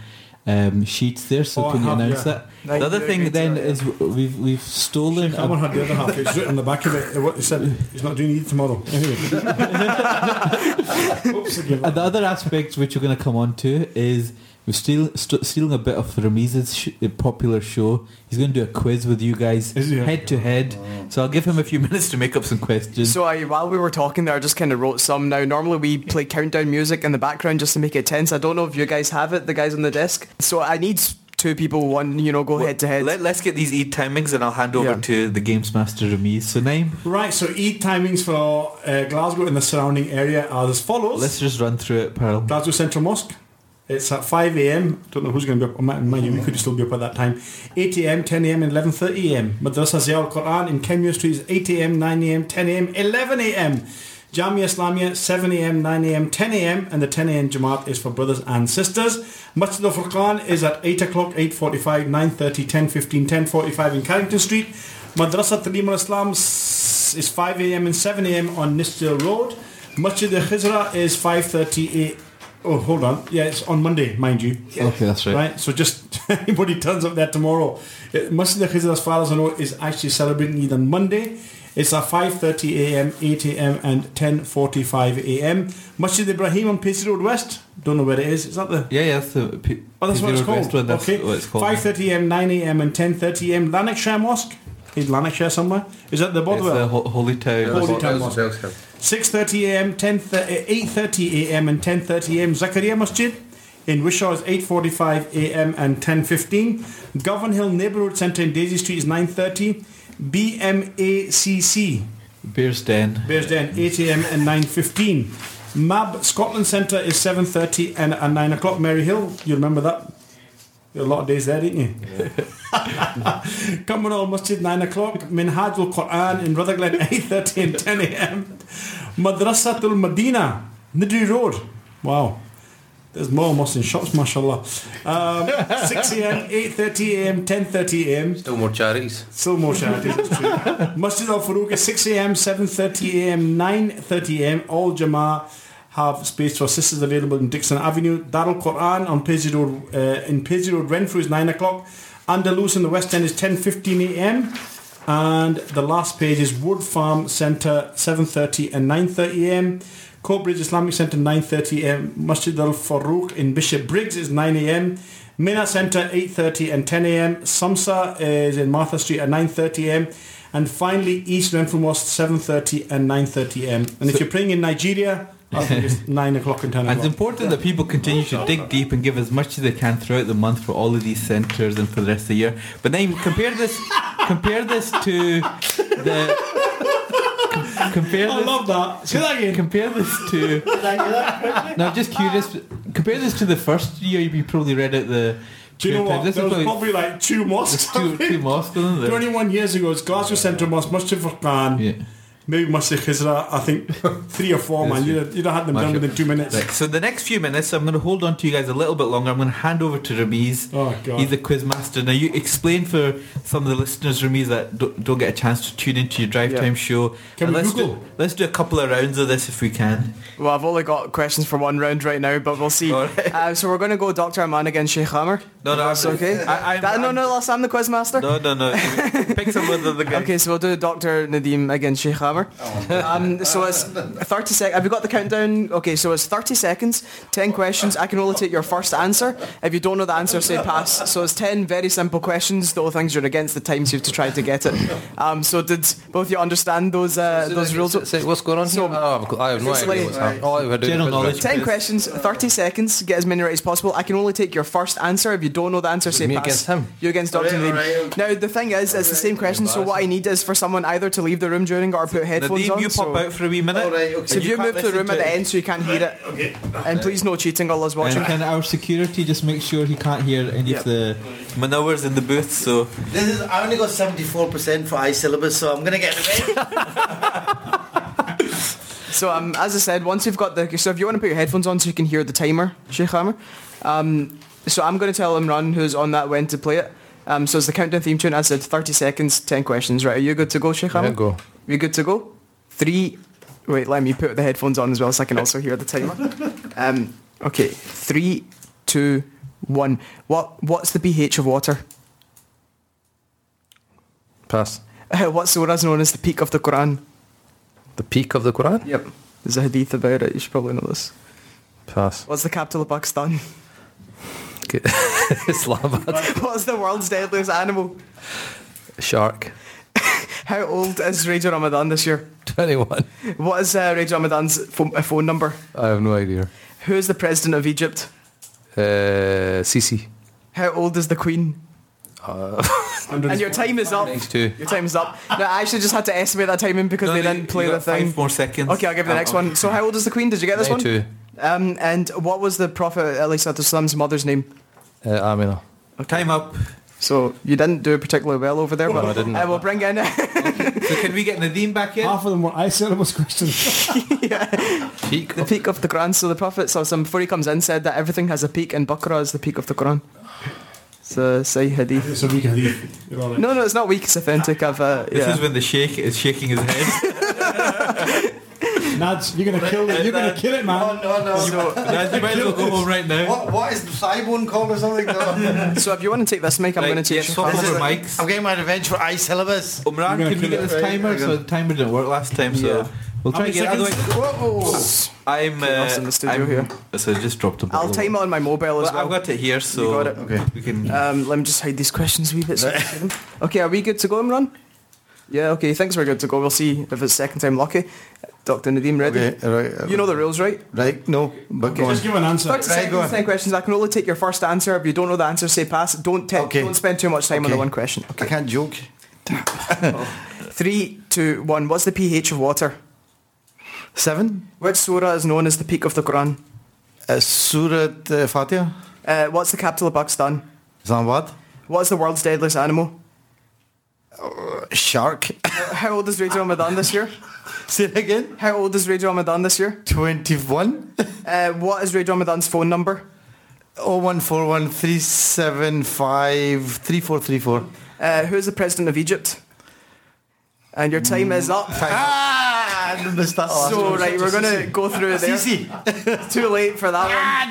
um, sheets there, so Oh, I can you have, announce yeah. that? Right, the other thing good, then yeah. is we've we've stolen. Someone had the other half. It's written on the back of it. What he said, he's not doing it tomorrow. Anyway. Oops, I And the other aspect which we're going to come on to is we're steal, st- stealing a bit of Rameez's sh- uh, popular show. He's going to do a quiz with you guys, he? head to head. So I'll give him a few minutes to make up some questions. So I, while we were talking there, I just kind of wrote some. Now, normally we play countdown music in the background just to make it tense. I don't know if you guys have it, the guys on the desk. So I need two people, one, you know, go head to head. Let, us get these Eid timings and I'll hand over Yeah. to the Games Master Rameez. So Naeem, Right, so Eid timings for uh, Glasgow and the surrounding area are as follows. let's just run through it, Pearl. Glasgow Central Mosque. It's at 5 a.m. Don't know who's going to be up. Mind you, we could still be up at that time. 8 a.m., 10 a.m. and 11.30 a.m. Madrasa Ziya Quran in Kemia Street is 8 a.m., 9 a.m., 10 a.m., 11 a.m. Jamia Islamia 7 a.m., 9 a.m., 10 a.m. and the 10 a.m. Jamaat is for brothers and sisters. Masjid al Furqan is at 8 o'clock, 8.45, 9.30, 10.15, 10.45 in Carrington Street. Madrasa Talim al Islam is 5 a.m. and 7 a.m. on Nithsdale Road. Masjid al Khizra is 5.30 a.m. Oh, hold on. Yeah, it's on Monday, mind you. Okay, that's right. Right, so just anybody turns up there tomorrow. It- Masjid al Khizr, as far as I know, is actually celebrating Eid on Monday. It's at 5.30 a.m., 8 a.m. and 10.45 a.m. Masjid Ibrahim on Paisley Road West. Don't know where it is. Is that the... Yeah, yeah, that's the P- Oh, that's what it's Road called. West That's okay. what it's called. 5.30 a.m., 9 a.m. and 10.30 a.m. Lanarkshire Mosque. Is Lanarkshire somewhere? Is that the It's Bodwell? the Ho- Holy Town. Holy Town Mosque. 6.30 a.m., 10 eh, 8.30 a.m. and 10.30 a.m. Zakaria Masjid. In Wishaw is 8.45 a.m. and 10.15. Govan Hill Neighbourhood Centre in Daisy Street is 9.30. BMACC, Bears Den. Bears Den, 8 a.m. and 9.15. MAB Scotland Centre is 7.30 and at 9 o'clock. Mary Hill, you remember that? You had a lot of days there, didn't you? Cumbernauld Masjid 9 o'clock. Minhaj al Quran in Rutherglen 8.30 and 10 a.m. Madrasatul Madina, Niddrie Road. Wow. There's more mosques and shops, mashallah. Um, 6 a.m., 8.30 a.m., 10.30 a.m. Still more charities. Still more charities, it's true. Masjid Al Farouk is 6 a.m., 7.30 a.m., 9.30 a.m. All Jama'ah have space for sisters available in Dixon Avenue. Darul Quran on Paisley Road, uh, in Paisley Road, Renfrew is 9 o'clock. Andalus in the West End is 10.15 a.m. And the last page is Wood Farm Centre, 7.30 and 9.30 a.m. Coatbridge Islamic Centre, 9.30 a.m. Masjid Al Farouk in Bishop Briggs is 9 a.m. Mina Centre 8.30 and 10 a.m. Samsa is in Martha Street at 9.30 a.m. And finally East Renfrew Mosque 7.30 and 9.30 a.m. And if you're praying in Nigeria, I think it's 9 o'clock and 10 And it's o'clock. important that people continue to dig deep and give as much as they can throughout the month for all of these centres and for the rest of the year. But then compare this, compare this to the. com- Compare I this, love that. Say that again. compare this to. No, I'm just curious. Compare this to the first year you probably read out the. Do you know prayer what? time. This There is was probably probably like two mosques. two, two mosques, isn't there? 21 years ago, it's Glasgow Central Mosque, Masjid Furqan, Yeah. Maybe Masjid Khizra, I think three or four, man. You'd have, you'd have had them done Mashallah. within two minutes. Right, so the next few minutes, I'm going to hold on to you guys a little bit longer. I'm going to hand over to Rameez. Oh, God. He's the quiz master. Now, you explain for some of the listeners, Rameez, that don't, don't get a chance to tune into your drive Yeah. time show. Can And we let's Google? Do, let's do a couple of rounds of this if we can. Well, I've only got questions for one round right now, but we'll see. Alright. Uh, so we're going to go Dr. Aman against Sheikh Amer. No, no, That's okay. I, I'm, That, no, I'm- no, last I'm the quiz master. no, no, no. Pick some of the other guys. Okay, so we'll do Dr. Nadeem against Sheikh Amer. Um, so it's 30 seconds. Have you got the countdown? Okay, so it's 30 seconds, 10 questions. I can only take your first answer. If you don't know the answer, say pass. So it's 10 very simple questions. The only things you're against the times so you have to try to get it. Um, so did both of you understand those uh, those rules? Say- say, what's going on So, here? Oh, I've got- I have no idea like- what's happening. All I've had to do General knowledge. 10 questions, 30 seconds, get as many right as possible. I can only take your first answer. If you don't know the answer, say Me pass. against him? You against Dr. Nadeem. Now, the thing is, it's the same question, so what I need is for someone either to leave the room during or put headphones Nadeem, on. you pop so out for a wee minute. Alright, okay. so if you, can't move to the listen room at the end so you can't hear it. And please no cheating, all us watching. And can our security just make sure he can't hear any of the manoeuvres in the booth? So This is I only got seventy four percent for iSyllabus, so I'm gonna get it right. So um, as I said, once you've got the... So if you want to put your headphones on so you can hear the timer, Sheikh Amer. Um, so I'm going to tell Umran who's on that when to play it. Um, so it's the countdown theme tune. I said 30 seconds, 10 questions. Right, are you good to go, Sheikh Yeah, Ahmed? go. You good to go? Three. Wait, let me put the headphones on as well so I can also hear the timer. Um, okay, three, two, one. What What's the pH of water? Pass. what surah is known as the peak of the Quran? The peak of the Quran? Yep. There's a hadith about it. You should probably know this. Pass. What's the capital of Pakistan? Islamabad. What's the world's deadliest animal? Shark. How old is Radio Ramadhan this year? 21. What is uh, Radio Ramadhan's phone, uh, phone number? I have no idea. Who is the president of Egypt? Uh, Sisi. How old is the Queen? And your time is up. Your time is up. No, I actually just had to estimate that timing because No, they didn't play the got five thing. more seconds. Okay, I'll give you the next one. So how old is the Queen? Did you get this one? 92. Um, and what was the Prophet Islam's mother's name? Uh, Amina. Time up. So you didn't do particularly well over there, but I didn't. I will bring in So can we get Nadeem back in? Half of them were iSyllabus questions. Peak. the peak of the Quran. So the Prophet Sallallahu before he comes in said that everything has a peak and Baqarah is the peak of the Quran. So say hadith. it's a week hadith. You're all right. No, no, it's not weak. It's authentic. I've, uh, This is when the sheikh is shaking his head. Nads, you're gonna kill it. You're gonna kill it, man. no, no. So, Lads, you might as well go home right now. What, what is the thigh bone called or something? No. so if you want to take this mic, I'm Right, going to take swap This over mics. I'm getting my revenge for iSyllabus. Umran, can we get it, this right? timer? So the timer didn't work last time, so Yeah. we'll try How and get many it. Otherwise, I'm. Uh, us in the studio I'm, here. So I just dropped a I'll bottle. time it on my mobile as Well, I've well. got it here, so You got it? Okay. we can. Um, let me just hide these questions a wee bit. So you can see them. Okay, are we good to go, Umran? Yeah, okay, thanks we're good to go. We'll see if it's second time lucky. Dr. Nadeem, ready? Okay, right. You know the rules, right? Right, no, but go on. Just give an answer. 30 Right, go seconds, 10 questions. I can only take your first answer. If you don't know the answer, say pass. Don't te- Okay. don't spend too much time on the one question. I can't joke. Three, two, one. What's the pH of water? Seven. Which surah is known as the peak of the Quran? Uh, Surat uh, Fatiha. Uh, what's the capital of Pakistan? Islamabad. What's the world's deadliest animal? Shark. How old is Radio Ramadhan this year? Say it again. How old is Radio Ramadhan this year? 21. Uh, what is Radio Ramadhan's phone number? 0141 375 3434. Uh, who is the president of Egypt? And your time is up. Ah, I missed that last So one. right, we're gonna go through it there. Easy. Too late for that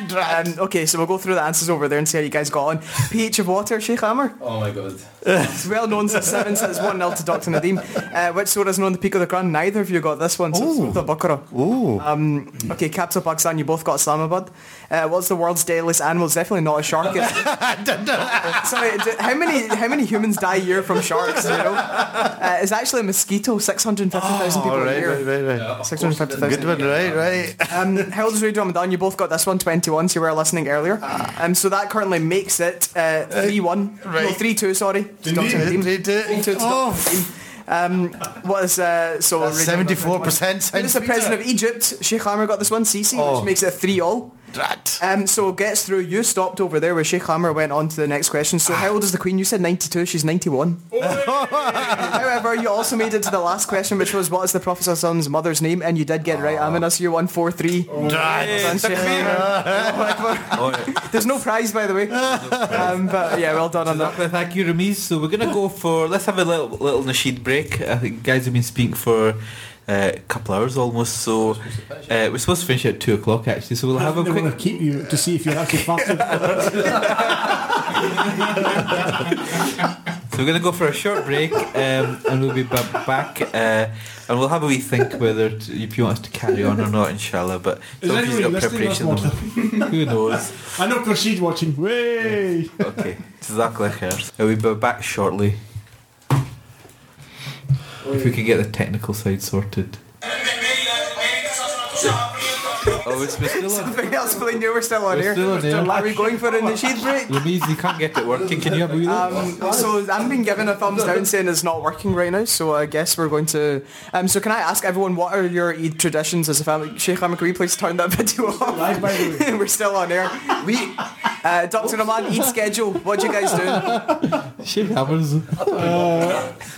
one. Um, okay, so we'll go through the answers over there and see how you guys got on. pH of water, Sheikh Amer. Oh my god. It's well known since seven, so it's one 0 to Dr. Nadeem. Uh, which surah is known the peak of the Quran? Neither of you got this one. So it's the Baqarah. Ooh. Um, okay, capital of Pakistan. You both got Islamabad. Uh, what's the world's deadliest animal? It's definitely not a shark. It's- Sorry, d- how many how many humans die a year from sharks? You know, uh, it's actually a mosquito. Six hundred fifty thousand people All a right, year. Right, right, right. Six hundred fifty Good thousand. one, right, right. Um, how old is Radio Ramadhan? You both got this one, 21, so you were listening earlier. Um, so that currently makes it uh, 3-1. No, right. 3-2, sorry. to Dr. Nadeem. Three, two. 3-2 to Dr. Oh. Nadeem. Um, what is, uh, so... That's Radio 74% Who's sounds the president of Egypt? Sheikh Amer got this one, Sisi, Oh. which makes it 3-all. Drat. Um, so gets through. You stopped over there where Sheikh Amer went on to the next question. So how old is the Queen? You said 92. She's 91. However, you also made it to the last question, which was what is the Prophet's son's mother's name? And you did get right. Amina, so you won 4-3. Done, Sheikh Amer. There's no prize, by the way. Um, but yeah, well done on that. Thank you, Rameez. So we're gonna go for let's have a little little Nasheed break. I think guys have been speaking for a couple hours almost. So uh, we're supposed to finish at two o'clock actually. So we'll have a they want quick. to keep you to see if you're actually fasted. So we're gonna go for a short break, um, and we'll be ba- back, uh, and we'll have a wee think whether to, if you want us to carry on or not, inshallah. But Is some people anyone got preparation. Who knows? I know Rashid watching. Way. Okay, Jazakallah khair. We'll be back shortly. If we can get the technical side sorted. Oh, it's we're still on. Something else playing you. We're still on We're here. still on air. Are we going for a Nasheed break? Louise, you can't get it working. Can you have a wee look? Um, so I'm being given a thumbs down saying it's not working right now. So I guess we're going to. Um, so can I ask everyone what are your Eid traditions as a family? Sheikh Hamid, can we please turn that video off? Live, by the way. we're still on air. We, uh, Dr. Rahman, Eid schedule. What do you guys do? Shit happens.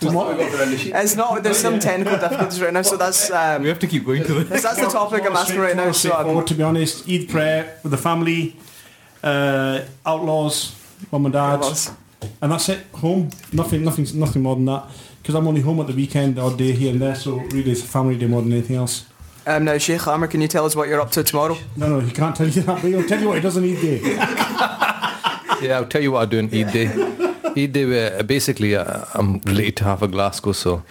It's not. There's some technical difficulties right now. So that's um, We have to keep going to this. that's the topic I'm asking right now. So um, Straightforward, to be honest, Eid prayer with the family. uh, outlaws, mum and dad, Outlaws. and that's it. Home, nothing, nothing, nothing more than that. Because I'm only home at the weekend, the odd day here and there. So really, it's a family day more than anything else. Um, now, Sheikh Amer, can you tell us what you're up to tomorrow? No, no, he can't tell you that, but he'll tell you what he does on Eid day. Yeah, I'll tell you what I do on Eid Day. Eid Day, uh, basically, uh, I'm related to half of Glasgow, so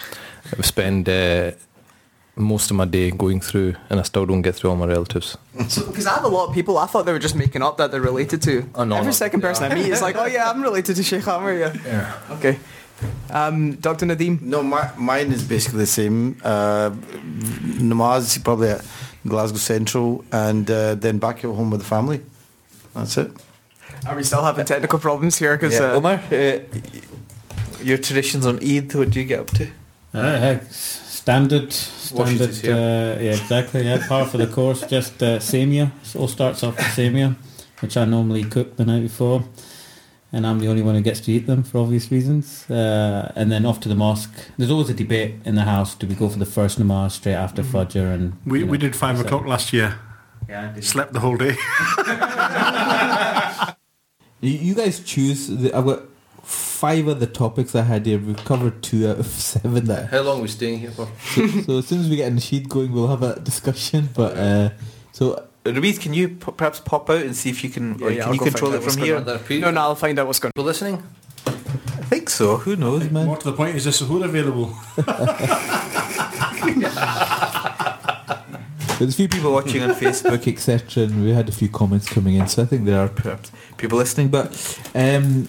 I spend uh, most of my day going through, and I still don't get through all my relatives. Because I have a lot of people, I thought they were just making up that they're related to. Oh, no, Every no, second they person are. I meet is like, oh yeah, I'm related to Sheikh Amer, yeah. Yeah. Okay. Um, Dr. Nadeem? No, my, mine is basically the same. Uh, namaz, probably at Glasgow Central, and uh, then back at home with the family. That's it. Are we still having technical problems here? Because Yeah, uh, Omar, uh, your traditions on Eid, what do you get up to? Uh, heck, standard, standard. Here. Uh, yeah, exactly. Yeah, par for the course. Just uh, samia. It all starts off with samia, which I normally cook the night before, and I'm the only one who gets to eat them for obvious reasons. Uh, and then off to the mosque. There's always a debate in the house: do we go for the first namaz straight after Fajr? And We, you know, we did five so- o'clock last year. Yeah, Slept the whole day. You, you guys choose. The, I've got five of the topics I had here. We've covered two out of seven. That How long are we staying here for? so, so as soon as we get the sheet going, we'll have a discussion. But uh, so, Ruiz, can you p- perhaps pop out and see if you can, or Yeah, yeah, can I'll you control it from what's here? no, no, I'll find out what's going on. People listening? I think so. Who knows, man? More to the point, is this Sahur available? There's a few people watching on Facebook, etc., and we had a few comments coming in, so I think there are perhaps people listening. But um,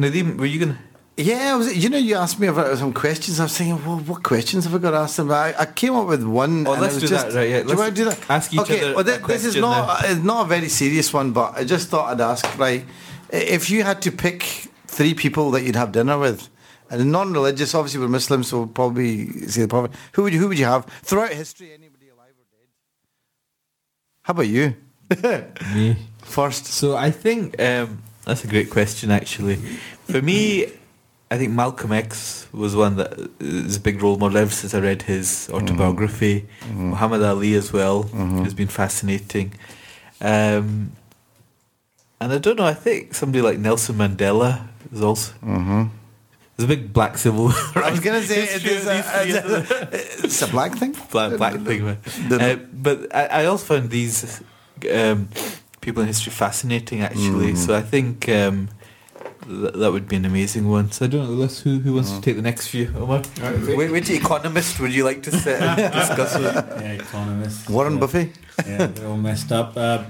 Nadeem, were you gonna? Yeah, I was, you know, you asked me about some questions. I was thinking, well, what questions have I got to ask them? I, I came up with one. Oh, and let's do just, that, right, yeah. Do Let's want to do that? ask each okay, other well, a this is question not it's not a very serious one, but I just thought I'd ask. Right, if you had to pick three people that you'd have dinner with, and non-religious, obviously we're Muslims, so we'll probably see the Prophet. Who would you, who would you have throughout history? Anybody alive or dead? How about you? Me. First. So I think um, that's a great question. Actually, for me, I think Malcolm X was one that is a big role model ever since I read his autobiography. Muhammad Ali as well has been fascinating. Um, and I don't know. I think somebody like Nelson Mandela is also. There's a big black civil war. I was gonna say it is a, three. it's a black thing. black, black thing. man. Uh, but I, I also found these um, people in history fascinating, actually. So I think um, th- that would be an amazing one. So I don't know, let's, who, who wants to take the next few? Omar? Wh- Which economist would you like to sit and discuss with? Yeah, economist. Warren yeah. Buffett. yeah, they're all messed up. Um,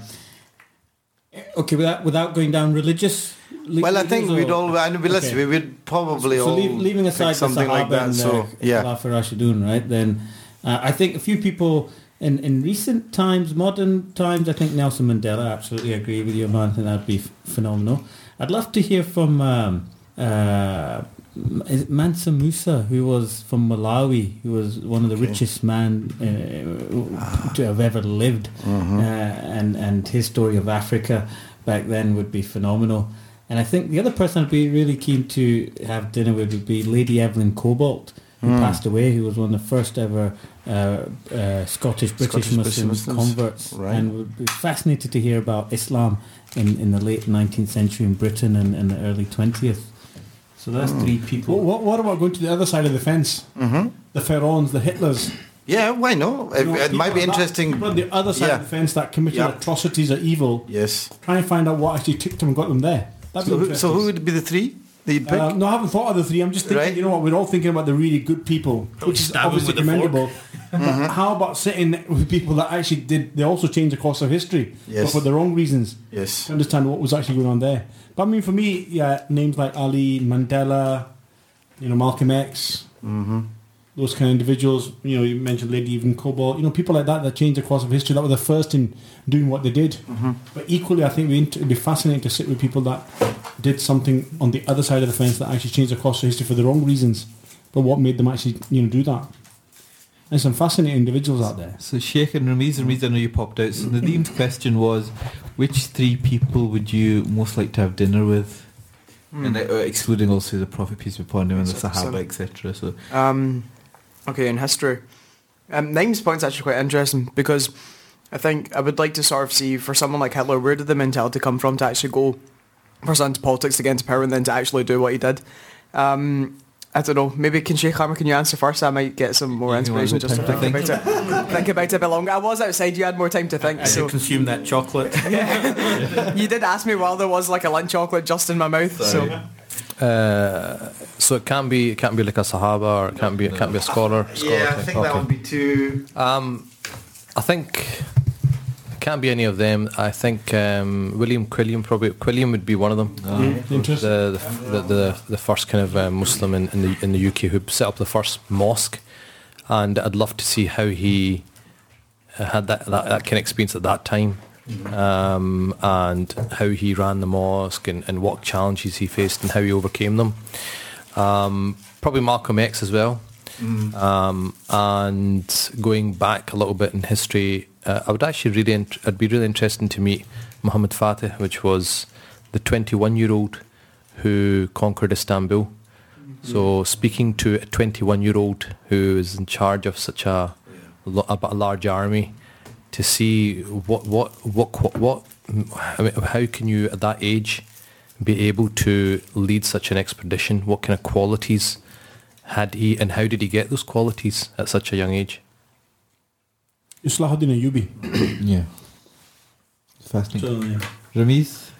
okay, without without going down religious. le- Well, I legals think we'd or- all. I know, listen, Okay. we would probably so all leave, leaving aside the something Sahaba like that. and So uh, yeah, Khilafah Rashidun, right? Then uh, I think a few people in, in recent times, modern times, I think Nelson Mandela. Absolutely agree with you, man. I think that'd be phenomenal. I'd love to hear from um, uh, Mansa Musa, who was from Malawi, who was one of the richest man uh, to have ever lived, Mm-hmm. uh, and and his story of Africa back then would be phenomenal. And I think the other person I'd be really keen to have dinner with would be Lady Evelyn Cobbold, who Mm. passed away, who was one of the first ever uh, uh, Scottish British Muslim Muslims. converts, Right. and would be fascinated to hear about Islam in, in the late 19th century in Britain and, and the early 20th. So that's Mm. three What, people. what, what about going to the other side of the fence? hmm The Pharaohs, the Hitlers. yeah. Why not? It, You know, it might be on that- interesting. people on the other side Yeah. of the fence that committed Yeah. atrocities or evil. Yes. Try and find out what actually kicked them and got them there. That'd So be who, so who would be the three that you'd pick? Uh, no, I haven't thought of the three. I'm just thinking, Right. you know what, we're all thinking about the really good people, which is obviously with a commendable. Mm-hmm. How about sitting with people that actually did, they also changed the course of history, Yes. but for the wrong reasons, yes. to understand what was actually going on there. But I mean, for me, yeah, names like Ali, Mandela, you know, Malcolm X, Mm-hmm. Those kind of individuals, you know, you mentioned Lady Even Cobbold, you know, people like that that changed the course of history, that were the first in doing what they did. Mm-hmm. But equally, I think it'd be fascinating to sit with people that did something on the other side of the fence that actually changed the course of history for the wrong reasons, but what made them actually, you know, do that. There's some fascinating individuals out there. So Sheikh and Rameez, Rameez, I know you popped out. So the Nadeem's question was, which three people would you most like to have dinner with? And uh, excluding also the Prophet peace be upon him and the Sahaba, so- etc. So Um, okay, in history. Um, Naeem's point's actually quite interesting because I think I would like to sort of see for someone like Hitler, where did the mentality come from to actually go first into politics to get into power and then to actually do what he did? Um, I don't know. Maybe can Sheikh Amer, can you answer first? I might get some more inspiration just to think about it. think about it a bit longer. I was outside. You had more time to think. As So you consume that chocolate. you did ask me while there was like a lunch chocolate just in my mouth. So Uh, so it can't be it can't be like a Sahaba or it can't be it can't be a scholar. scholar Yeah, I type. think that would be too. Um, I think it can't be any of them. I think um, William Quilliam probably Quilliam would be one of them. Interesting. The the, the the the first kind of uh, Muslim in, in the in the UK who set up the first mosque, and I'd love to see how he uh, had that, that that kind of experience at that time. Um, and how he ran the mosque and, and what challenges he faced and how he overcame them. Um, probably Malcolm X as well. Um, and going back a little bit in history, uh, I would actually really, int- I'd be really interested to meet Muhammad Fatih, which was the 21-year-old who conquered Istanbul. So speaking to a 21-year-old who is in charge of such a, a large army, to see what what what what, what I mean, how can you at that age be able to lead such an expedition? What kind of qualities had he, and how did he get those qualities at such a young age? Islahuddin Ayyubi. Yeah. Fascinating. So, yeah. Rameez?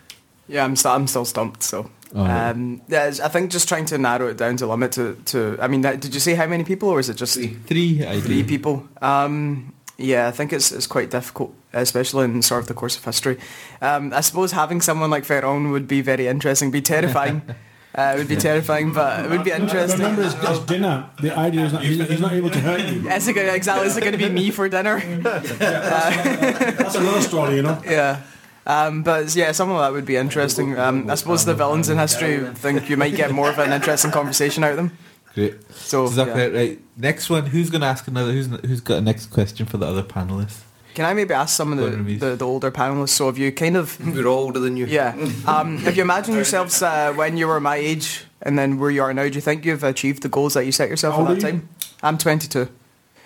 yeah, I'm still I'm still stumped. So. Oh, right. Um, yeah, I think just trying to narrow it down to limit to, to I mean, that, did you say how many people or is it just Three, I three people? Um, yeah, I think it's it's quite difficult, especially in sort of the course of history. Um, I suppose having someone like Pharaoh would be very interesting, be terrifying. uh, it would be terrifying, but it would be interesting. Remember his, his dinner. The idea is not he's, he's not able to hurt you. Is it gonna, exactly, is it going to be me for dinner? That's another story, you know. Yeah. Um, but yeah, some of that would be interesting. Um, I suppose the villains in history think you might get more of an interesting conversation out of them. Great. So, Exactly yeah. right. Next one. Who's going to ask another? Who's who's got a next question for the other panelists? can I maybe ask some of the, the, the older panelists? So, if you kind of We're older than you. Yeah. Um, if you imagine yourselves uh, when you were my age and then where you are now, do you think you've achieved the goals that you set yourself How at that you? time? I'm 22.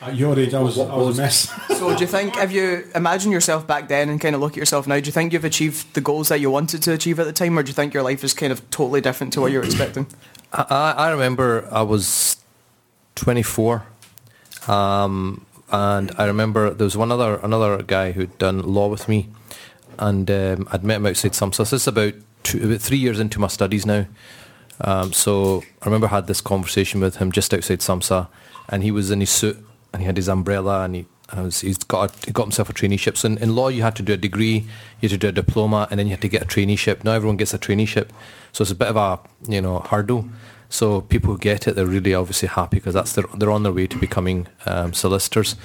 At your age, I was, I was a mess. So do you think, if you imagine yourself back then and kind of look at yourself now, do you think you've achieved the goals that you wanted to achieve at the time or do you think your life is kind of totally different to what you were expecting? I, I remember I was 24, um, and I remember there was one other another guy who'd done law with me, and um, I'd met him outside SAMSA. This is about two, about three years into my studies now. Um, so I remember I had this conversation with him just outside SAMSA, and he was in his suit and he had his umbrella and he. Was, he's got he got himself a traineeship. So in, in law, you had to do a degree, you had to do a diploma, and then you had to get a traineeship. Now everyone gets a traineeship, so it's a bit of a you know hurdle. So people who get it, they're really obviously happy because that's their, they're on their way to becoming um, solicitors.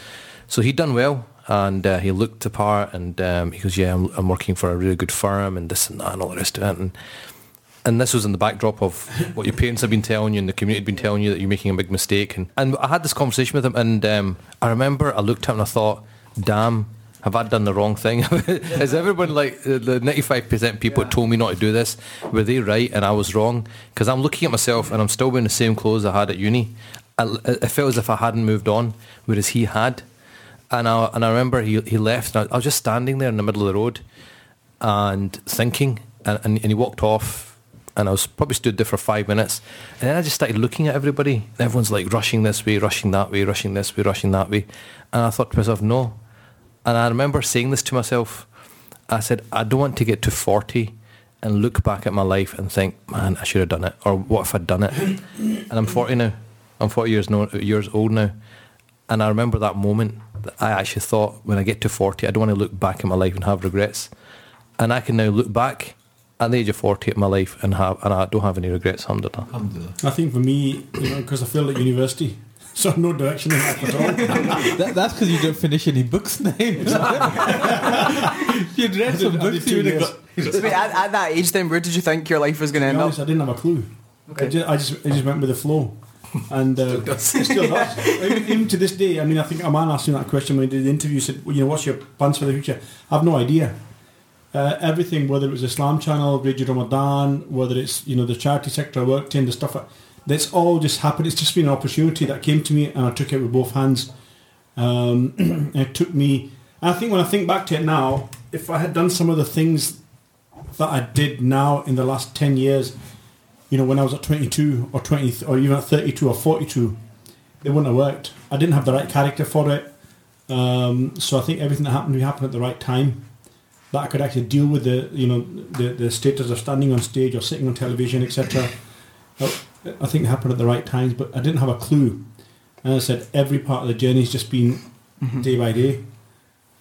So he'd done well, and uh, he looked apart, and um, he goes, "Yeah, I'm, I'm working for a really good firm, and this and that, and all the rest of it." And and this was in the backdrop of what your parents have been telling you and the community had been telling you that you're making a big mistake. And, and I had this conversation with him, and um, I remember I looked at him and I thought, damn, have I done the wrong thing? Is everyone like the 95% people that told me not to do this, were they right and I was wrong? Because I'm looking at myself and I'm still wearing the same clothes I had at uni. I, I felt as if I hadn't moved on, whereas he had. And I, and I remember he, he left, and I, I was just standing there in the middle of the road and thinking, and, and, and he walked off and I was probably stood there for five minutes, and then I just started looking at everybody. And everyone's like rushing this way, rushing that way, rushing this way, rushing that way, and I thought to myself, no. And I remember saying this to myself. I said, I don't want to get to forty and look back at my life and think, man, I should have done it, or what if I'd done it? and I'm forty now. I'm forty years no, years old now, and I remember that moment. That I actually thought, when I get to forty, I don't want to look back at my life and have regrets. And I can now look back at the age of 40 at my life and have and I don't have any regrets alhamdulillah. Alhamdulillah. I think for me, you know, because I failed at university, so no direction in life at all. That, that's because you don't finish any books names. You'd read some books, you would have years. got. So wait, at, at that age then, where did you think your life was going to To end be up? I didn't have a clue. I, just, I just I just went with the flow. And uh, it still does. Even, even to this day, I mean, I think a man asked me that question when he did the interview. Said, well, "You know, what's your plans for the future?" I have no idea. Uh, everything, whether it was Islam Channel, Radio Ramadhan, whether it's you know the charity sector I worked in, the stuff that's all just happened. It's just been an opportunity that came to me, and I took it with both hands. Um, it took me I think when I think back to it now, if I had done some of the things that I did now in the last 10 years, you know, when I was at 22 or 20 or even at 32 or 42, it wouldn't have worked. I didn't have the right character for it. Um, so I think everything that happened me happened at the right time. That I could actually deal with the, you know, the, the status of standing on stage or sitting on television, etc. I think it happened at the right times, but I didn't have a clue. And I said, every part of the journey has just been day by day.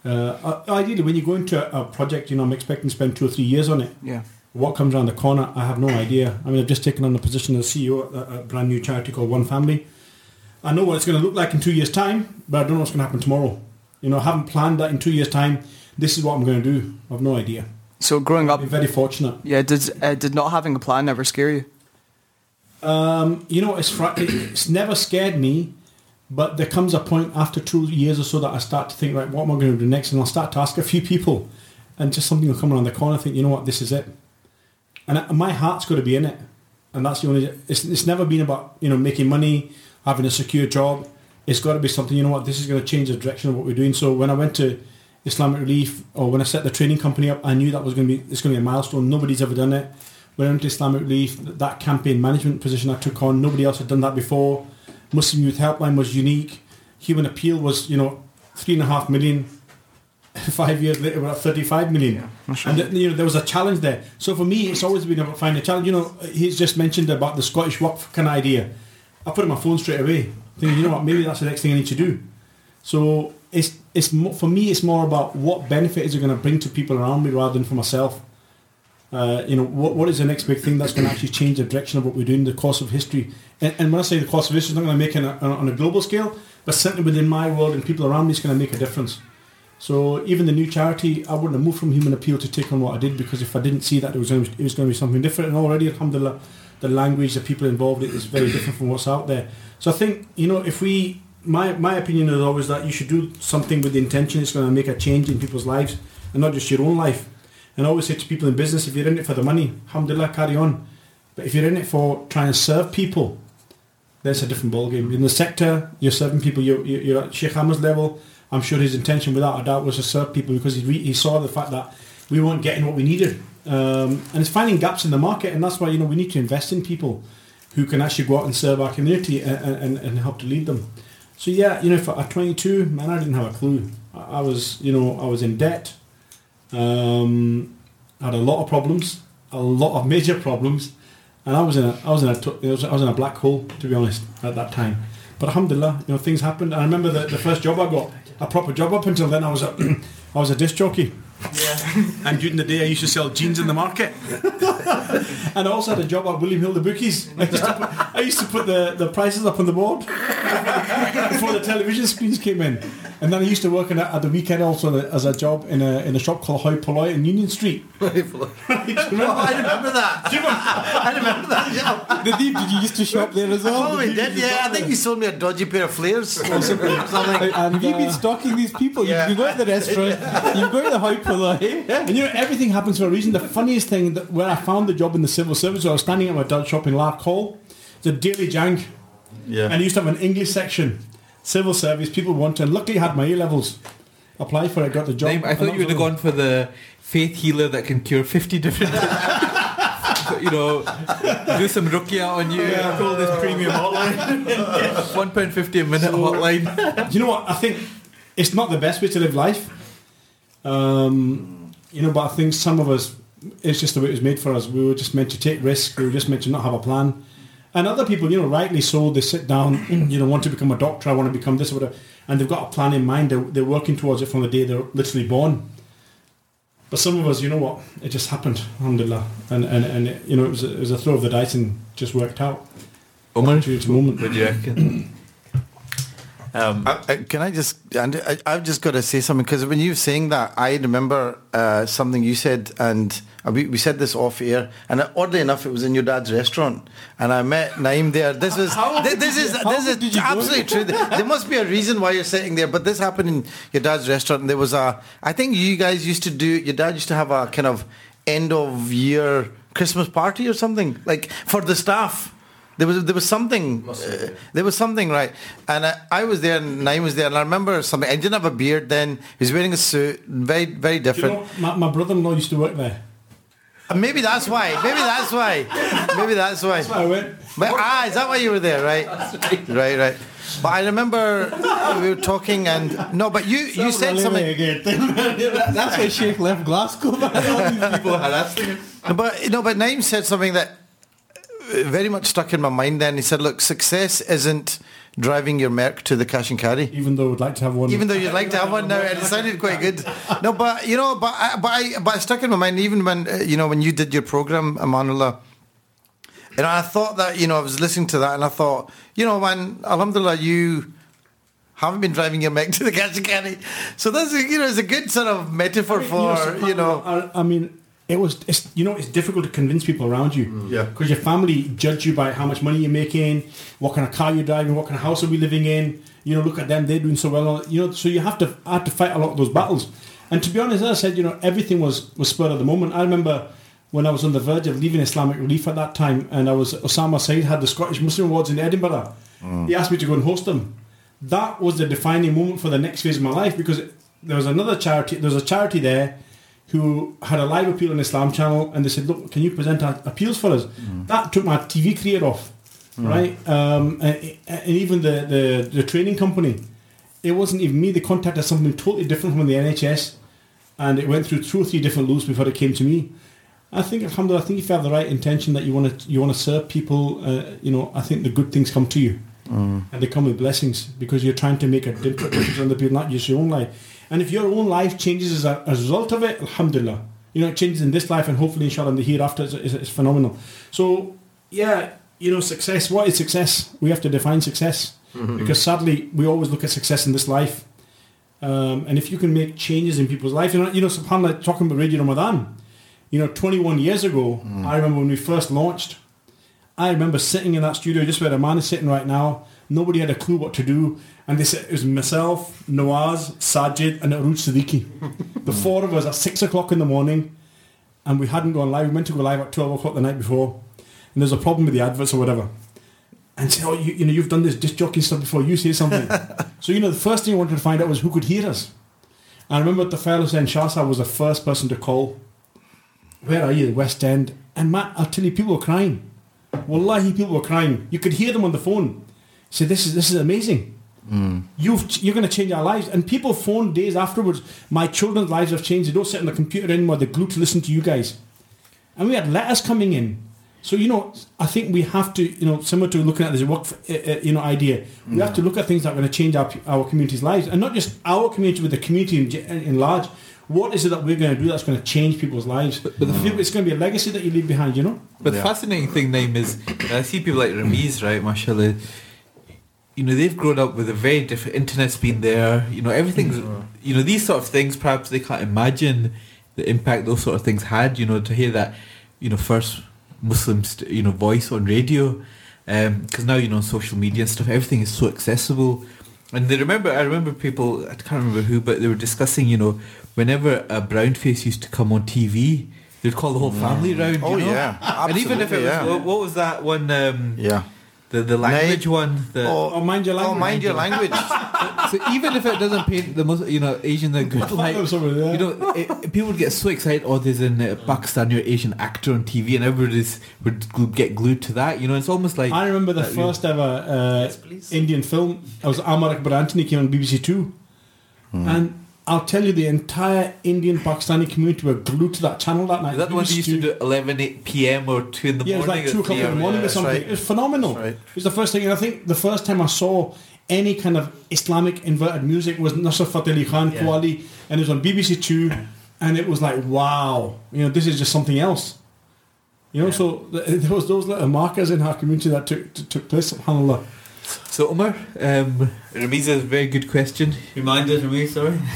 Uh, ideally, when you go into a, a project, you know, I'm expecting to spend two or three years on it. Yeah. What comes around the corner, I have no idea. I mean, I've just taken on the position as CEO at a, a brand new charity called One Family. I know what it's going to look like in two years' time, but I don't know what's going to happen tomorrow. You know, I haven't planned that in two years' time. This is what I'm going to do. I have no idea. So growing up, very fortunate. yeah, did uh, did not having a plan ever scare you? Um, you know, it's fr- it's never scared me, but there comes a point after two years or so that I start to think, right, what am I going to do next? And I'll start to ask a few people, and just something will come around the corner. I think, you know what, this is it, and I, my heart's got to be in it, and that's the only. It's, it's never been about you know making money, having a secure job. It's got to be something. You know what, this is going to change the direction of what we're doing. So when I went to Islamic Relief, or when I set the training company up, I knew that was going to be it's going to be a milestone. Nobody's ever done it when I went to Islamic Relief, that campaign management position I took on, nobody else had done that before. Muslim Youth Helpline was unique. Human Appeal was, you know, three and a half million. Five years later, we're at 35 million. and, you know, there was a challenge there. So for me, it's always been about finding a challenge. You know, he's just mentioned about the Scottish Waqf kind of idea. I put it on my phone straight away, thinking, you know what, maybe that's the next thing I need to do. So it's, it's for me, it's more about what benefit is it going to bring to people around me rather than for myself. Uh, you know, what, what is the next big thing that's going to actually change the direction of what we're doing, the course of history? And, and when I say the course of history, it's not going to make it on a, global scale, but certainly within my world and people around me, it's going to make a difference. So even the new charity, I wouldn't have moved from Human Appeal to take on what I did because if I didn't see that it was it was going to be something different, and already, alhamdulillah, the language, the people involved, it is very different from what's out there. So I think you know, if we, my my opinion is always that you should do something with the intention it's going to make a change in people's lives and not just your own life. And I always say to people in business, if you're in it for the money, alhamdulillah, carry on. But if you're in it for trying to serve people, that's a different ballgame. In the sector, you're serving people, you're, you're at Sheikh Amer's level. I'm sure his intention, without a doubt, was to serve people because he, re- he saw the fact that we weren't getting what we needed. Um, and it's finding gaps in the market, and that's why you know we need to invest in people who can actually go out and serve our community and, and, and help to lead them. So yeah, you know, for, at 22, man, I didn't have a clue. I, was, you know, I was in debt. Um, had a lot of problems, a lot of major problems, and I was in a, I was in a, I was, was in a black hole to be honest at that time. But alhamdulillah, you know, things happened. And I remember the, the first job I got, a proper job up until then. I was a, I was a disc jockey. Yeah. and during the day, I used to sell jeans in the market. and I also had a job at William Hill the bookies. I used to put, I used to put the, the prices up on the board before the television screens came in. And then I used to work in a, at the weekend also as a job in a in a shop called Hoi Polloi in Union Street. Oh, I remember that. I remember that. Yeah. Did you, did you used to shop there as well? Oh, we did. Yeah, I think you sold me a dodgy pair of flares or something. something. And have you been uh, stalking these people? Yeah. You, you go to the restaurant, you go to the high And you know, everything happens for a reason. The funniest thing that when I found the job in the civil service, I was standing at my dad's shop in Lark Hall. It's a Daily Jang. Yeah. And I used to have an English section. Civil service, people wanted. And luckily, I had my A levels. Applied for it, got the job. Name- I thought you would have gone for the faith healer that can cure 50 different. you know, do some rukia on you. Call this premium hotline. £1.50 a minute hotline. Do you know what? I think it's not the best way to live life. Um, you know, but I think some of us, it's just the way it was made for us. We were just meant to take risks. We were just meant to not have a plan. And other people, you know, rightly so, they sit down, you know, want to become a doctor, I want to become this or whatever, and they've got a plan in mind. They're, they're working towards it from the day they're literally born. But some of us, you know what, it just happened, alhamdulillah. And, and, and it, you know, it was, a, it was a throw of the dice and just worked out. Omar, moment. what do you reckon? Um, I, I, can I just? And I, I've just got to say something because when you were saying that, I remember uh, something you said, and uh, we, we said this off air. And oddly enough, it was in your dad's restaurant, and I met Naeem there. This was thi- this, is this is absolutely true. There must be a reason why you're sitting there, but this happened in your dad's restaurant. And there was a. I think you guys used to do. Your dad used to have a kind of end of year Christmas party or something like for the staff. There was there was something uh, there was something right, and I, I was there and Naeem was there, and I remember something. I didn't have a beard then. He was wearing a suit, very very Do you different. know, my, my brother-in-law used to work there. And maybe that's why. Maybe that's why. Maybe that's why. That's why I went. But, ah, is that why you were there? Right, right, right. But I remember we were talking, and no, but you you said something. again. That's why Sheikh left Glasgow. Man. All these people harassing him. No, But no, but Naeem said something that uh, very much stuck in my mind. Then he said, "Look, success isn't driving your Merc to the cash and carry." Even though we'd like to have one. Even though you'd like to have one now, and it sounded quite good. No, but you know, but I, but I, but it stuck in my mind. Even when uh, you know when you did your program, Amanullah, and I thought that you know I was listening to that, and I thought, you know, man, Alhamdulillah, you haven't been driving your Mac to the cash and carry. So that's a, you know, it's a good sort of metaphor for you know. I, I mean, it was. It's, you know, it's difficult to convince people around you. Mm. Yeah. Because your family judge you by how much money you're making, what kind of car you're driving, what kind of house are we living in. You know, look at them; they're doing so well. You know, so you have to I had to fight a lot of those battles. And to be honest, as I said, you know, everything was was spur of the moment. I remember when I was on the verge of leaving Islamic Relief at that time, and I was Osama Saeed had the Scottish Muslim Awards in Edinburgh. Mm. He asked me to go and host them. That was the defining moment for the next phase of my life because there was another charity. There was a charity there who had a live appeal on Islam channel, and they said, "Look, can you present our appeals for us?" That took my TV career off, right? Um, and, and even the, the the training company, it wasn't even me. They contacted something totally different from the NHS, and it went through two or three different loops before it came to me. I think, alhamdulillah, I think if you have the right intention that you want to you want to serve people, uh, you know, I think the good things come to you, and they come with blessings because you're trying to make a difference on the people, not just your own life. And if your own life changes as a, as a result of it, alhamdulillah, you know, it changes in this life and hopefully, inshallah, in the hereafter, is, is, is phenomenal. So, yeah, you know, success. What is success? We have to define success because sadly, we always look at success in this life. Um, and if you can make changes in people's life, you know, you know, subhanAllah, talking about Radio Ramadhan, you know, 21 years ago, I remember when we first launched, I remember sitting in that studio just where the man is sitting right now. Nobody had a clue what to do. And they said it was myself, Nawaz, Sajid, and Aruj Siddiqui. the four of us at six o'clock in the morning, and we hadn't gone live. We meant to go live at 12 o'clock the night before. And there's a problem with the adverts or whatever. And say, oh, you, you know, you've done this disc jockey stuff before. You say something. so, you know, the first thing I wanted to find out was who could hear us. And I remember the fellow saying Shahsa was the first person to call. Where are you? West End. And Matt, I'll tell you, people were crying. Wallahi, people were crying. You could hear them on the phone. Say, this is this is amazing. You've, you're going to change our lives. And people phone days afterwards. My children's lives have changed. They don't sit on the computer anymore. They're glued to listen to you guys. And we had letters coming in. So you know, I think we have to, you know, similar to looking at this work, uh, uh, you know, idea. We have to look at things that are going to change our our community's lives, and not just our community, but the community in, in large. What is it that we're going to do that's going to change people's lives? But, it's going to be a legacy that you leave behind. You know. But the fascinating thing, Naeem is I see people like Rameez, right, mashallah, you know, they've grown up with a very different, internet's been there, you know, everything's, mm. you know, these sort of things, perhaps they can't imagine the impact those sort of things had, you know, to hear that, you know, first Muslim, st- you know, voice on radio, um, because now, you know, social media and stuff, everything is so accessible. And they remember, I remember people, I can't remember who, but they were discussing, you know, whenever a brown face used to come on TV, they'd call the whole mm. family round. Oh, you know? yeah. and even if it was, yeah. what, what was that one? Um, Yeah. The the language one. The, Oh, mind your Oh, language. mind your language. so even if it doesn't paint the most, you know, Asian the good light, Or something, yeah. you know, it, people get so excited. Oh, there's an uh, Pakistani or Asian actor on TV, and everybody's would get glued to that. You know, it's almost like I remember the that, you know. first ever uh, Indian film. It was Amar Akbar Anthony came on BBC Two, and I'll tell you, the entire Indian Pakistani community were glued to that channel that night. Is that the one BBC used to Two. do at 11 8 p.m. or 2 in the morning. Yeah, it was like two o'clock in the morning yeah. or something. right. It was phenomenal. That's right. It was the first thing, and I think the first time I saw any kind of Islamic inverted music was Nusrat Fateh Ali Khan Qawwali, and it was on BBC Two, and it was like, wow, you know, this is just something else. You know, so there was those little markers in our community that took t- took place. Subhanallah. So Omar, um, Rameez has a very good question. Remind us, Rami, sorry.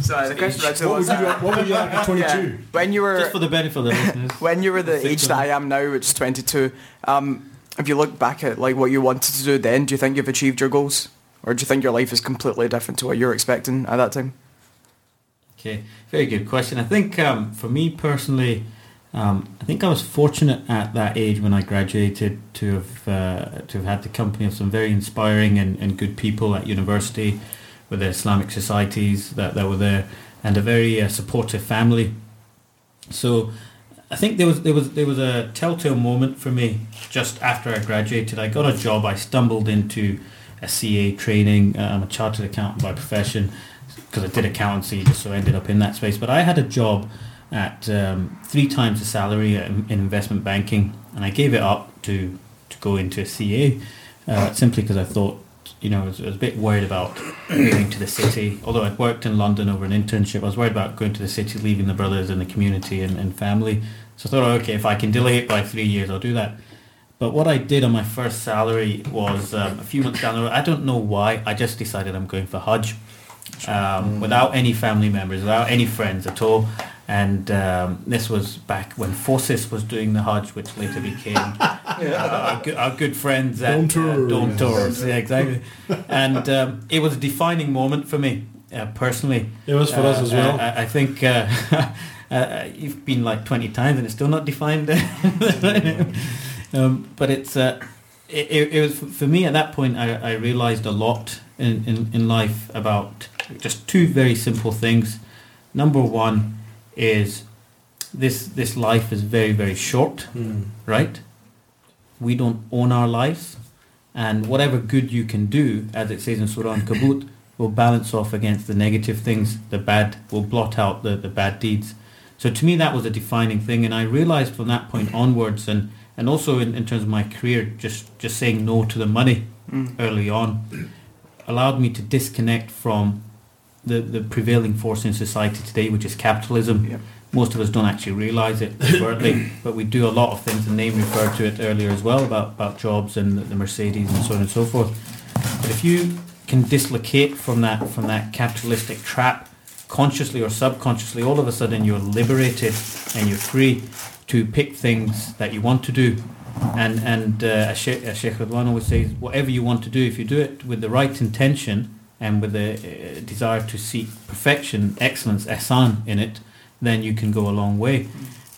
So the question actually What, was, would you, what were you like at 22? yeah, when you were Just for the benefit of the listeners. when you were the age that I am now, which is 22, um, if you look back at like what you wanted to do then, do you think you've achieved your goals, or do you think your life is completely different to what you were expecting at that time? Okay, very good question. I think um, for me personally, Um, I think I was fortunate at that age when I graduated to have uh, to have had the company of some very inspiring and, and good people at university, with the Islamic societies that, that were there, and a very uh, supportive family. So I think there was there was there was a telltale moment for me just after I graduated. I got a job. I stumbled into a CA training. Uh, I'm a chartered accountant by profession because I did accountancy, just so I ended up in that space. But I had a job at um, three times the salary in, in investment banking, and I gave it up to to go into a CA uh, simply because I thought. You know, I was, I was a bit worried about moving to the city. Although I'd worked in London over an internship, I was worried about going to the city, leaving the brothers and the community and, and family. So I thought, okay, if I can delay it by three years, I'll do that. But what I did on my first salary was um, a few months down the road. I don't know why. I just decided I'm going for Hajj um, without any family members, without any friends at all. And um, this was back when Forces was doing the Hajj, which later became uh, our, good, our good friends at Dome Tours. Uh, Dome Tours. Yeah, exactly. And um, it was a defining moment for me uh, personally. It was for us Uh, as well. I, I think uh, uh, you've been like 20 times and it's still not defined. um, but it's uh, it, it, it was for me at that point. I, I realized a lot in, in, in life about just two very simple things. Number one is this this life is very very short, Hmm. right? We don't own our lives, and whatever good you can do, as it says in Surah Al-Ankabut, will balance off against the negative things. The bad will blot out the, the bad deeds. So to me, that was a defining thing, and I realized from that point onwards, and and also in, in terms of my career, just just saying no to the money early on allowed me to disconnect from the, the prevailing force in society today, which is capitalism. Most of us don't actually realize it overtly, but we do a lot of things, and Naeem referred to it earlier as well about, about jobs and the, the Mercedes and so on and so forth. But if you can dislocate from that from that capitalistic trap, consciously or subconsciously, all of a sudden you're liberated and you're free to pick things that you want to do. And and uh, as Sheikh, Ruzwan always says, whatever you want to do, if you do it with the right intention and with a desire to seek perfection, excellence, ihsan in it, then you can go a long way.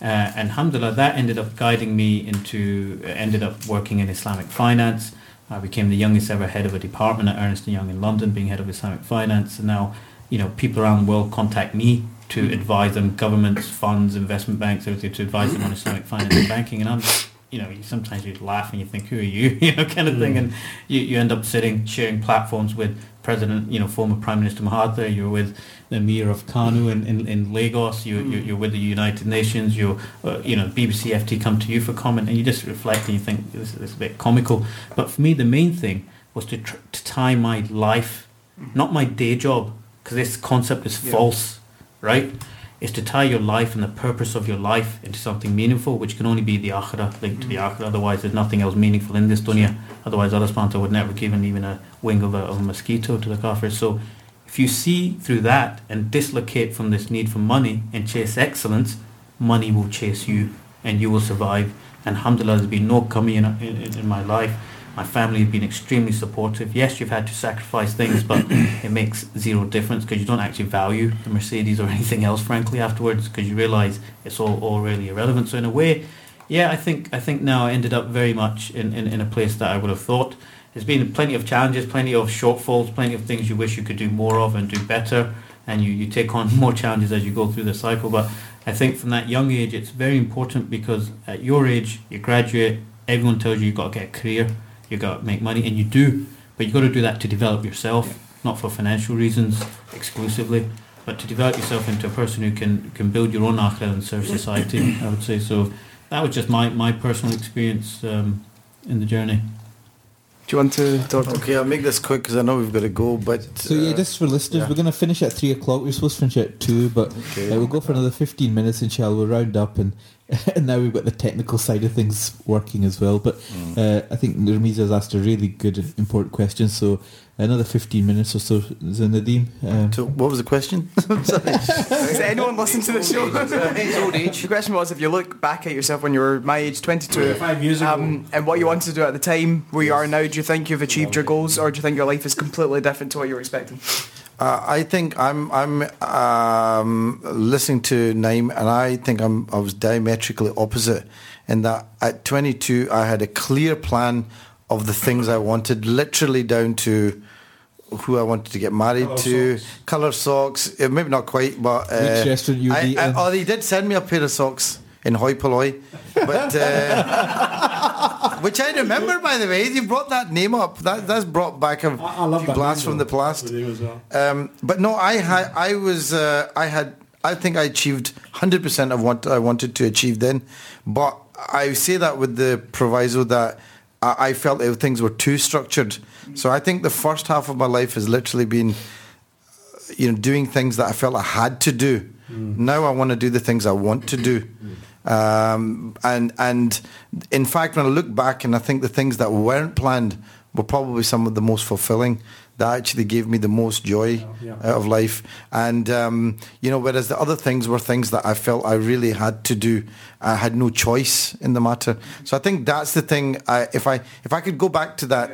Uh, and alhamdulillah, that ended up guiding me into, uh, ended up working in Islamic finance. I became the youngest ever head of a department at Ernst and Young in London, being head of Islamic finance. And now, you know, people around the world contact me to advise them, governments, funds, investment banks, everything, to advise them on Islamic finance and banking. And I'm, you know, you, sometimes you laugh and you think, who are you, you know, kind of thing. And you, you end up sitting, sharing platforms with President, you know, former Prime Minister Mahathir, you're with the Mayor of Kanu in, in, in Lagos, you, you, you're with the United Nations, you're, uh, you know, BBC FT come to you for comment and you just reflect and you think this, this is a bit comical. But for me, the main thing was to, tr- to tie my life, not my day job, because this concept is false, right? Is to tie your life and the purpose of your life into something meaningful, which can only be the akhirah, linked to the mm. akhirah. Otherwise, there's nothing else meaningful in this dunya. Otherwise, Allah subhanahu would never given even a wing of a, of a mosquito to the kafir. So, if you see through that and dislocate from this need for money and chase excellence, money will chase you and you will survive. And alhamdulillah, there's been no kami in, in, in my life. My family have been extremely supportive. Yes, you've had to sacrifice things, but it makes zero difference because you don't actually value the Mercedes or anything else, frankly, afterwards because you realise it's all, all really irrelevant. So in a way, yeah, I think I think now I ended up very much in, in, in a place that I would have thought. There's been plenty of challenges, plenty of shortfalls, plenty of things you wish you could do more of and do better, and you, you take on more challenges as you go through the cycle. But I think from that young age, it's very important because at your age, you graduate, everyone tells you you've got to get a career, you've got to make money, and you do, but you've got to do that to develop yourself, not for financial reasons exclusively, but to develop yourself into a person who can, can build your own akhirah and serve society, I would say. So that was just my, my personal experience um, in the journey. Do you want to, Doctor? Okay, I'll make this quick because I know we've got to go. But So yeah, uh, just for listeners, yeah. we're going to finish at three o'clock. We're supposed to finish at two, but Okay. uh, we'll go for another fifteen minutes, inshallah. We'll round up, and, and now we've got the technical side of things working as well. But Mm. uh, I think Ramiza has asked a really good, important question. So another fifteen minutes or so. So Nadeem, um, So what was the question? Does anyone listen to the show? His old age. The question was, if you look back at yourself when you were my age, 22, Five years ago. um, and what you wanted to do at the time, where you are now, do you think you've achieved your goals, or do you think your life is completely different to what you were expecting? Uh, I think I'm I'm um, listening to Naeem, and I think I'm I was diametrically opposite in that at 22 I had a clear plan of the things I wanted, literally down to who I wanted to get married Colour to, socks. color socks. uh, Maybe not quite, but uh, Which restaurant you'd I, I- Oh, they did send me a pair of socks in Hoi Polloi, but. Uh, Which I remember, by the way. You brought that name up. That that's brought back a I, I love few that. blasts name, from the past. The well. Um, but no, I had, I was, uh, I had, I think I achieved hundred percent of what I wanted to achieve then. But I say that with the proviso that I, I felt that things were too structured. So I think the first half of my life has literally been, you know, doing things that I felt I had to do. Now I want to do the things I want to do. Um, and and in fact, when I look back and I think the things that weren't planned were probably some of the most fulfilling. That actually gave me the most joy Yeah. out of life. And um, you know, whereas the other things were things that I felt I really had to do. I had no choice in the matter. So I think that's the thing. I, if I if I could go back to that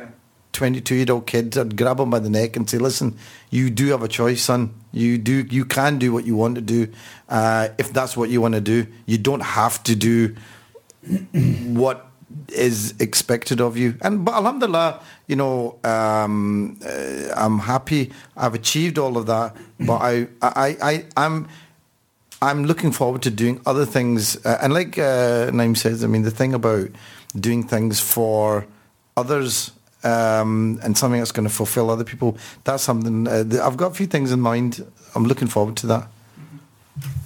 22 year old kids, I'd grab him by the neck and say, "Listen, you do have a choice, son. You do. You can do what you want to do. Uh, if that's what you want to do, you don't have to do what is expected of you. And but alhamdulillah, you know, um, uh, I'm happy. I've achieved all of that. But I, I, I, I'm. I'm looking forward to doing other things, uh, and like uh, Naeem says, I mean, the thing about doing things for others um, and something that's going to fulfill other people, that's something. Uh, I've got a few things in mind. I'm looking forward to that.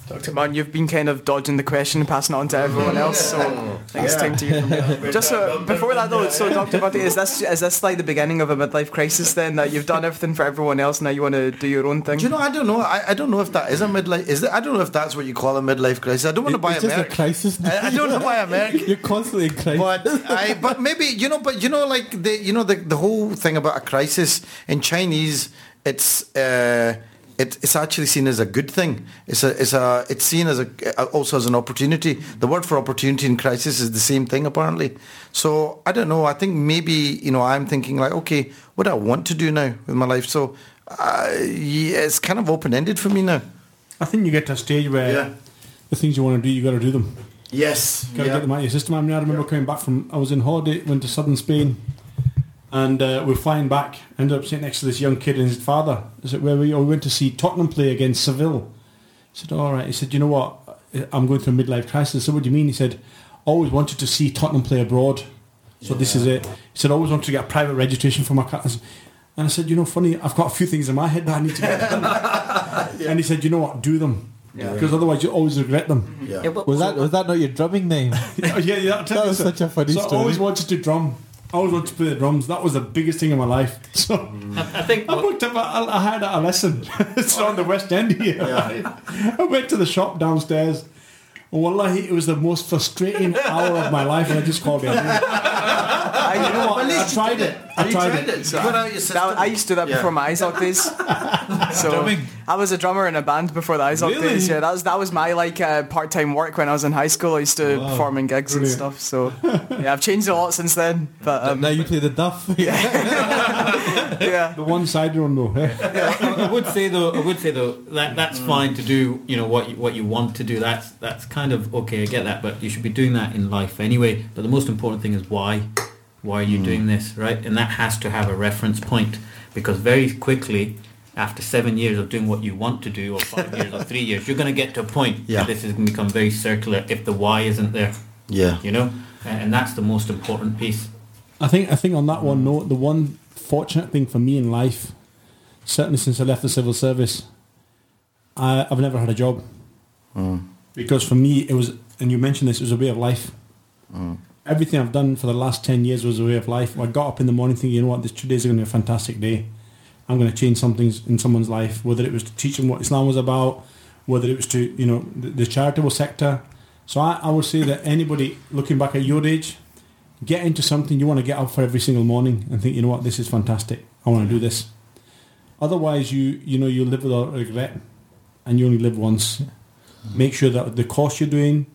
Dr. Man, you've been kind of dodging the question and passing it on to everyone else, so I think it's time to hear from you. Just uh, before that though, so Dr. Buddy, is this is this like the beginning of a midlife crisis then that you've done everything for everyone else now you want to do your own thing? Do you know? I don't know. I, I don't know if that is a midlife. Is it? I don't know if that's what you call a midlife crisis. I don't want to buy it's just a crisis. I, I don't want to buy American. You're constantly in crisis. but I, but maybe you know, but you know, like the you know the the whole thing about a crisis in Chinese, it's uh, it, it's actually seen as a good thing. It's a it's a it's seen as a also as an opportunity. The word for opportunity in crisis is the same thing apparently. So I don't know. I think maybe you know I'm thinking like, okay, what do I want to do now with my life? So uh, yeah, it's kind of open ended for me now. I think you get to a stage where Yeah. the things you want to do, you got to do them. Yes. Got to get them out of your system. I mean, I remember coming back from, I was in holiday, went to southern Spain, and uh, we're flying back. Ended up sitting next to this young kid and his father. I said, where were you? Oh, we went to see Tottenham play against Seville. He said, all right. He said, you know what? I'm going through a midlife crisis. I said, what do you mean? He said, always wanted to see Tottenham play abroad. So this is it. He said, always wanted to get a private registration for my car. And I said, you know, funny, I've got a few things in my head that I need to get done. And he said, you know what? Do them. Because otherwise you always regret them. Yeah. was that was that not your drumming name? Oh, yeah, yeah, That was so- such a funny so I always wanted to drum. I always wanted to play the drums. That was the biggest thing in my life. So I, I think I booked up. I, I had a lesson. it's on the West End here. right? I went to the shop downstairs. And wallahi, it was the most frustrating hour of my life, and I just called it. I, you know what? I tried it. I tried, it. So, Put out your system. That, I used to do that Yeah. before my ISOC days. So Drumming. I was a drummer in a band before the ISOC Really? days. Yeah, that was that was my like uh, part-time work when I was in high school. I used to Wow. perform in gigs Brilliant. and stuff. So yeah, I've changed a lot since then. But um, now you play the duff. yeah, The one-sided one though. eh? I would say though, I would say though that that's fine to do. You know what you, what you want to do. That's that's kind of okay. I get that, but you should be doing that in life anyway. But the most important thing is why. Why are you hmm. doing this, right? And that has to have a reference point because very quickly, after seven years of doing what you want to do, or five years or three years, you're going to get to a point Yeah. where this is going to become very circular if the why isn't there. Yeah. You know, and, and that's the most important piece. I think I think on that one note, the one fortunate thing for me in life, certainly since I left the civil service, I, I've never had a job. Hmm. Because for me, it was, and you mentioned this, it was a way of life. Hmm. Everything I've done for the last 10 years was a way of life. I got up in the morning thinking, you know what, this today's going to be a fantastic day. I'm going to change something in someone's life, whether it was to teach them what Islam was about, whether it was to, you know, the, the charitable sector. So I, I would say that anybody looking back at your age, get into something you want to get up for every single morning and think, you know what, this is fantastic. I want to do this. Otherwise, you you know you live without regret, and you only live once. Make sure that the course you're doing,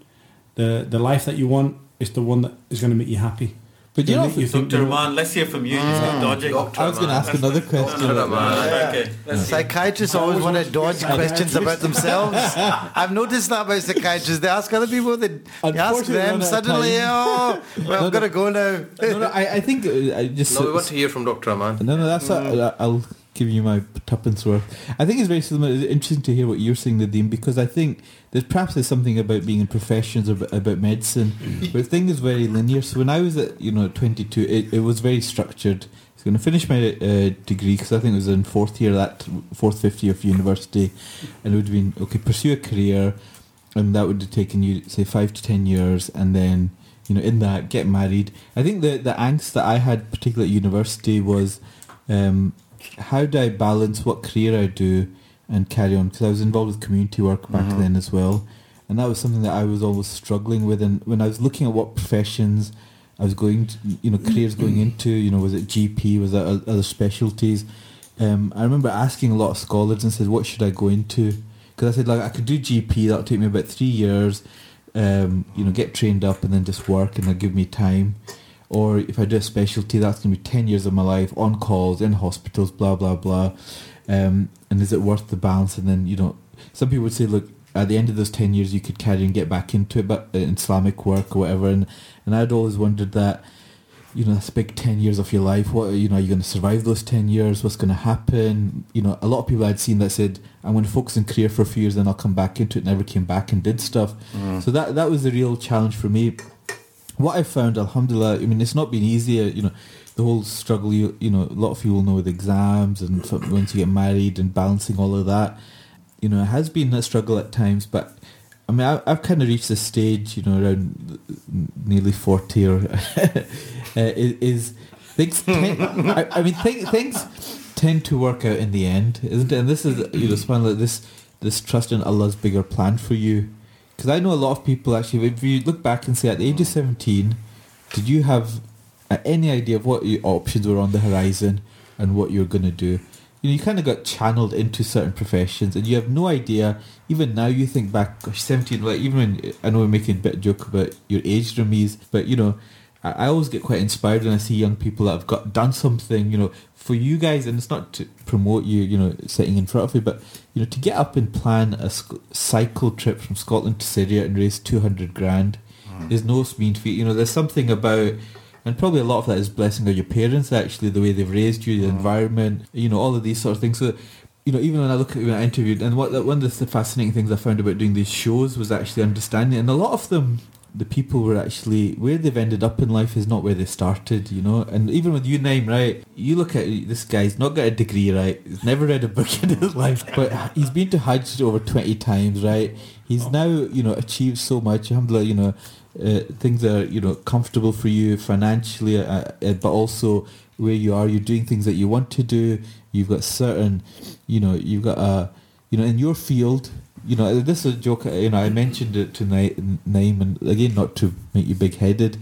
the the life that you want, is the one that is going to make you happy. But you know, you think Dr. you know- Rahman, let's hear from you. You start dodging. I was going to ask another question. Okay. Psychiatrists always want to dodge questions about themselves. I've noticed that about psychiatrists. They ask other people, they ask them we're out of suddenly, oh, well, I've got to go now. no, no, I, I think uh, I just No, we want to hear from Dr. Aman. No, no, that's uh, I'll give you my tuppence worth. I think it's very similar. It's interesting to hear what you're saying, Nadeem, because I think there's perhaps there's something about being in professions about, about medicine, where the thing is very linear. So when I was at you know 22, it, it was very structured. I was going to finish my uh, degree because I think it was in fourth year, that fourth, fifth year of university, and it would have been okay. Pursue a career, and that would have taken you say five to ten years, and then you know in that get married. I think the the angst that I had, particularly at university, was um, how do I balance what career I do and carry on? Because I was involved with community work back then as well, and that was something that I was always struggling with. And when I was looking at what professions I was going, to, you know, careers going into, you know, was it GP, was it other specialties? Um, I remember asking a lot of scholars and said, what should I go into? Because I said, like, I could do GP, that'll take me about three years, um, you know, get trained up and then just work and that'll give me time. Or if I do a specialty, that's going to be 10 years of my life on calls, in hospitals, blah, blah, blah. Um, and is it worth the balance? And then, you know, some people would say, look, at the end of those 10 years, you could carry and get back into it, but uh, Islamic work or whatever. And, and I'd always wondered that, you know, that's a big 10 years of your life. What, you know, are you going to survive those 10 years? What's going to happen? You know, a lot of people I'd seen that said, I'm going to focus on career for a few years, then I'll come back into it, never came back and did stuff. So that, that was the real challenge for me what I found, alhamdulillah, I mean, it's not been easy. uh, You know, the whole struggle. You you know, a lot of you people know with exams and once you get married and balancing all of that. You know, it has been a struggle at times, but I mean, I, I've kind of reached this stage. You know, around nearly forty or uh, is, is things. Tend, I, I mean, th- things tend to work out in the end, isn't it? And this is you know, this this trust in Allah's bigger plan for you. Because I know a lot of people actually, if you look back and say at the age of 17, did you have uh, any idea of what your options were on the horizon and what you're going to do? You know, you kind of got channeled into certain professions and you have no idea. Even now you think back, gosh, 17, like even when, I know we're making a bit of joke about your age, Rameez, but you know, I, always get quite inspired when I see young people that have got done something, you know, for you guys, and it's not to promote you, you know, sitting in front of you, but you know, to get up and plan a sc- cycle trip from Scotland to Syria and raise two hundred grand hmm. is no mean feat. You know, there's something about, and probably a lot of that is blessing of your parents, actually, the way they've raised you, the hmm. environment, you know, all of these sort of things. So, you know, even when I look at when I interviewed, and what one of the fascinating things I found about doing these shows was actually understanding, and a lot of them the people were actually where they've ended up in life is not where they started, you know. And even with you, Naeem right, you look at this guy's not got a degree, right? He's never read a book in his life, but he's been to Hajj over twenty times, right? He's now, you know, achieved so much. Alhamdulillah, you know, uh, things are, you know, comfortable for you financially, uh, uh, but also where you are, you're doing things that you want to do. You've got certain, you know, you've got a, you know, in your field, you know, this is a joke. You know, I mentioned it to Naeem, and again, not to make you big-headed.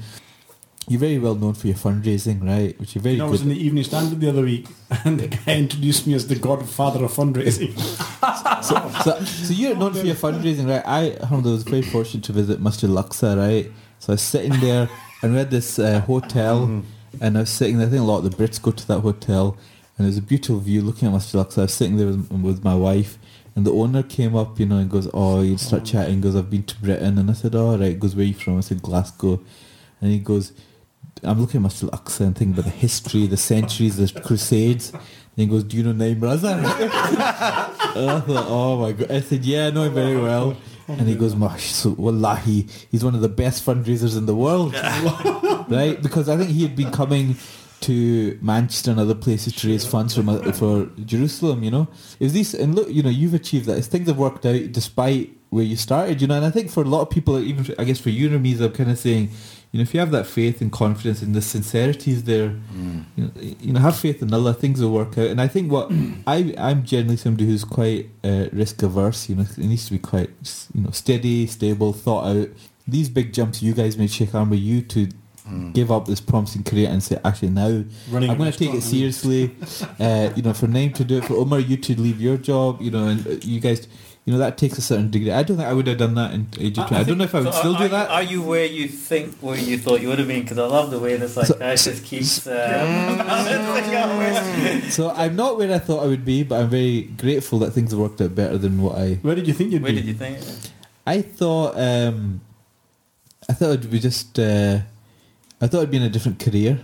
You're very well known for your fundraising, right? Which you're very You know, I was in the Evening Standard the other week, and the guy introduced me as the godfather of fundraising. so, so, so you're known for your fundraising, right? I, alhamdulillah, was very fortunate to visit Masjid Al-Aqsa, right? So I was sitting there, and we had this uh, hotel, and I was sitting there. I think a lot of the Brits go to that hotel, and there's a beautiful view looking at Masjid Al-Aqsa. I was sitting there with, with my wife, and the owner came up, you know, and goes, "Oh, you start oh. chatting." Goes, "I've been to Britain," and I said, "Oh, right." Goes, "Where are you from?" I said, "Glasgow," and he goes. I'm looking at Masjid Al-Aqsa and thinking about the history, the centuries, the crusades. And he goes, do you know Naeem and I thought, oh my god. I said, yeah, I know him very well. And he goes, Mash, so wallahi, he's one of the best fundraisers in the world. right? Because I think he had been coming to Manchester and other places to raise funds for, Ma- for Jerusalem, you know? Is this, and look, you know, you've achieved that. It's things have worked out despite where you started, you know? And I think for a lot of people, even I guess for you and me, I'm kind of saying, you know, if you have that faith and confidence and the sincerity is there, you, know, you know, have faith in Allah, things will work out. And I think what I, I'm generally somebody who's quite uh, risk averse. You know, it needs to be quite, you know, steady, stable, thought out. These big jumps you guys made, Sheikh Amer, you to give up this promising career and say, actually, now Running I'm going to take it seriously. uh, you know, for Naeem to do it, for Omar, you to leave your job, you know, and uh, you guys you know that takes a certain degree. I don't think I would have done that in age of 20. I, don't know if I would So still are, do that. Are you where you think where you thought you would have been? Because I love the way the psychiatrist keeps. Uh, balancing so I'm not where I thought I would be, but I'm very grateful that things have worked out better than what I. Where did you think you'd Where be? did you think? I thought. Um, I thought it'd be just. Uh, I thought it'd be in a different career.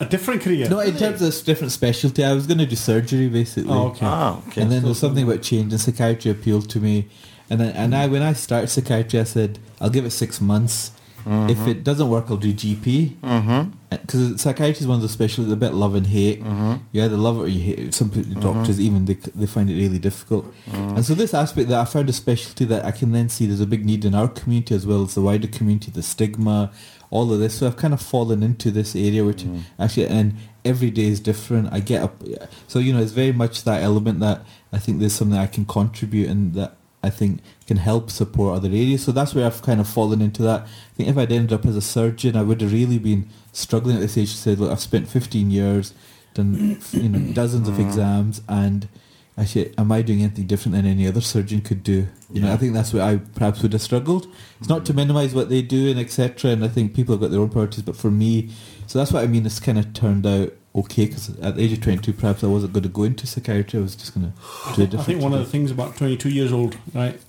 A different career. No, in terms of this different specialty, I was going to do surgery basically. Oh, okay. Ah, okay. And then there's something about change, and psychiatry appealed to me. And then, and I, when I started psychiatry, I said I'll give it six months. If it doesn't work, I'll do GP. Mm-hmm. Because psychiatry is one of those specialties, a bit love and hate. Mm-hmm. You either love it or you hate it. Some pe- doctors even they, they find it really difficult. And so this aspect that I found a specialty that I can then see there's a big need in our community as well as the wider community, the stigma, all of this. So I've kind of fallen into this area which mm. actually and every day is different. I get up so you know it's very much that element that I think there's something I can contribute and that I think can help support other areas. So that's where I've kind of fallen into that. I think if I'd ended up as a surgeon, I would have really been struggling at this age. Said, look, I've spent 15 years, done you know dozens of mm. exams, and actually, am I doing anything different than any other surgeon could do? You know, I think that's where I perhaps would have struggled. It's not to mm-hmm. minimise what they do and etc. And I think people have got their own priorities, but for me, so that's what I mean. It's kind of turned out okay because at the age of 22, perhaps I wasn't going to go into psychiatry. I was just going to do a different. I think one of the things about 22 years old, right?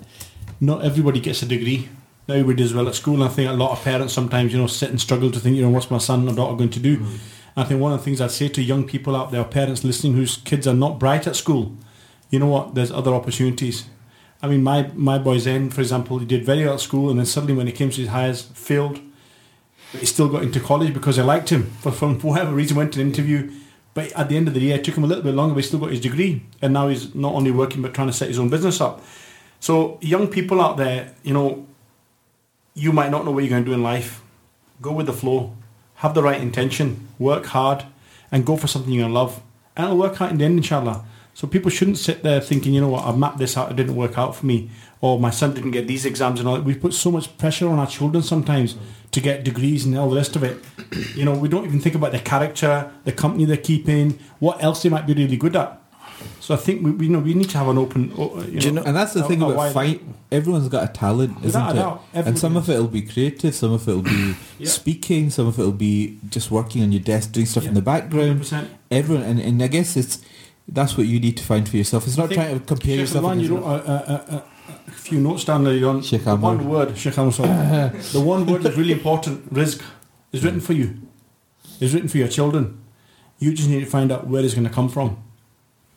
Not everybody gets a degree. Not everybody does well at school. And I think a lot of parents sometimes, you know, sit and struggle to think, you know, what's my son or daughter going to do? Mm. I think one of the things I'd say to young people out there, parents listening whose kids are not bright at school, you know what? There's other opportunities. I mean, my my boy Zen, for example, he did very well at school, and then suddenly when he came to his Highers, failed. But he still got into college because I liked him. For, for whatever reason, went to an interview. But at the end of the year, it took him a little bit longer, but he still got his degree. And now he's not only working, but trying to set his own business up. So young people out there, you know, you might not know what you're going to do in life. Go with the flow. Have the right intention. Work hard. And go for something you're going to love. And it'll work out in the end, inshallah. So people shouldn't sit there thinking, you know what, I've mapped this out, it didn't work out for me. Or my son didn't get these exams and all that. We put so much pressure on our children sometimes to get degrees and all the rest of it. You know, we don't even think about their character, the company they're keeping, what else they might be really good at. So I think we, we you know we need to have an open. uh, You know, and that's the a- thing about wide- fight. Everyone's got a talent, isn't it? and some of it will be creative, some of it will be Yeah. speaking, some of it will be just working on your desk, doing stuff in the background. 100%. Everyone, and, and I guess it's that's what you need to find for yourself. It's not trying to compare Sheikh yourself. Ruzwan, you wrote a, a, a, a- a few notes down there on Sheikh the Amer. one word, Sheikh Amer, the one word that's really important, rizq, is written for you. It's written for your children. You just need to find out where it's going to come from.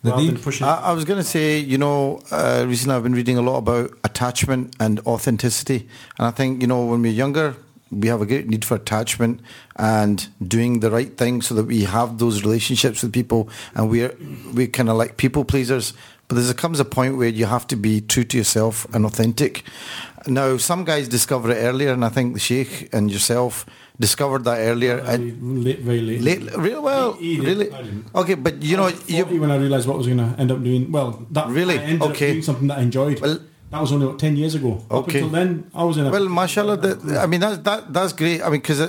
Rather than Nadeem? push. I, I was going to say, you know, uh, recently I've been reading a lot about attachment and authenticity. And I think, you know, when we're younger, we have a great need for attachment and doing the right thing so that we have those relationships with people and we're, we're kind of like people pleasers. But there comes a point where you have to be true to yourself and authentic. Now, some guys discover it earlier, and I think the Sheikh and yourself discovered that earlier. and late, very late. late, real well, He- he really. Okay, but you know, you when I realised what I was going to end up doing. Well, that Really? Okay. something that I enjoyed. Well- that was only what, ten years ago. Up Okay. until then, I was in a Well, mashallah, that, I mean that that that's great. I mean, because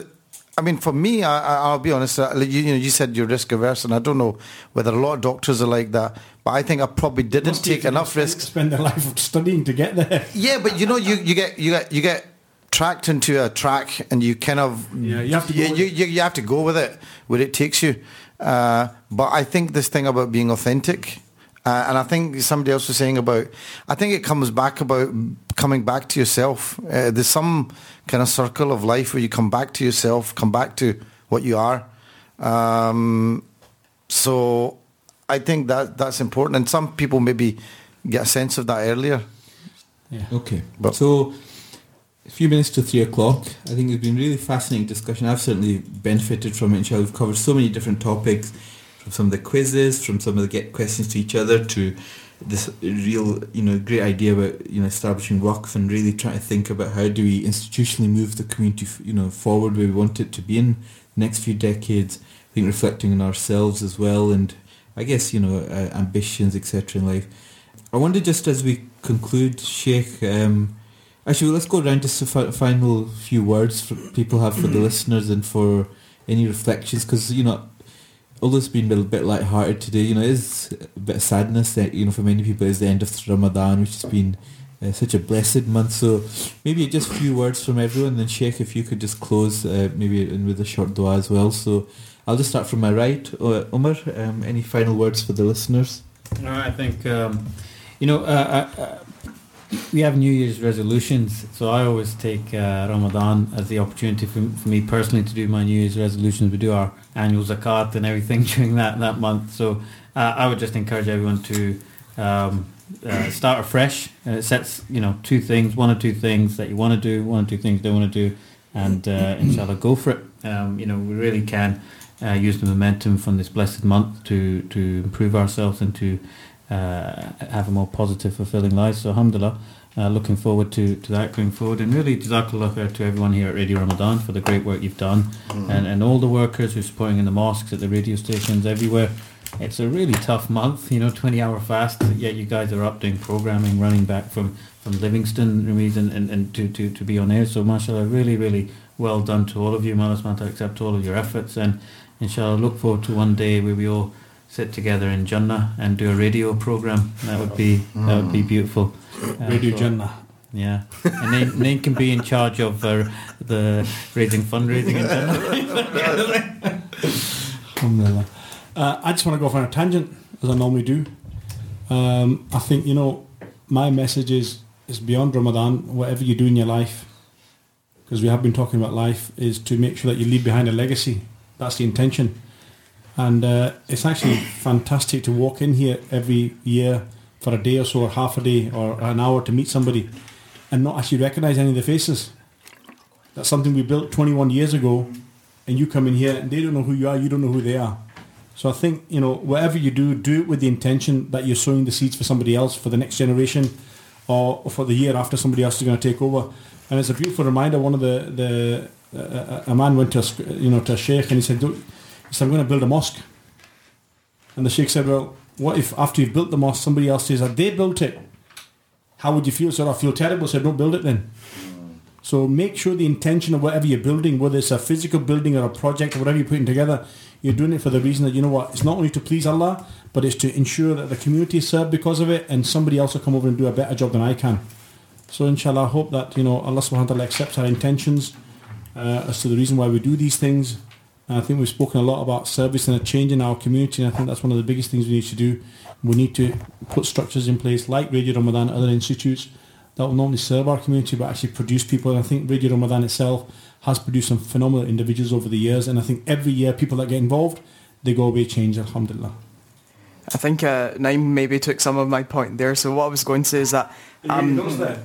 I mean, for me, I, I- I'll be honest. uh, You, you know, you said you're risk averse, and I don't know whether a lot of doctors are like that. But I think I probably didn't take enough risks. Spend their life studying to get there. Yeah, but you know, you, you get you get you get tracked into a track, and you kind of Yeah, you have to go you, you, you, you have to go with it where it takes you. Uh, but I think this thing about being authentic. Uh, and I think somebody else was saying about, I think it comes back about coming back to yourself. Uh, there's some kind of circle of life where you come back to yourself, come back to what you are. Um, so I think that that's important. And some people maybe get a sense of that earlier. Yeah. Okay. But- so, a few minutes to three o'clock. I think it's been really fascinating discussion. I've certainly benefited from it. Inshallah, we've covered so many different topics, from some of the quizzes, from some of the get questions to each other, to this real, you know, great idea about you know establishing Waqf and really trying to think about how do we institutionally move the community, you know, forward where we want it to be in the next few decades. I think reflecting on ourselves as well, and I guess you know uh, ambitions, etc. in life. I wonder just as we conclude, Sheikh. Um, actually, let's go around just a final few words for people have for the listeners and for any reflections, because you know, although it's been a bit light-hearted today, you know, it is a bit of sadness that you know for many people it's the end of Ramadan, which has been uh, such a blessed month. So maybe just a few words from everyone, then Sheikh, if you could just close uh, maybe with a short dua as well. So I'll just start from my right. Uh, Omar, um, any final words for the listeners? No, I think um, you know uh, uh, we have New Year's resolutions, so I always take uh, Ramadan as the opportunity for, for me personally to do my New Year's resolutions. We do our annual zakat and everything during that that month. So uh, I would just encourage everyone to um, uh, start afresh. And it sets you know two things, one or two things that you want to do, one or two things you don't want to do, and uh, inshallah go for it. Um, you know we really can uh, use the momentum from this blessed month to to improve ourselves and to have a more positive, fulfilling life. So alhamdulillah. Uh, looking forward to, to that going forward and really jazakallah khair to everyone here at Radio Ramadhan for the great work you've done and, and all the workers who are supporting in the mosques, at the radio stations, everywhere. It's a really tough month, you know, 20 hour fast, yet you guys are up doing programming, running back from, from Livingston, Rameez, and, and, and to, to, to be on air. So mashallah, really, really well done to all of you. May Allah subhanahu wa ta'ala accept all of your efforts and inshallah look forward to one day where we all sit together in Jannah and do a radio program. That would be that would be beautiful. Uh, Radio so- Jannah. yeah, and Naeem, Naeem can be in charge of uh, the raising fundraising in Jannah. Uh, I just want to go off on a tangent, as I normally do. Um, I think, you know, my message is, is beyond Ramadan, whatever you do in your life, because we have been talking about life, is to make sure that you leave behind a legacy. That's the intention. And uh, it's actually fantastic to walk in here every year for a day or so, or half a day, or an hour to meet somebody and not actually recognize any of the faces. That's something we built 21 years ago, and you come in here and they don't know who you are, you don't know who they are. So I think, you know, whatever you do, do it with the intention that you're sowing the seeds for somebody else, for the next generation, or for the year after somebody else is going to take over. And it's a beautiful reminder. One of the, the uh, a man went to a, you know to a sheikh and he said, Said, I'm going to build a mosque. And the sheikh said, well, what if after you've built the mosque, somebody else says that they built it? How would you feel? So I feel terrible. So don't build it then. So make sure the intention of whatever you're building, whether it's a physical building or a project or whatever you're putting together, you're doing it for the reason that you know what, it's not only to please Allah, but it's to ensure that the community is served because of it and somebody else will come over and do a better job than I can. So inshallah, I hope that, you know, Allah subhanahu wa ta'ala accepts our intentions uh, as to the reason why we do these things. And I think we've spoken a lot about service and a change in our community, and I think that's one of the biggest things we need to do. We need to put structures in place like Radio Ramadhan, other institutes that will not only serve our community but actually produce people. And I think Radio Ramadhan itself has produced some phenomenal individuals over the years, and I think every year people that get involved, they go away changed, alhamdulillah. I think uh, Naeem maybe took some of my point there. So what I was going to say is that um,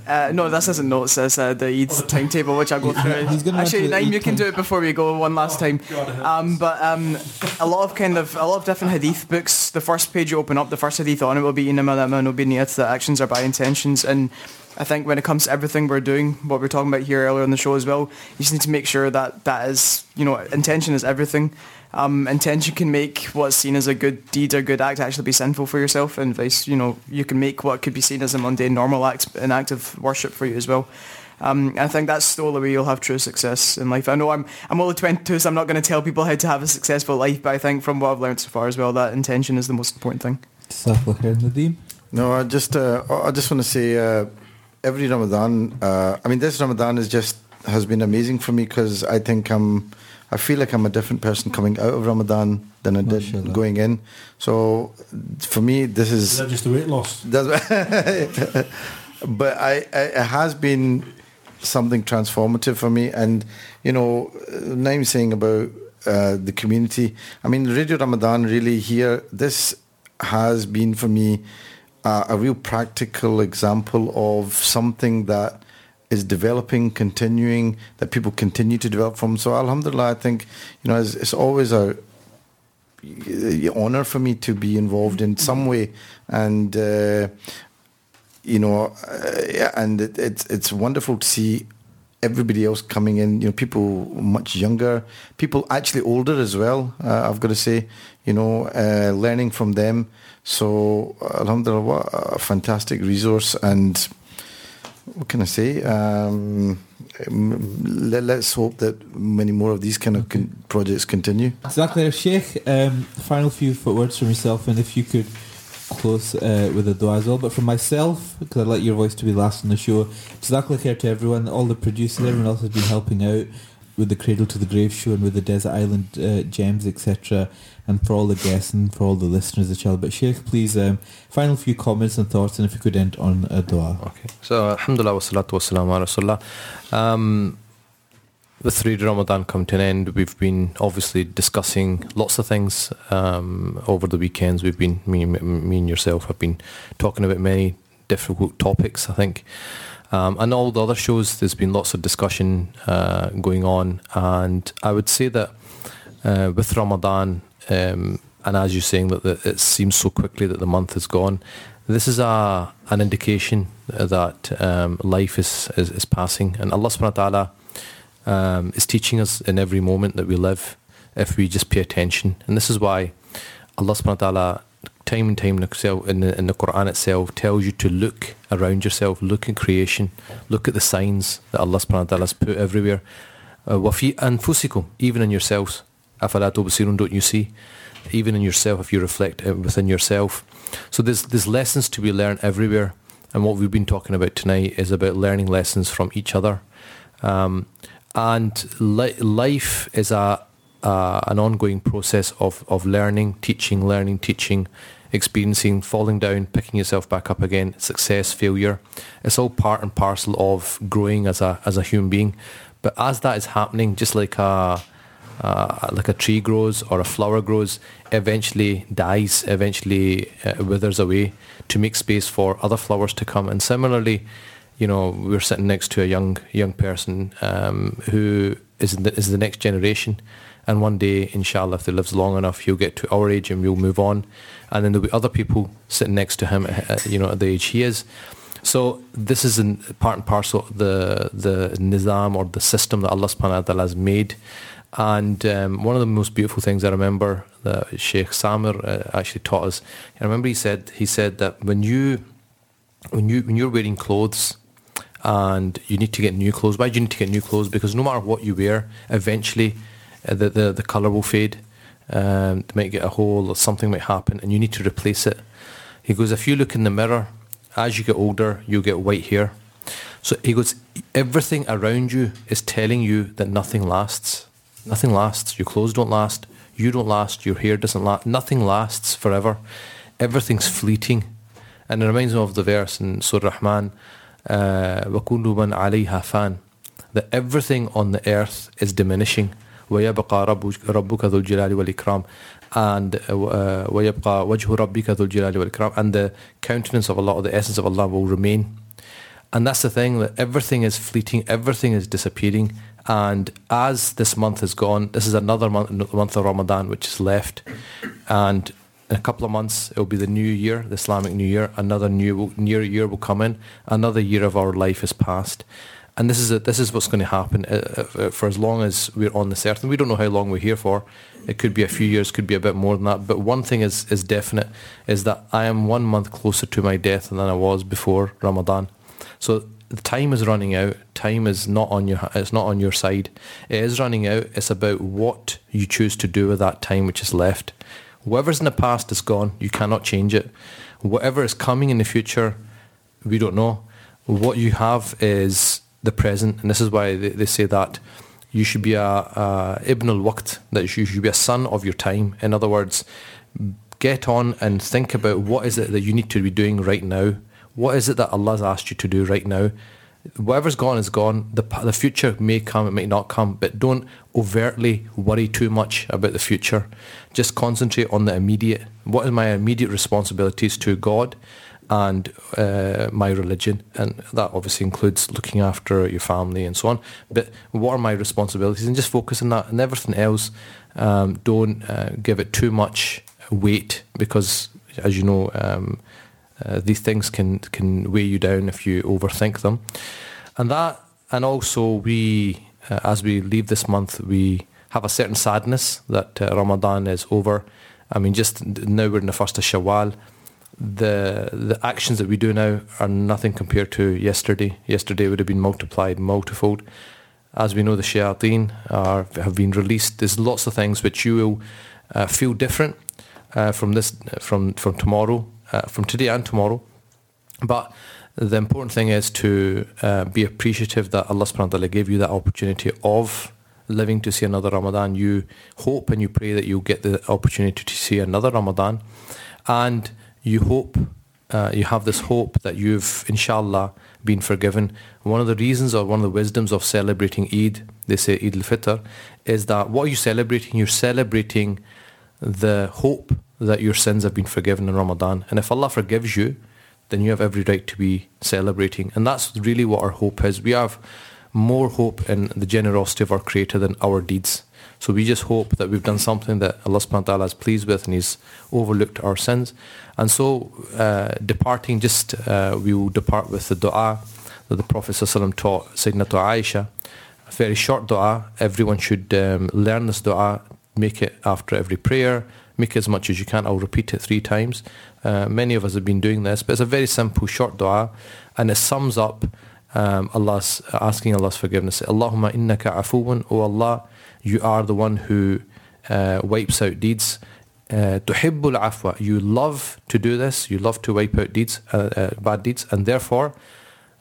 uh, no, this isn't notes. It's uh, the Eid timetable, which I go through. He's gonna run Actually, Naeem, you can do it before we go one last time. Um, but um, a lot of kind of a lot of different hadith books. The first page you open up, the first hadith on it will be inama lama no biniyat, that actions are by intentions. And I think when it comes to everything we're doing, what we're talking about here earlier on the show as well, you just need to make sure that that is, you know, intention is everything. Um, intention can make what's seen as a good deed or good act actually be sinful for yourself, and vice. You know, you can make what could be seen as a mundane, normal act an act of worship for you as well. Um, I think that's the only way you'll have true success in life. I know I'm I'm only 22, so I'm not going to tell people how to have a successful life, but I think from what I've learned so far as well, that intention is the most important thing. Jazakallah khair, No, I just uh, I just want to say uh, every Ramadan. Uh, I mean, this Ramadan is just has been amazing for me because I think I'm. I feel like I'm a different person coming out of Ramadan than I did Mashallah. going in. So for me, this Is is. that just a weight loss? But I, I, it has been something transformative for me. And, you know, Naeem saying about uh, the community, I mean, Radio Ramadhan really here, this has been for me uh, a real practical example of something that is developing, continuing, that people continue to develop from. So, Alhamdulillah, I think, you know, it's, it's always a, honor for me to be involved in some way. And uh, you know uh, yeah, and it, it's it's wonderful to see everybody else coming in you know people much younger people actually older as well uh, I've got to say you know uh, learning from them. So alhamdulillah what a fantastic resource. And what can I say um, let, let's hope that many more of these kind of con- projects continue Jazakallah Sheikh, um, final few words from yourself, and if you could close uh, with a dua as well. But for myself, because I'd like your voice to be last on the show, Jazakallah khair to everyone, all the producers, everyone else has been helping out with the Cradle to the Grave show and with the Desert Island uh, Gems, etc. And for all the guests and for all the listeners as well. But Sheikh, please, um, final few comments and thoughts, and if you could end on a dua. Okay. So, alhamdulillah wa salatu ala rasulullah. Um, with Radio Ramadhan come to an end, we've been obviously discussing lots of things um, over the weekends. We've been, me, me and yourself have been talking about many difficult topics, I think. Um, and all the other shows, there's been lots of discussion uh, going on. And I would say that uh, with Ramadan, um, and as you're saying that, that it seems so quickly that the month is gone, this is a an indication that um, life is, is, is passing. And Allah subhanahu wa ta'ala um, is teaching us in every moment that we live if we just pay attention. And this is why Allah subhanahu wa ta'ala time and time in the, in the, in the Quran itself tells you to look around yourself, look at creation, look at the signs that Allah subhanahu wa ta'ala has put everywhere. Uh, وَفِي أَنفُسِكُمْ Even in yourselves. afala tubsirun, don't you see? Even in yourself, if you reflect uh, within yourself. So there's, there's lessons to be learned everywhere. And what we've been talking about tonight is about learning lessons from each other. Um, and li- life is a, uh, an ongoing process of, of learning, teaching, learning, teaching, experiencing, falling down, picking yourself back up again, success, failure. It's all part and parcel of growing as a, as a human being. But as that is happening, just like a, uh, like a tree grows or a flower grows, eventually dies, eventually uh, withers away to make space for other flowers to come. And similarly, you know, we're sitting next to a young young person um, who is the, is the next generation. And one day, inshallah, if he lives long enough, he'll get to our age and we'll move on. And then there'll be other people sitting next to him, uh, you know, at the age he is. So this is part and parcel of the the nizam or the system that Allah subhanahu wa ta'ala has made. And um, one of the most beautiful things I remember that Sheikh Samir uh, actually taught us. I remember he said he said that when you when you when you're wearing clothes and you need to get new clothes. Why do you need to get new clothes? Because no matter what you wear, eventually uh, the, the the colour will fade. Um, it might get a hole or something might happen, and you need to replace it. He goes, if you look in the mirror, as you get older, you get white hair. So he goes, everything around you is telling you that nothing lasts. Nothing lasts. Your clothes don't last. You don't last. Your hair doesn't last. Nothing lasts forever. Everything's fleeting. And it reminds me of the verse in Surah Rahman, وَكُلُّ مَنْ عَلَيْهَا فَانٍ That everything on the earth is diminishing. وَيَبْقَى رَبُّكَ ذُو الْجَلَالِ وَالْإِكْرَامِ and uh, وَيَبْقَى وَجْهُ رَبِّكَ ذُو الْجَلَالِ وَالْإِكْرَامِ and the countenance of Allah, or the essence of Allah will remain. And that's the thing, that everything is fleeting, everything is disappearing. and as this month has gone, this is another month, month of Ramadan which is left. And in a couple of months, it will be the new year, the Islamic New Year. Another new, new year will come in. Another year of our life has passed. And this is a, this is what's going to happen uh, uh, for as long as we're on this earth. And we don't know how long we're here for. It could be a few years, could be a bit more than that. But one thing is, is definite, is that I am one month closer to my death than I was before Ramadan. So the time is running out. Time is not on your it's not on your side. It is running out. It's about what you choose to do with that time which is left. Whatever's in the past is gone. You cannot change it. Whatever is coming in the future, we don't know. What you have is the present, and this is why they, they say that you should be a, ibn al-waqt, that you should be a son of your time. In other words, get on and think about what is it that you need to be doing right now. What is it that Allah has asked you to do right now? Whatever's gone is gone. The, the future may come, it may not come, but don't overtly worry too much about the future. Just concentrate on the immediate. What are my immediate responsibilities to God and uh, my religion? And that obviously includes looking after your family and so on. But what are my responsibilities? And just focus on that and everything else. Um, don't uh, give it too much weight because, as you know, um, uh, these things can can weigh you down if you overthink them, and that, and also we, uh, as we leave this month, we have a certain sadness that uh, Ramadan is over. I mean, just now we're in the first of Shawwal. The the actions that we do now are nothing compared to yesterday. Yesterday would have been multiplied multifold. As we know, the shayateen are have been released. There's lots of things which you will uh, feel different uh, from this from from tomorrow uh, from today and tomorrow. But the important thing is to uh, be appreciative that Allah subhanahu wa ta'ala gave you that opportunity of living to see another Ramadan. You hope and you pray that you'll get the opportunity to see another Ramadan. And you hope, uh, you have this hope that you've, inshallah, been forgiven. One of the reasons or one of the wisdoms of celebrating Eid, they say Eid al-Fitr, is that what are you celebrating? You're celebrating the hope that your sins have been forgiven in Ramadan. And if Allah forgives you, then you have every right to be celebrating. And that's really what our hope is. We have more hope in the generosity of our Creator than our deeds. So we just hope that we've done something that Allah subhanahu wa ta'ala is pleased with and He's overlooked our sins. And so uh, departing, just uh, we will depart with the dua that the Prophet ﷺ taught Sayyidina Aisha. A very short dua. Everyone should um, learn this dua, make it after every prayer, make as much as you can. I'll repeat it three times. Uh, many of us have been doing this, but it's a very simple, short dua, and it sums up um, Allah's asking Allah's forgiveness. Allahumma innaka afuwan, O Allah, you are the one who uh, wipes out deeds. Tuhibbul uh, afwa, you love to do this, you love to wipe out deeds, uh, uh, bad deeds, and therefore,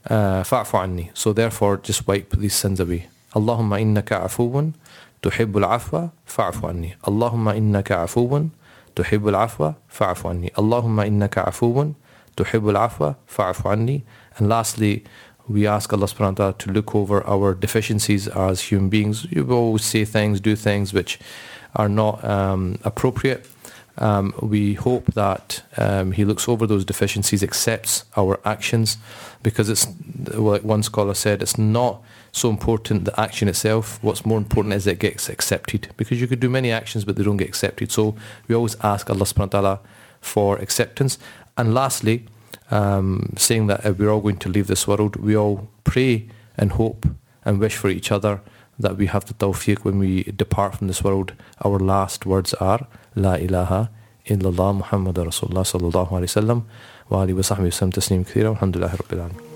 fa'fu anni. So therefore, just wipe these sins away. Allahumma innaka afuwan, تحب العفو فاعف عني اللهم إنك عفو تحب العفو فاعف عني اللهم إنك عفو تحب العفو فاعف عني and lastly we ask Allah subhanahu wa ta'ala to look over our deficiencies as human beings you always say things do things which are not um, appropriate um, we hope that um, he looks over those deficiencies accepts our actions because it's like one scholar said it's not so important the action itself. What's more important is it gets accepted because you could do many actions but they don't get accepted. So we always ask Allah subhanahu wa ta'ala for acceptance. And lastly, um, saying that if we're all going to leave this world, we all pray and hope and wish for each other that we have the tawfiq when we depart from this world. Our last words are La ilaha illallah Muhammad Rasulullah sallallahu alayhi wa sallam wa alihi wa sahbihi wa sallam tasliman kathira. Alhamdulillah Rabbil Alamin.